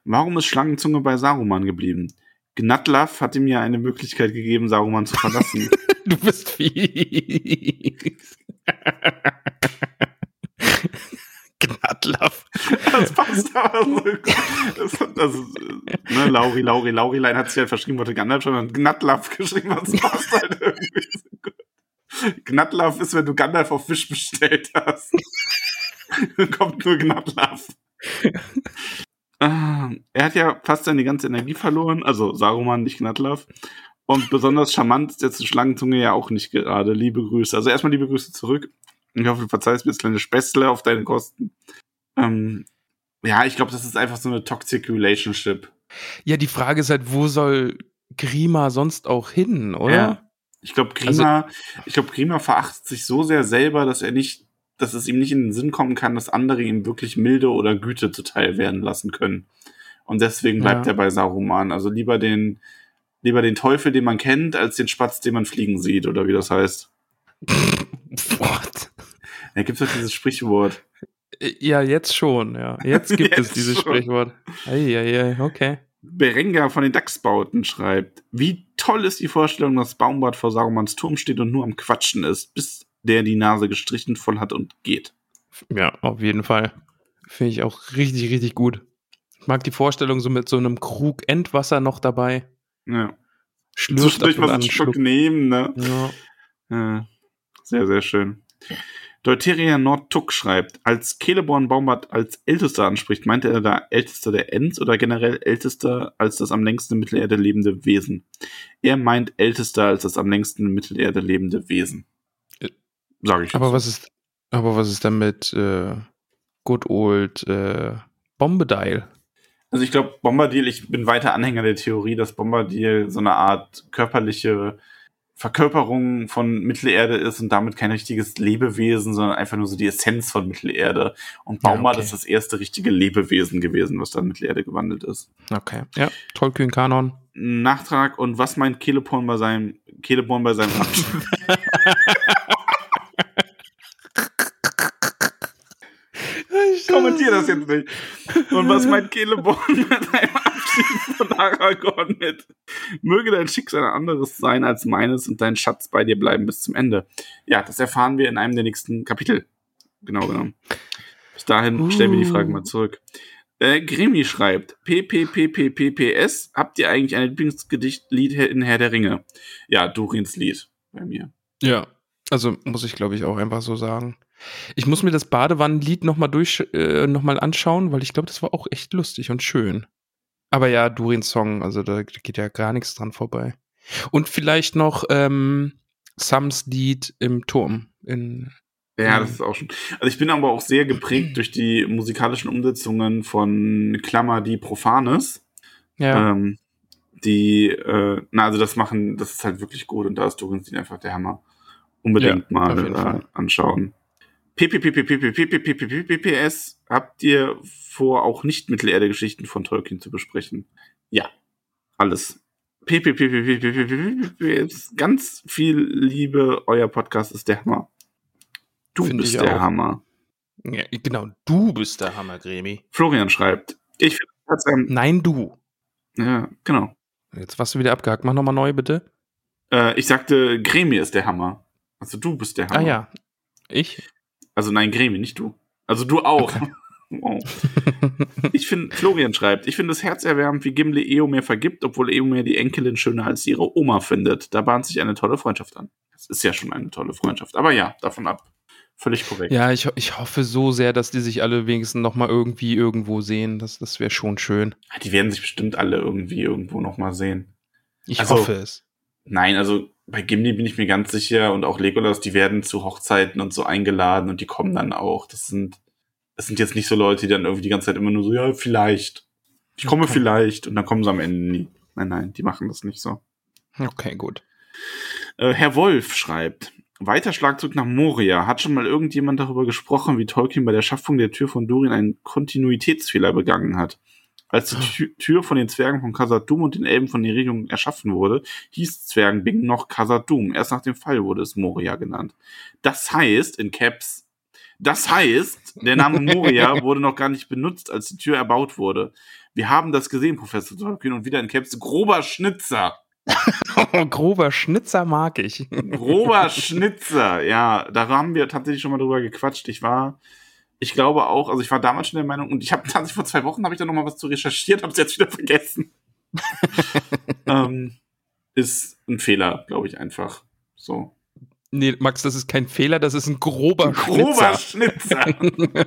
warum ist Schlangenzunge bei Saruman geblieben? Gnatlaf hat ihm ja eine Möglichkeit gegeben, Saruman zu verlassen. du bist fies. das passt aber so gut. Das, ist, ne, Lauri, Lauri, Laurilein hat sich halt verschrieben, wollte Gandalf schon und Gnatlaff geschrieben, was passt halt irgendwie so gut. Gnatlaff ist, wenn du Gandalf auf Fisch bestellt hast. Dann kommt nur Gnatlaff. ah, er hat ja fast seine ganze Energie verloren, also Saruman, nicht Gnatlaff. Und besonders charmant ist jetzt die Schlangenzunge ja auch nicht gerade. Liebe Grüße. Also erstmal liebe Grüße zurück. Ich hoffe, du verzeihst mir das kleine Späßle auf deine Kosten. Ähm, ja, ich glaube, das ist einfach so eine toxic relationship. Ja, die Frage ist halt, wo soll Grima sonst auch hin, oder? Ja. Ich glaube, Grima, also, ich glaube, Grima verachtet sich so sehr selber, dass er nicht, dass es ihm nicht in den Sinn kommen kann, dass andere ihm wirklich Milde oder Güte zuteil werden lassen können. Und deswegen bleibt ja. er bei Saruman. Also lieber den, lieber den Teufel, den man kennt, als den Spatz, den man fliegen sieht, oder wie das heißt. What? Da gibt es doch dieses Sprichwort. Ja, jetzt schon, ja. Jetzt gibt jetzt es dieses schon. Sprichwort. Eieiei, okay. Berenga von den Dachsbauten schreibt, wie toll ist die Vorstellung, dass Baumbart vor Saurons Turm steht und nur am Quatschen ist, bis der die Nase gestrichen voll hat und geht. Ja, auf jeden Fall. Finde ich auch richtig, richtig gut. Ich mag die Vorstellung so mit so einem Krug Endwasser noch dabei. Ja. Schlürft Zwischendurch was einen Schluck nehmen, ne? Ja. ja. Sehr, sehr schön. Deuteria Nordtuck schreibt, als Celeborn Baumbart als Ältester anspricht, meinte er da Ältester der Ents oder generell Ältester als das am längsten in Mittelerde lebende Wesen? Er meint Ältester als das am längsten in Mittelerde lebende Wesen. Sag ich. Aber was ist, aber was ist dann mit äh, Good Old äh, Bombedile? Also ich glaube, Bombardier, ich bin weiter Anhänger der Theorie, dass Bombardier so eine Art körperliche Verkörperung von Mittelerde ist und damit kein richtiges Lebewesen, sondern einfach nur so die Essenz von Mittelerde. Und Baumar ja, okay. ist das erste richtige Lebewesen gewesen, was dann Mittelerde gewandelt ist. Okay. Ja, Tollkühn Kanon. Nachtrag und was meint Keleborn bei seinem Keleborn bei seinem kommentiere das jetzt nicht. Und was meint Celeborn mit einem Abschied von Aragorn mit? Möge dein Schicksal ein anderes sein als meines und dein Schatz bei dir bleiben bis zum Ende. Ja, das erfahren wir in einem der nächsten Kapitel. Genau genommen. Bis dahin stellen wir die Frage mal oh. zurück. Äh, Gremi schreibt, PPPPPPS, habt ihr eigentlich ein Lieblingsgedichtlied in Herr der Ringe? Ja, Durins Lied bei mir. Ja, also muss ich glaube ich auch einfach so sagen. Ich muss mir das Badewannenlied nochmal durch, äh, noch mal anschauen, weil ich glaube, das war auch echt lustig und schön. Aber ja, Durins Song, also da geht ja gar nichts dran vorbei. Und vielleicht noch ähm, Sams Lied im Turm. In, ja, das ist auch schon. Also ich bin aber auch sehr geprägt durch die musikalischen Umsetzungen von Klammer die Profanes. Ja. Ähm, die, äh, na, also das machen, das ist halt wirklich gut und da ist Dorins Lied einfach der Hammer. Unbedingt ja, mal äh, anschauen. PPPPPPPPPPS habt ihr vor, auch nicht Mittelerde-Geschichten von Tolkien zu besprechen? Ja, alles. PPPPPPPPPS, ganz viel Liebe, euer Podcast ist der Hammer. Du bist der. Hammer. Genau, du bist der Hammer, Gremi. Florian schreibt. Nein, du. Ja, genau. Jetzt warst du wieder abgehakt. Mach nochmal neu, bitte. Ich sagte, Gremi ist der Hammer. Also du bist der Hammer. Ah ja, ich? Also nein, Gremi, nicht du. Also du auch. Oh. Ich finde, Florian schreibt, ich finde es herzerwärmend, wie Gimli Eomer vergibt, obwohl Eomer die Enkelin schöner als ihre Oma findet. Da bahnt sich eine tolle Freundschaft an. Das ist ja schon eine tolle Freundschaft. Aber ja, davon ab. Völlig korrekt. Ja, ich, ich hoffe so sehr, dass die sich alle wenigstens nochmal irgendwie irgendwo sehen. Das, das wäre schon schön. Die werden sich bestimmt alle irgendwie irgendwo nochmal sehen. Ich Also- hoffe es. Nein, also bei Gimli bin ich mir ganz sicher und auch Legolas, die werden zu Hochzeiten und so eingeladen und die kommen dann auch. Das sind, das sind jetzt nicht so Leute, die dann irgendwie die ganze Zeit immer nur so, ja, vielleicht. Ich komme Okay. vielleicht und dann kommen sie am Ende nie. Nein, nein, die machen das nicht so. Okay, gut. Äh, Herr Wolf schreibt, Weiter Schlagzug nach Moria. Hat schon mal irgendjemand darüber gesprochen, wie Tolkien bei der Schaffung der Tür von Durin einen Kontinuitätsfehler begangen hat? Als die Tü- Tür von den Zwergen von Khazad-dûm und den Elben von Neridium erschaffen wurde, hieß Zwergenbing noch Khazad-dûm. Erst nach dem Fall wurde es Moria genannt. Das heißt, in Caps, das heißt, der Name Moria wurde noch gar nicht benutzt, als die Tür erbaut wurde. Wir haben das gesehen, Professor Tolkien, und wieder in Caps, grober Schnitzer. Grober Schnitzer mag ich. Grober Schnitzer, ja, da haben wir tatsächlich schon mal drüber gequatscht. Ich war, ich glaube auch, also ich war damals schon der Meinung, und ich habe tatsächlich vor zwei Wochen habe ich da noch mal was zu recherchiert, habe es jetzt wieder vergessen. ähm, ist ein Fehler, glaube ich einfach. So. Nee, Max, das ist kein Fehler, das ist ein grober, Grober Schnitzer. Schnitzer.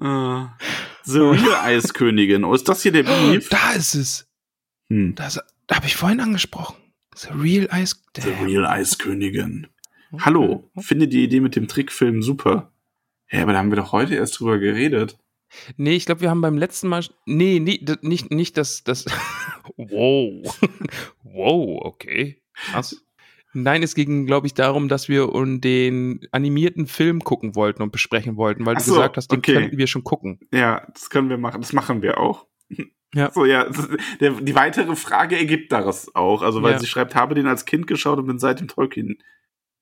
äh, The Real Eiskönigin. Oh, ist das hier der Beef? Da ist es. Hm. Das habe ich vorhin angesprochen. The Real Ice. The Real Eiskönigin. Hallo, finde die Idee mit dem Trickfilm super. Ja, aber da haben wir doch heute erst drüber geredet. Nee, ich glaube, wir haben beim letzten Mal. Nee, nee nicht, nicht das. das wow. wow, okay. Krass. Nein, es ging, glaube ich, darum, dass wir den animierten Film gucken wollten und besprechen wollten, weil Ach du so, gesagt hast, den okay. könnten wir schon gucken. Ja, das können wir machen. Das machen wir auch. Ja. So, ja, der, die weitere Frage ergibt daraus auch. Also, weil Ja. sie schreibt, habe den als Kind geschaut und bin seitdem Tolkien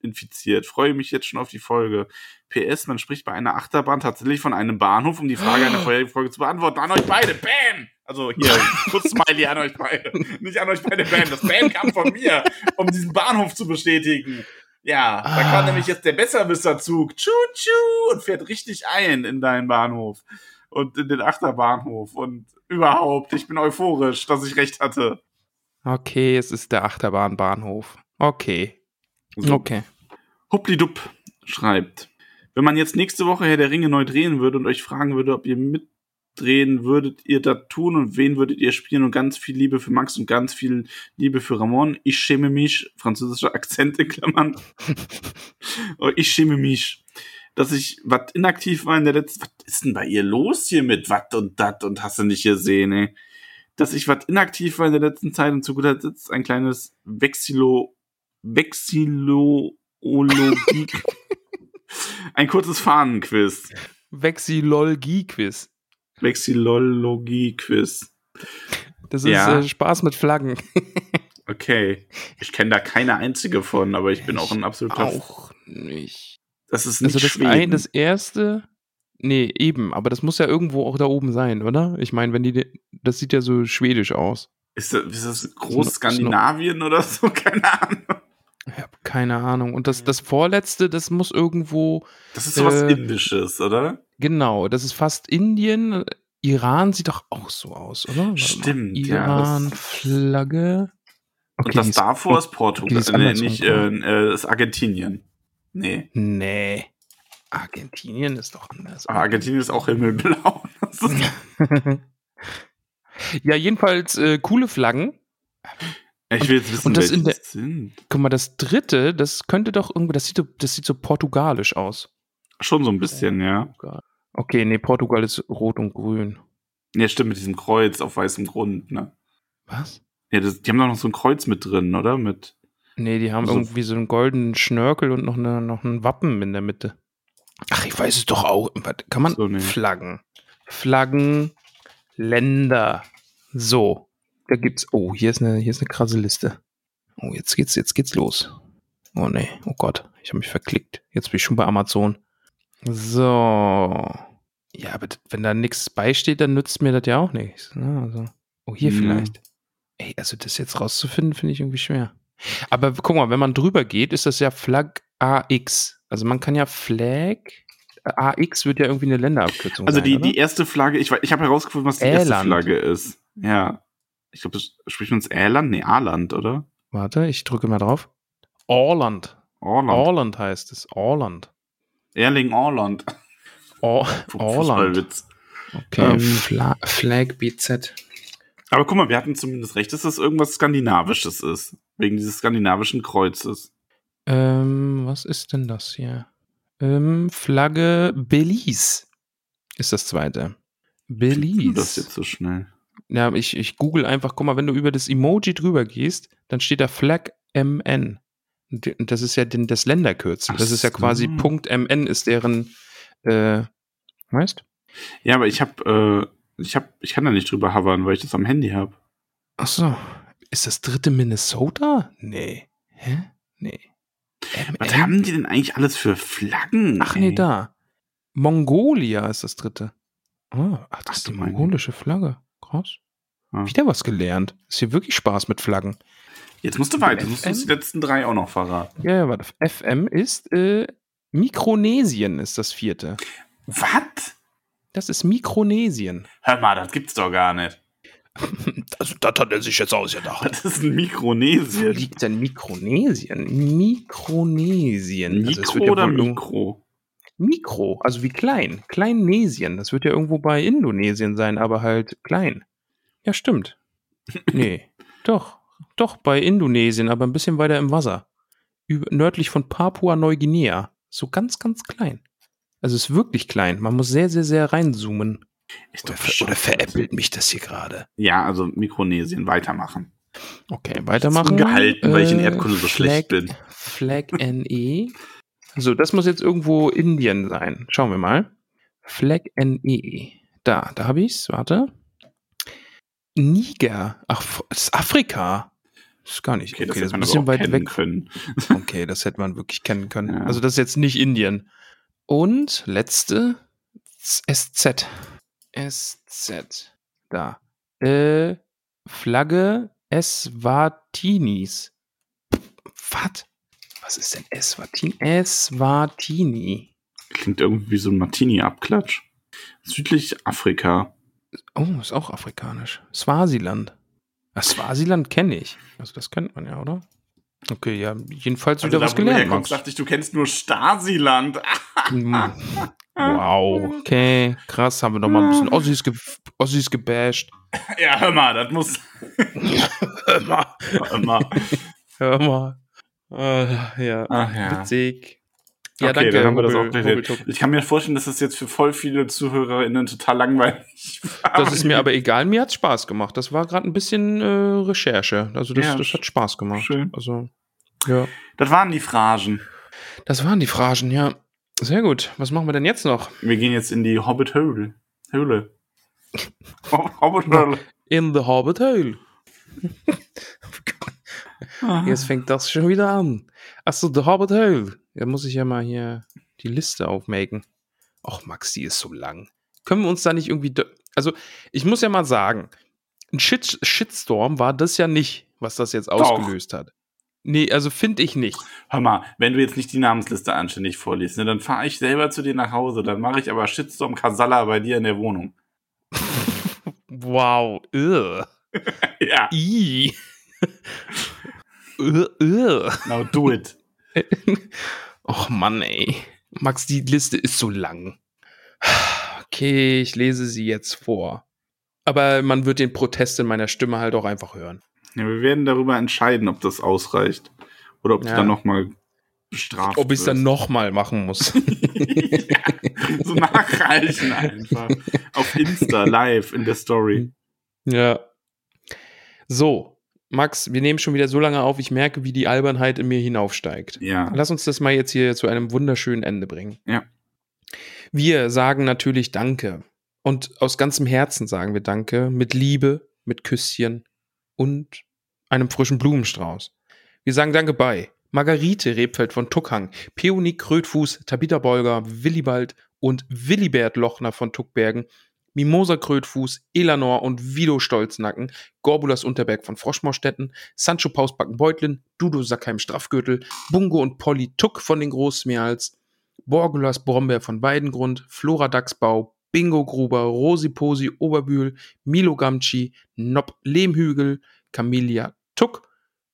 infiziert. Freue mich jetzt schon auf die Folge. PS, man spricht bei einer Achterbahn tatsächlich von einem Bahnhof, um die Frage einer vorherigen Folge zu beantworten. An euch beide, Bam! Also hier, kurz Smiley an euch beide. Nicht an euch beide, Bam. Das Bam kam von mir, um diesen Bahnhof zu bestätigen. Ja, da Ah. kam nämlich jetzt der Besserwisserzug. Tschu-tschu und fährt richtig ein in deinen Bahnhof und in den Achterbahnhof und überhaupt. Ich bin euphorisch, dass ich recht hatte. Okay, es ist der Achterbahnbahnhof. Okay. So. Okay. Hupplidupp schreibt, wenn man jetzt nächste Woche Herr der Ringe neu drehen würde und euch fragen würde, ob ihr mitdrehen würdet ihr das tun und wen würdet ihr spielen und ganz viel Liebe für Max und ganz viel Liebe für Ramon. Ich schäme mich, französischer Akzent in Klammern. Oh, ich schäme mich, dass ich was inaktiv war in der letzten, was ist denn bei ihr los hier mit wat und dat und hast du nicht gesehen, ey? Dass ich was inaktiv war in der letzten Zeit und zu guter Letzt ein kleines Vexilo, Vexillologie, ein kurzes Fahnenquiz. Vexillologie-Quiz. Vexillologie-Quiz. Das ist Ja. äh, Spaß mit Flaggen. Okay. Ich kenne da keine einzige von, aber ich bin auch ein absoluter. Auch nicht. Das ist nicht Also das, Schweden. ein, das erste. Nee, eben, aber das muss ja irgendwo auch da oben sein, oder? Ich meine, wenn die. Das sieht ja so schwedisch aus. ist, das, ist das Großskandinavien oder so? Keine Ahnung. Keine Ahnung. Und das, das vorletzte, das muss irgendwo. Das ist sowas Äh, Indisches, oder? Genau, das ist fast Indien. Iran sieht doch auch so aus, oder? Warte. Stimmt, ja, Iran, das- Flagge. Und das ist- davor ist Portugal. ist nee, nicht, äh, äh, ist Argentinien. Nee. Nee. Argentinien ist doch anders. Aber Argentinien ist auch himmelblau. Ja, jedenfalls äh, coole Flaggen. Ich will jetzt wissen, und das in der- sind. Guck mal, das dritte, das könnte doch irgendwie, das sieht, so- das sieht so portugalisch aus. Schon so ein bisschen, ja. Okay, nee, Portugal ist rot und grün. Ja, stimmt, mit diesem Kreuz auf weißem Grund, ne? Was? Ja, das, die haben doch noch so ein Kreuz mit drin, oder? Mit. Nee, die haben So- irgendwie so einen goldenen Schnörkel und noch, eine, noch ein Wappen in der Mitte. Ach, ich weiß es doch auch. Kann man So, nee. Flaggen? Flaggen, Länder. So, da gibt's. Oh, hier ist eine, hier ist eine krasse Liste. Oh, jetzt geht's, jetzt geht's los. Oh nee, oh Gott, ich habe mich verklickt. Jetzt bin ich schon bei Amazon. So. Ja, aber wenn da nichts beisteht, dann nützt mir das ja auch nichts. Ne? Also, oh, hier Hm. vielleicht. Ey, also das jetzt rauszufinden, finde ich irgendwie schwer. Aber guck mal, wenn man drüber geht, ist das ja Flag AX. Also man kann ja Flag AX wird ja irgendwie eine Länderabkürzung Also sein, die, oder? die erste Flagge, ich, ich habe herausgefunden, was die erste Äland. Flagge ist. Ja. Ich glaube, das spricht man uns Äland? Nee, Aland, oder? Warte, ich drücke mal drauf. Orland. Orland. Orland heißt es. Orland. Erling Orland. Or Orland. Okay, Ähm. Fla Flag BZ. Aber guck mal, wir hatten zumindest recht, dass das irgendwas Skandinavisches ist. Wegen dieses skandinavischen Kreuzes. Ähm, was ist denn das hier? Ähm, Flagge Belize ist das zweite. Belize. Das jetzt so schnell. Ja, ich, ich google einfach, guck mal, wenn du über das Emoji drüber gehst, dann steht da Flag MN. D- Das ist ja den, das Länderkürzel. Ach Das ist ja quasi so. Punkt MN ist deren, äh, weißt? Ja, aber ich hab, äh, ich hab, ich kann da nicht drüber hovern, weil ich das am Handy habe. Ach so. Ist das dritte Minnesota? Nee. Hä? Nee. Was MN? haben die denn eigentlich alles für Flaggen? Ach nee, ey? da. Mongolia ist das dritte. Oh, ach, das Ach, ist die mongolische Flagge. Krass. Ja. Wieder was gelernt. Ist hier wirklich Spaß mit Flaggen. Jetzt musst du weiter. Du musst uns die letzten drei auch noch verraten. Ja, ja, warte. FM ist äh, Mikronesien ist das vierte. Was? Das ist Mikronesien. Hör mal, das gibt's doch gar nicht. Also, das hat er sich jetzt ausgedacht. Das ist ein Wo Mikronesien. liegt denn Mikronesien? Mikronesien. Also, Mikro ja oder Mikro? Mikro, also wie klein. Kleinnesien. Das wird ja irgendwo bei Indonesien sein, aber halt klein. Ja, stimmt. Nee, doch. Doch, bei Indonesien, aber ein bisschen weiter im Wasser. Über, nördlich von Papua-Neuguinea. So ganz, ganz klein. Also es ist wirklich klein. Man muss sehr, sehr, sehr reinzoomen. Ist Oder, ver oder veräppelt mich das hier gerade? Ja, also Mikronesien, weitermachen. Okay, weitermachen. gehalten, weil ich in Äh, Erdkunde so schlecht Flag- bin. Flag NE. So, das muss jetzt irgendwo Indien sein. Schauen wir mal. Flag NE. Da, da habe ich's. Warte. Niger. Ach, das ist Afrika. Das ist gar nicht. Okay, das, ist ein bisschen weit weg. Können. Okay, das hätte man wirklich kennen können. Ja. Also das ist jetzt nicht Indien. Und letzte SZ. SZ. Da. Äh, Flagge Eswatinis. Was? Was ist denn Eswatini? Eswatini. Klingt irgendwie wie so ein Martini-Abklatsch. Südlich Afrika. Oh, ist auch afrikanisch. Swasiland. Ah, Swasiland kenne ich. Also das kennt man ja, oder? Okay, ja, jedenfalls wieder was Also da, du gelernt. herkommst, Max. dachte ich, du kennst nur Stasiland. Hm. Wow, okay, krass, haben wir noch mal ein bisschen Ossis, ge Ossis gebasht. Ja, hör mal, das muss Hör mal, immer. hör mal. Äh, ja, Ach ja. witzig. Ja, okay, danke, dann haben wir das auch. Ich kann mir vorstellen, dass das jetzt für voll viele ZuhörerInnen total langweilig war. Das ist mir aber egal, mir hat's Spaß gemacht. Das war gerade ein bisschen äh, Recherche. Also das, Ja, das hat Spaß gemacht. schön. Also, ja. Das waren die Phrasen. Das waren die Phrasen, ja. Sehr gut. Was machen wir denn jetzt noch? Wir gehen jetzt in die Hobbit-Höhle. Höhle. Hobbit-Höhle. In the Hobbit Hole. Ah. Jetzt fängt das schon wieder an. Achso, The Hobbit Hole. Da muss ich ja mal hier die Liste aufmaken. Och, Max, die ist so lang. Können wir uns da nicht irgendwie. Also, ich muss ja mal sagen, ein Shit Shitstorm war das ja nicht, was das jetzt ausgelöst hat. Nee, also finde ich nicht. Hör mal, wenn du jetzt nicht die Namensliste anständig vorliest, ne, dann fahre ich selber zu dir nach Hause. Dann mache ich aber Shitstorm Kasala bei dir in der Wohnung. Wow. Ugh. Ja, I. Now do it. Och Mann, ey. Max, die Liste ist so lang. Okay, ich lese sie jetzt vor. Aber man wird den Protest in meiner Stimme halt auch einfach hören. Ja, wir werden darüber entscheiden, ob das ausreicht. Oder ob du Ja. dann nochmal bestraft Ob ich es dann nochmal machen muss. so nachreichen einfach. Auf Insta, live, in der Story. ja. So, Max, wir nehmen schon wieder so lange auf, ich merke, wie die Albernheit in mir hinaufsteigt. Ja. Lass uns das mal jetzt hier zu einem wunderschönen Ende bringen. Ja. Wir sagen natürlich Danke. Und aus ganzem Herzen sagen wir Danke. Mit Liebe, mit Küsschen und einem frischen Blumenstrauß. Wir sagen Danke bei Margarite Rebfeld von Tuckhang, Peony Krötfuß, Tabitha Bolger, Willibald und Willibert Lochner von Tuckbergen, Mimosa Krötfuß, Elanor und Vido Stolznacken, Gorbulas Unterberg von Froschmaustetten, Sancho Pausbacken Beutlin, Dudo Sackheim Straffgürtel, Bungo und Polly Tuck von den Großmeals, Borgulas Brombeer von Weidengrund, Flora Dachsbau, Bingo Gruber, Rosi Posi Oberbühl, Milo Gamci, Nob Lehmhügel, Camellia Tuck,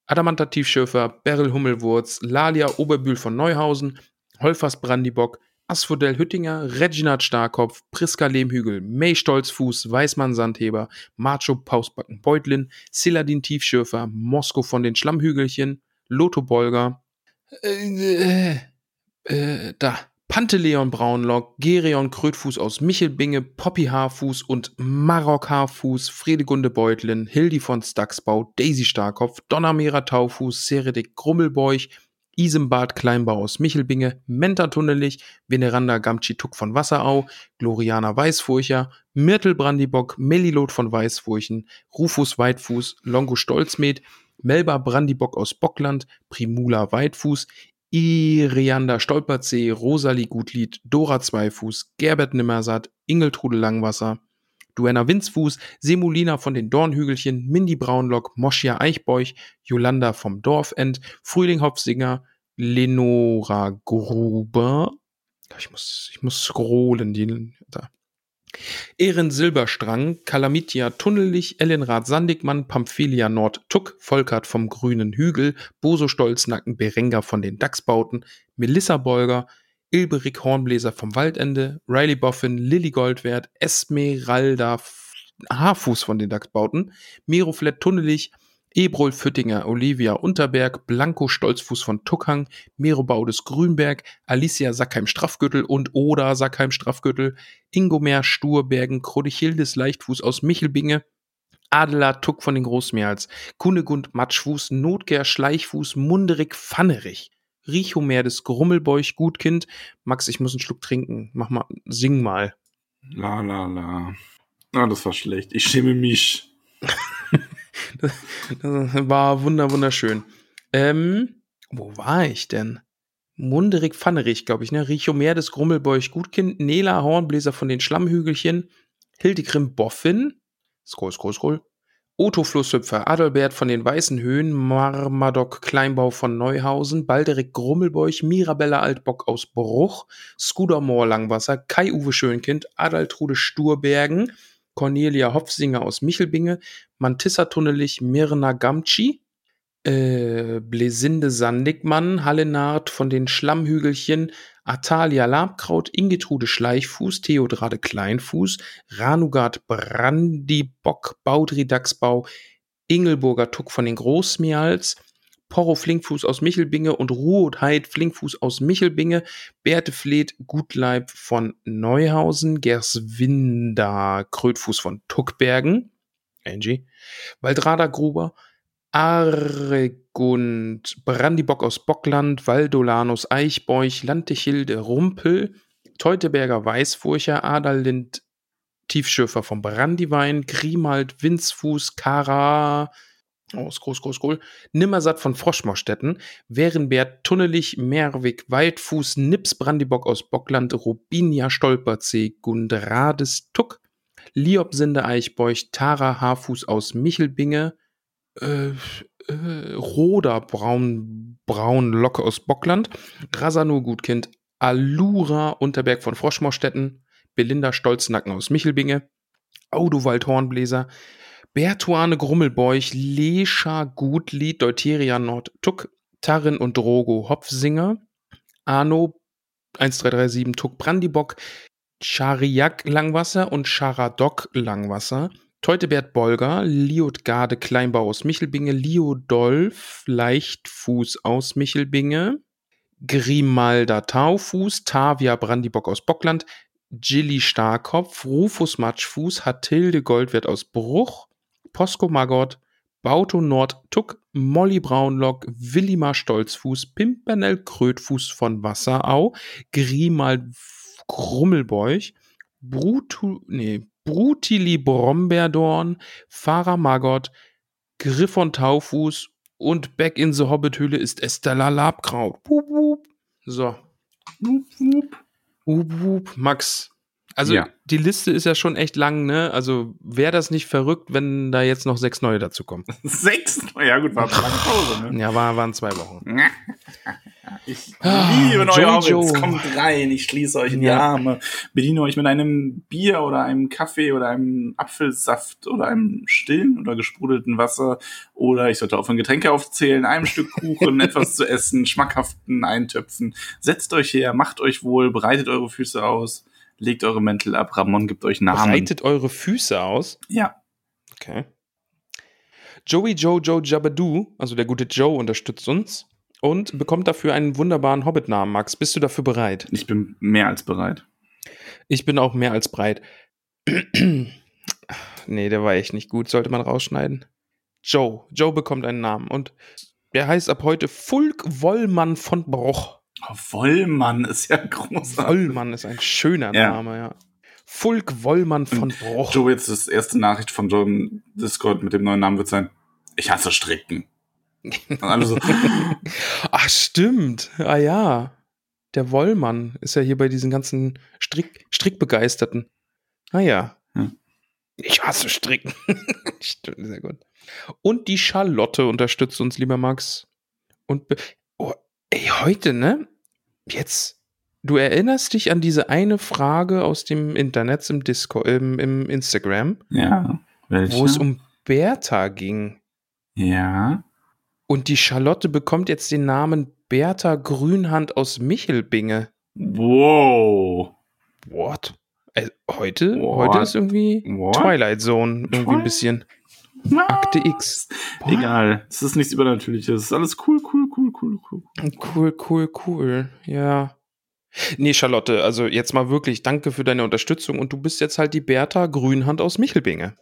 Adamanta Tiefschürfer, Beryl Hummelwurz, Lalia Oberbühl von Neuhausen, Holfers Brandibock, Asphodel Hüttinger, Reginald Starkopf, Priska Lehmhügel, May Stolzfuß, Weißmann Sandheber, Macho Pausbacken Beutlin, Siladin Tiefschürfer, Mosko von den Schlammhügelchen, Lotto Bolger, äh, äh, da, Panteleon Braunlock, Gerion Krötfuß aus Michelbinge, Poppy Haarfuß und Marok Haarfuß, Fredegunde Beutlin, Hildi von Stacksbau, Daisy Starkopf, Donnermeer Taufuß, Seredik Grummelbeuch, Isembad Kleinbau aus Michelbinge, Menta Tunnelich, Veneranda Gamci Tuck von Wasserau, Gloriana Weißfurcher, Myrtle Brandibock, Melilot von Weißfurchen, Rufus Weitfuß, Longo Stolzmed, Melba Brandibock aus Bockland, Primula Weitfuß, Irianda Stolperzee, Rosalie Gutlied, Dora Zweifuß, Gerbert Nimmersatt, Ingeltrude Langwasser, Duenna Winzfuß, Semolina von den Dornhügelchen, Mindy Braunlock, Moschia Eichbeuch, Jolanda vom Dorfend, Frühling Hopfsinger, Lenora Gruber. Ich muss, ich muss scrollen, die, da. Ehren Silberstrang, Kalamitia Tunnelig, Ellenrad Sandigmann, Pamphilia Nord Tuck, Volkert vom Grünen Hügel, Boso Stolznacken, Berenga von den Dachsbauten, Melissa Bolger, Ilberik Hornbläser vom Waldende, Riley Boffin, Lilly Goldwert, Esmeralda Haarfuß von den Dachsbauten, Miroflet Tunnelig, Ebrol Füttinger, Olivia Unterberg, Blanco Stolzfuß von Tuckhang, Mero Baudes Grünberg, Alicia Sackheim Straffgürtel und Oda Sackheim Straffgürtel, Ingomer Sturbergen, Krodichildes Leichtfuß aus Michelbinge, Adela Tuck von den Großmeerls, Kunegund Matschfuß, Notger Schleichfuß, Munderig Pfannerich, Richomer des Grummelbeuch Gutkind. Max, ich muss einen Schluck trinken. Mach mal, sing mal. La la la. Ah, das war schlecht. Ich schäme mich. das war wunder, wunderschön. Ähm, wo war ich denn? Munderig Pfannerich, glaube ich, ne? Richomer des Grummelbeuch Gutkind, Nela Hornbläser von den Schlammhügelchen, Hildegrim Boffin, scroll, scroll, scroll, Otto Flusshüpfer, Adalbert von den Weißen Höhen, Marmadoc Kleinbau von Neuhausen, Balderik Grummelbeuch, Mirabella Altbock aus Bruch, Skudermoor Langwasser, Kai-Uwe Schönkind, Adaltrude Sturbergen, Cornelia Hopfsinger aus Michelbinge, Mantissa Tunnelich, Mirna Gamci, äh, Blesinde Sandigmann, Hallenard von den Schlammhügelchen, Atalia Labkraut, Ingetrude Schleichfuß, Theodrade Kleinfuß, Ranugard Brandibock, Baudri Dachsbau, Ingelburger Tuck von den Großmials, Porro Flinkfuß aus Michelbinge und Ruhut Heid Flinkfuß aus Michelbinge, Berthe Fleet Gutleib von Neuhausen, Gerswinder Krötfuß von Tuckbergen, Angie, Waldrada Gruber, Argund, Brandibock aus Bockland, Valdolanus Eichbeuch, Lantechilde Rumpel, Teuteberger Weißfurcher, Adalind Tiefschürfer vom Brandiwein, Grimald, Winzfuß, Kara, oh, groß, groß, groß, Nimmersatt von Froschmorstetten, Wärenbert, Tunnelig, Merwig, Waldfuß, Nips, Brandibock aus Bockland, Rubinia, Stolperzee, Gundrades, Tuck, Liobsinde Eichbeuch, Tara, Haarfuß aus Michelbinge, äh, äh, Roder Braun, Braun Locke aus Bockland, Rasano Gutkind, Alura Unterberg von Froschmorstetten, Belinda Stolznacken aus Michelbinge, Audowald Hornbläser, Bertuane Grummelbeuch, Lescha Gutlied, Deuteria Nord Tuck, Tarrin und Drogo Hopfsinger, Arno 1337 Tuck Brandibock, Chariak Langwasser und Charadok Langwasser, Teutebert Bolger, Liotgarde Kleinbau aus Michelbinge, Liodolf Leichtfuß aus Michelbinge, Grimalda Taufuß, Tavia Brandibock aus Bockland, Gilly Starkopf, Rufus Matschfuß, Hatilde Goldwert aus Bruch, Posko Magott, Bauto Nord Tuck, Molly Braunlock, Willimar Stolzfuß, Pimpernel Krötfuß von Wasserau, Grimald Grummelbeuch, Brutu, nee, Brutili Brombeerdorn, Farah Maggot, Griffon Taufuß und Back in the Hobbit-Höhle ist Estella Labkraut. Wup, wup. So. Wup, wup. Wup, wup. Max. Also Ja. die Liste ist ja schon echt lang, ne? Also wäre das nicht verrückt, wenn da jetzt noch sechs neue dazukommen? Sechs? Ja gut, war eine lange Pause, ne? Ja, war, waren zwei Wochen. Ich Ah, liebe neue Jojo. Hobbits. Kommt rein, ich schließe euch in die Ja. Arme. Bediene euch mit einem Bier oder einem Kaffee oder einem Apfelsaft oder einem stillen oder gesprudelten Wasser. Oder ich sollte aufhören, Getränke aufzählen, einem Stück Kuchen, etwas zu essen, schmackhaften Eintöpfen. Setzt euch her, macht euch wohl, breitet eure Füße aus, legt eure Mäntel ab. Ramon gibt euch Namen. Breitet eure Füße aus. Ja. Okay. Joey Joe Joe Jabadoo, also der gute Joe, unterstützt uns und bekommt dafür einen wunderbaren Hobbit-Namen. Max, bist du dafür bereit? Ich bin mehr als bereit. Ich bin auch mehr als breit. nee, der war echt nicht gut. Sollte man rausschneiden. Joe. Joe bekommt einen Namen. Und Der heißt ab heute Fulk Wollmann von Bruch. Oh, Wollmann ist ja großartig. Wollmann ist ein schöner Ja. Name, ja. Fulk Wollmann von Bruch. Joe, jetzt das erste Nachricht von Joe im Discord mit dem neuen Namen wird sein, ich hasse Stricken. Und alle so, Ach, stimmt. Ah ja. Der Wollmann ist ja hier bei diesen ganzen Strick, Strickbegeisterten. Ah ja. Hm. Ich hasse Stricken. stimmt, sehr gut. Und die Charlotte unterstützt uns, lieber Max. Und oh, ey, heute, ne? Jetzt. Du erinnerst dich an diese eine Frage aus dem Internet im Discord, im, im Instagram, ja, welche? wo es um Bertha ging. ja, Und die Charlotte bekommt jetzt den Namen Bertha Grünhand aus Michelbinge. wow. What? Äh, heute? What? Heute ist irgendwie What? Twilight Zone. Irgendwie ein Twilight? bisschen. Akte X. What? Egal, es ist nichts Übernatürliches, es ist alles cool, cool, cool, cool, cool. Cool, cool, cool. Ja. Nee, Charlotte, also jetzt mal wirklich danke für deine Unterstützung und du bist jetzt halt die Bertha Grünhand aus Michelbinge.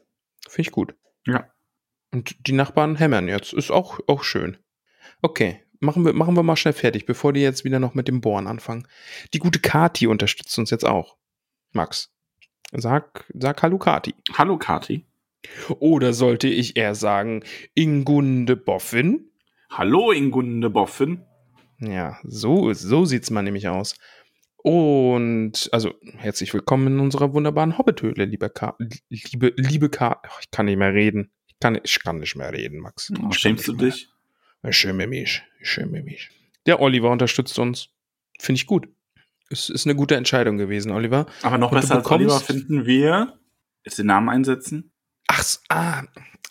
Finde ich gut. Ja. Und die Nachbarn hämmern jetzt. Ist auch, auch schön. Okay, machen wir, machen wir mal schnell fertig, bevor die jetzt wieder noch mit dem Bohren anfangen. Die gute Kati unterstützt uns jetzt auch. Max, sag, sag Hallo Kati. Hallo Kati. Oder sollte ich eher sagen Ingunde Boffin? Hallo Ingunde Boffin. Ja, so, so sieht's mal nämlich aus. Und, also, herzlich willkommen in unserer wunderbaren Hobbithöhle, liebe Ka liebe, liebe Ka ich kann nicht mehr reden. Ich kann, ich kann nicht mehr reden, Max. Oh, Ich schämst du dich? mehr. Ich schäme mich. Ich schäme mich. Der Oliver unterstützt uns. Finde ich gut. Es ist eine gute Entscheidung gewesen, Oliver. Aber noch Und besser als Oliver finden wir, jetzt den Namen einsetzen. Ach, ah.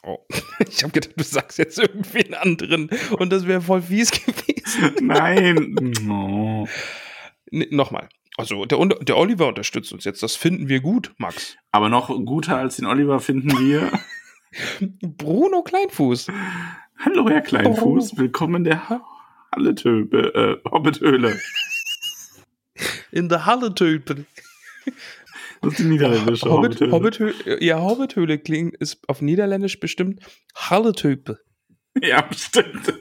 Oh. Ich habe gedacht, du sagst jetzt irgendwie einen anderen und das wäre voll fies gewesen. Nein. oh. Nee, Nochmal. Also, der, der Oliver unterstützt uns jetzt. Das finden wir gut, Max. Aber noch guter als den Oliver finden wir. Bruno Kleinfuß. Hallo Herr Kleinfuß, willkommen in der Halletöbe, äh, Hobbithöhle. In der Halletöpel. Das ist die niederländische Hobbit, Hobbithöhle. Ja, Hobbithöhle klingt, ist auf Niederländisch bestimmt Halletöpel. Ja, bestimmt.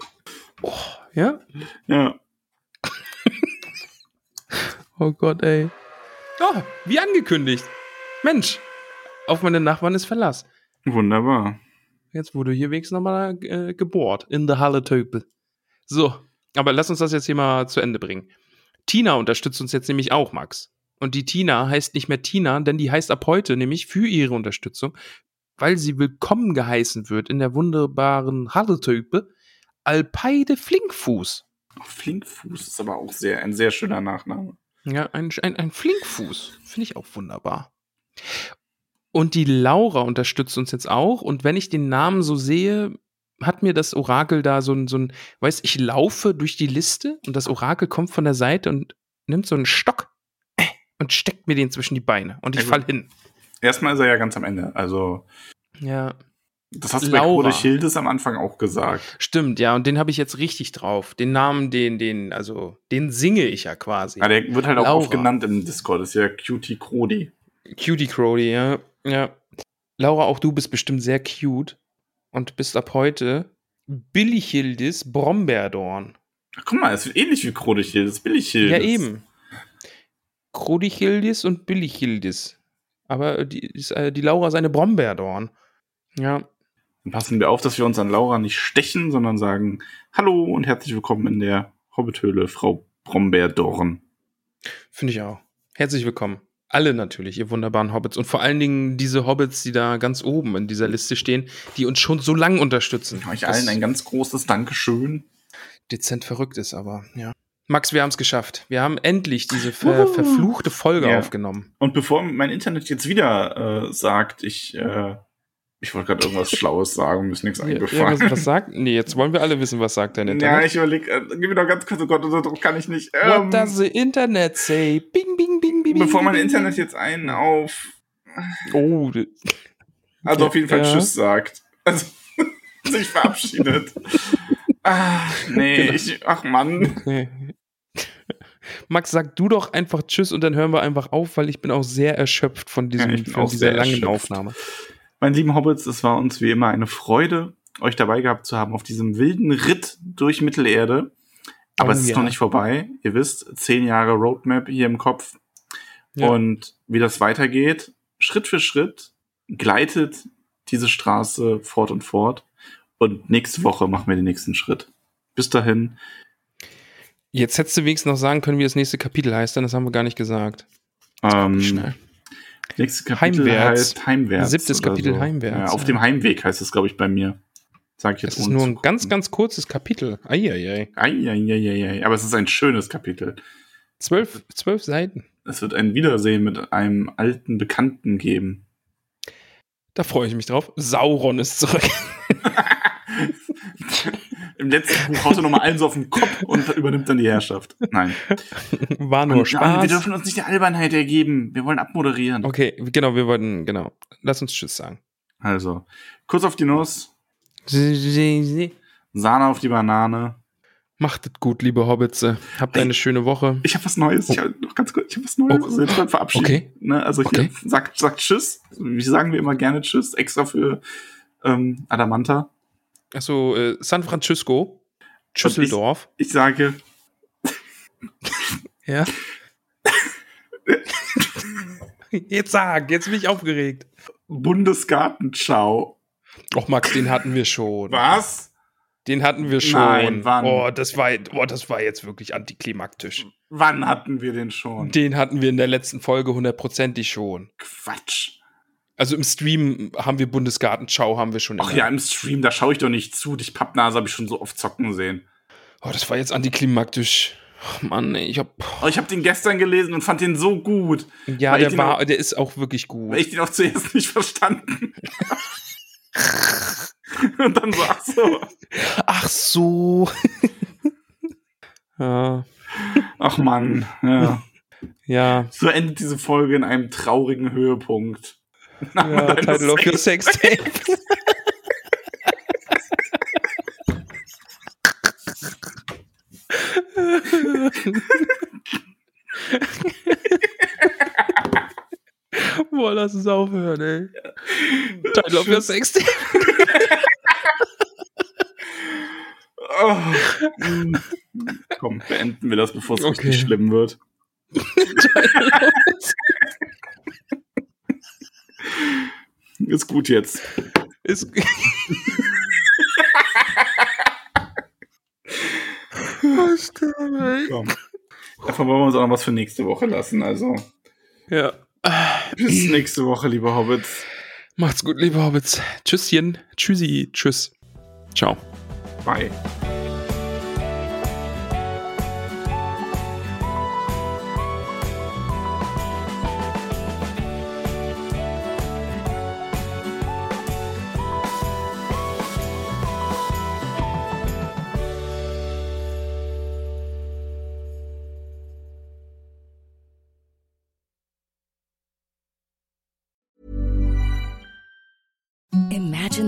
Ja? Ja. Oh Gott, ey. Oh, wie angekündigt. Mensch, auf meine Nachbarn ist Verlass. Wunderbar. Jetzt wurde hier wenigstens nochmal äh, gebohrt. In der Halletöpel. So, aber lass uns das jetzt hier mal zu Ende bringen. Tina unterstützt uns jetzt nämlich auch, Max. Und die Tina heißt nicht mehr Tina, denn die heißt ab heute nämlich für ihre Unterstützung, weil sie willkommen geheißen wird in der wunderbaren Halletöpel, Alpeide Flinkfuß. Flinkfuß ist aber auch sehr, ein sehr schöner Nachname. Ja, ein, ein, ein Flinkfuß. Finde ich auch wunderbar. Und die Laura unterstützt uns jetzt auch. Und wenn ich den Namen so sehe, hat mir das Orakel da so ein, so ein, weiß ich laufe durch die Liste und das Orakel kommt von der Seite und nimmt so einen Stock äh, und steckt mir den zwischen die Beine. Und ich Also- fall hin. Erstmal ist er ja ganz am Ende. Also, Ja, das hast du bei. Code Hildes am Anfang auch gesagt. stimmt, ja. Und den habe ich jetzt richtig drauf. Den Namen, den, den, also, den singe ich ja quasi. Ja, der wird halt auch Laura. oft genannt im Discord. Das ist ja Cutie Crodi. Cutie Crowdy, ja. Ja. Laura, auch du bist bestimmt sehr cute und bist ab heute Billichildis Brombeerdorn. Ach, guck mal, es ist ähnlich wie. Billig Hildes. Ja, eben. Crodichildis und Billichildis. Aber die, ist, äh, die Laura ist eine Brombeerdorn. Ja, Dann passen wir auf, dass wir uns an Laura nicht stechen, sondern sagen Hallo und herzlich willkommen in der Hobbithöhle, Frau Brombeerdorn. finde ich auch. Herzlich willkommen. Alle natürlich, ihr wunderbaren Hobbits. Und vor allen Dingen diese Hobbits, die da ganz oben in dieser Liste stehen, die uns schon so lang unterstützen. Euch allen ein ganz großes Dankeschön. dezent verrückt ist, aber ja. Max, wir haben es geschafft. Wir haben endlich diese ver verfluchte Folge Ja. aufgenommen. Und bevor mein Internet jetzt wieder äh, sagt, ich, äh, ich wollte gerade irgendwas Schlaues sagen, mir ist nichts Ja, ja, eingefallen. was, sagt? Nee, jetzt wollen wir alle wissen, was sagt dein Ja, Internet. ich überlege, äh, gib mir doch ganz kurz, oh Gott, unter Druck kann ich nicht. What Ähm, does the Internet say? Bing, bing, bing, bing. bevor mein Internet jetzt einen auf, Oh, also auf jeden Fall Ja. Tschüss sagt. Also, sich verabschiedet. ah, nee, Genau. ich, ach Mann. okay. Max, sag du doch einfach Tschüss und dann hören wir einfach auf, weil ich bin auch sehr erschöpft von, diesem, Ja, von dieser langen erschöpft. Aufnahme. Meine lieben Hobbits, es war uns wie immer eine Freude, euch dabei gehabt zu haben auf diesem wilden Ritt durch Mittelerde. Aber Oh es ist ja. noch nicht vorbei. Ihr wisst, zehn Jahre Roadmap hier im Kopf. Ja. Und wie das weitergeht, Schritt für Schritt gleitet diese Straße fort und fort. Und nächste Woche machen wir den nächsten Schritt. Bis dahin, Jetzt hättest du wenigstens noch sagen können, wie das nächste Kapitel heißt, denn das haben wir gar nicht gesagt. ähm, Schnell. Nächstes Kapitel Heimwärts. heißt Heimwärts. Siebtes Kapitel so. Heimwärts, Ja, auf ja. dem Heimweg heißt es, glaube ich, bei mir. Sag ich jetzt Das ist nur ein ganz, ganz kurzes Kapitel. Eieiei. Eieieiei. Aber es ist ein schönes Kapitel. Zwölf, zwölf Seiten. Es wird ein Wiedersehen mit einem alten Bekannten geben. Da freue ich mich drauf. Sauron ist zurück. Im letzten Buch haut er nochmal allen so auf den Kopf und übernimmt dann die Herrschaft. Nein. War nur Und, ja, wir Spaß. dürfen uns nicht der Albernheit ergeben. Wir wollen abmoderieren. Okay, genau, wir wollten, genau. Lass uns Tschüss sagen. Also, kurz auf die Nuss, Sahne auf die Banane. Macht es gut, liebe Hobbits. Habt eine schöne Woche. Ich habe was Neues. Ich hab noch ganz kurz, ich habe was Neues. Oh. Also jetzt beim Verabschieden. Okay. Ne, also hier Okay. sagt, sagt Tschüss. Wie sagen wir immer gerne Tschüss, extra für ähm, Adamanta. Achso, äh, San Francisco. Düsseldorf. Ich sage, Ja. jetzt sag, jetzt bin ich aufgeregt. Bundesgartenschau. Och, Max, den hatten wir schon. Was? Den hatten wir schon. Nein, wann? Oh, das war, oh, das war jetzt wirklich antiklimaktisch. Wann hatten wir den schon? Den hatten wir in der letzten Folge hundertprozentig schon. Quatsch. Also im Stream haben wir Bundesgartenschau, haben wir schon. Ach ja, im Stream, da schaue ich doch nicht zu. Dich Pappnase habe ich schon so oft zocken sehen. Oh, das war jetzt antiklimaktisch. Oh Mann, ey, ich hab. Oh, ich habe den gestern gelesen und fand den so gut. Ja, der war, auch- der ist auch wirklich gut. Weil ich den auch zuerst nicht verstanden. und dann so, ach so. Ach so. ja, Ach Mann, ja. ja. So endet diese Folge in einem traurigen Höhepunkt. Ja Title of your sex tape. Boah, lass uns aufhören, ey. Title of your sex tape. Oh. Mm. Komm, beenden wir das, bevor es Okay. richtig schlimm wird. Ist gut jetzt. Ist, Komm. Davon wollen wir uns auch noch was für nächste Woche lassen. Also, ja. bis nächste Woche, liebe Hobbits. Macht's gut, liebe Hobbits. Tschüsschen. Tschüssi. Tschüss. Ciao. Bye.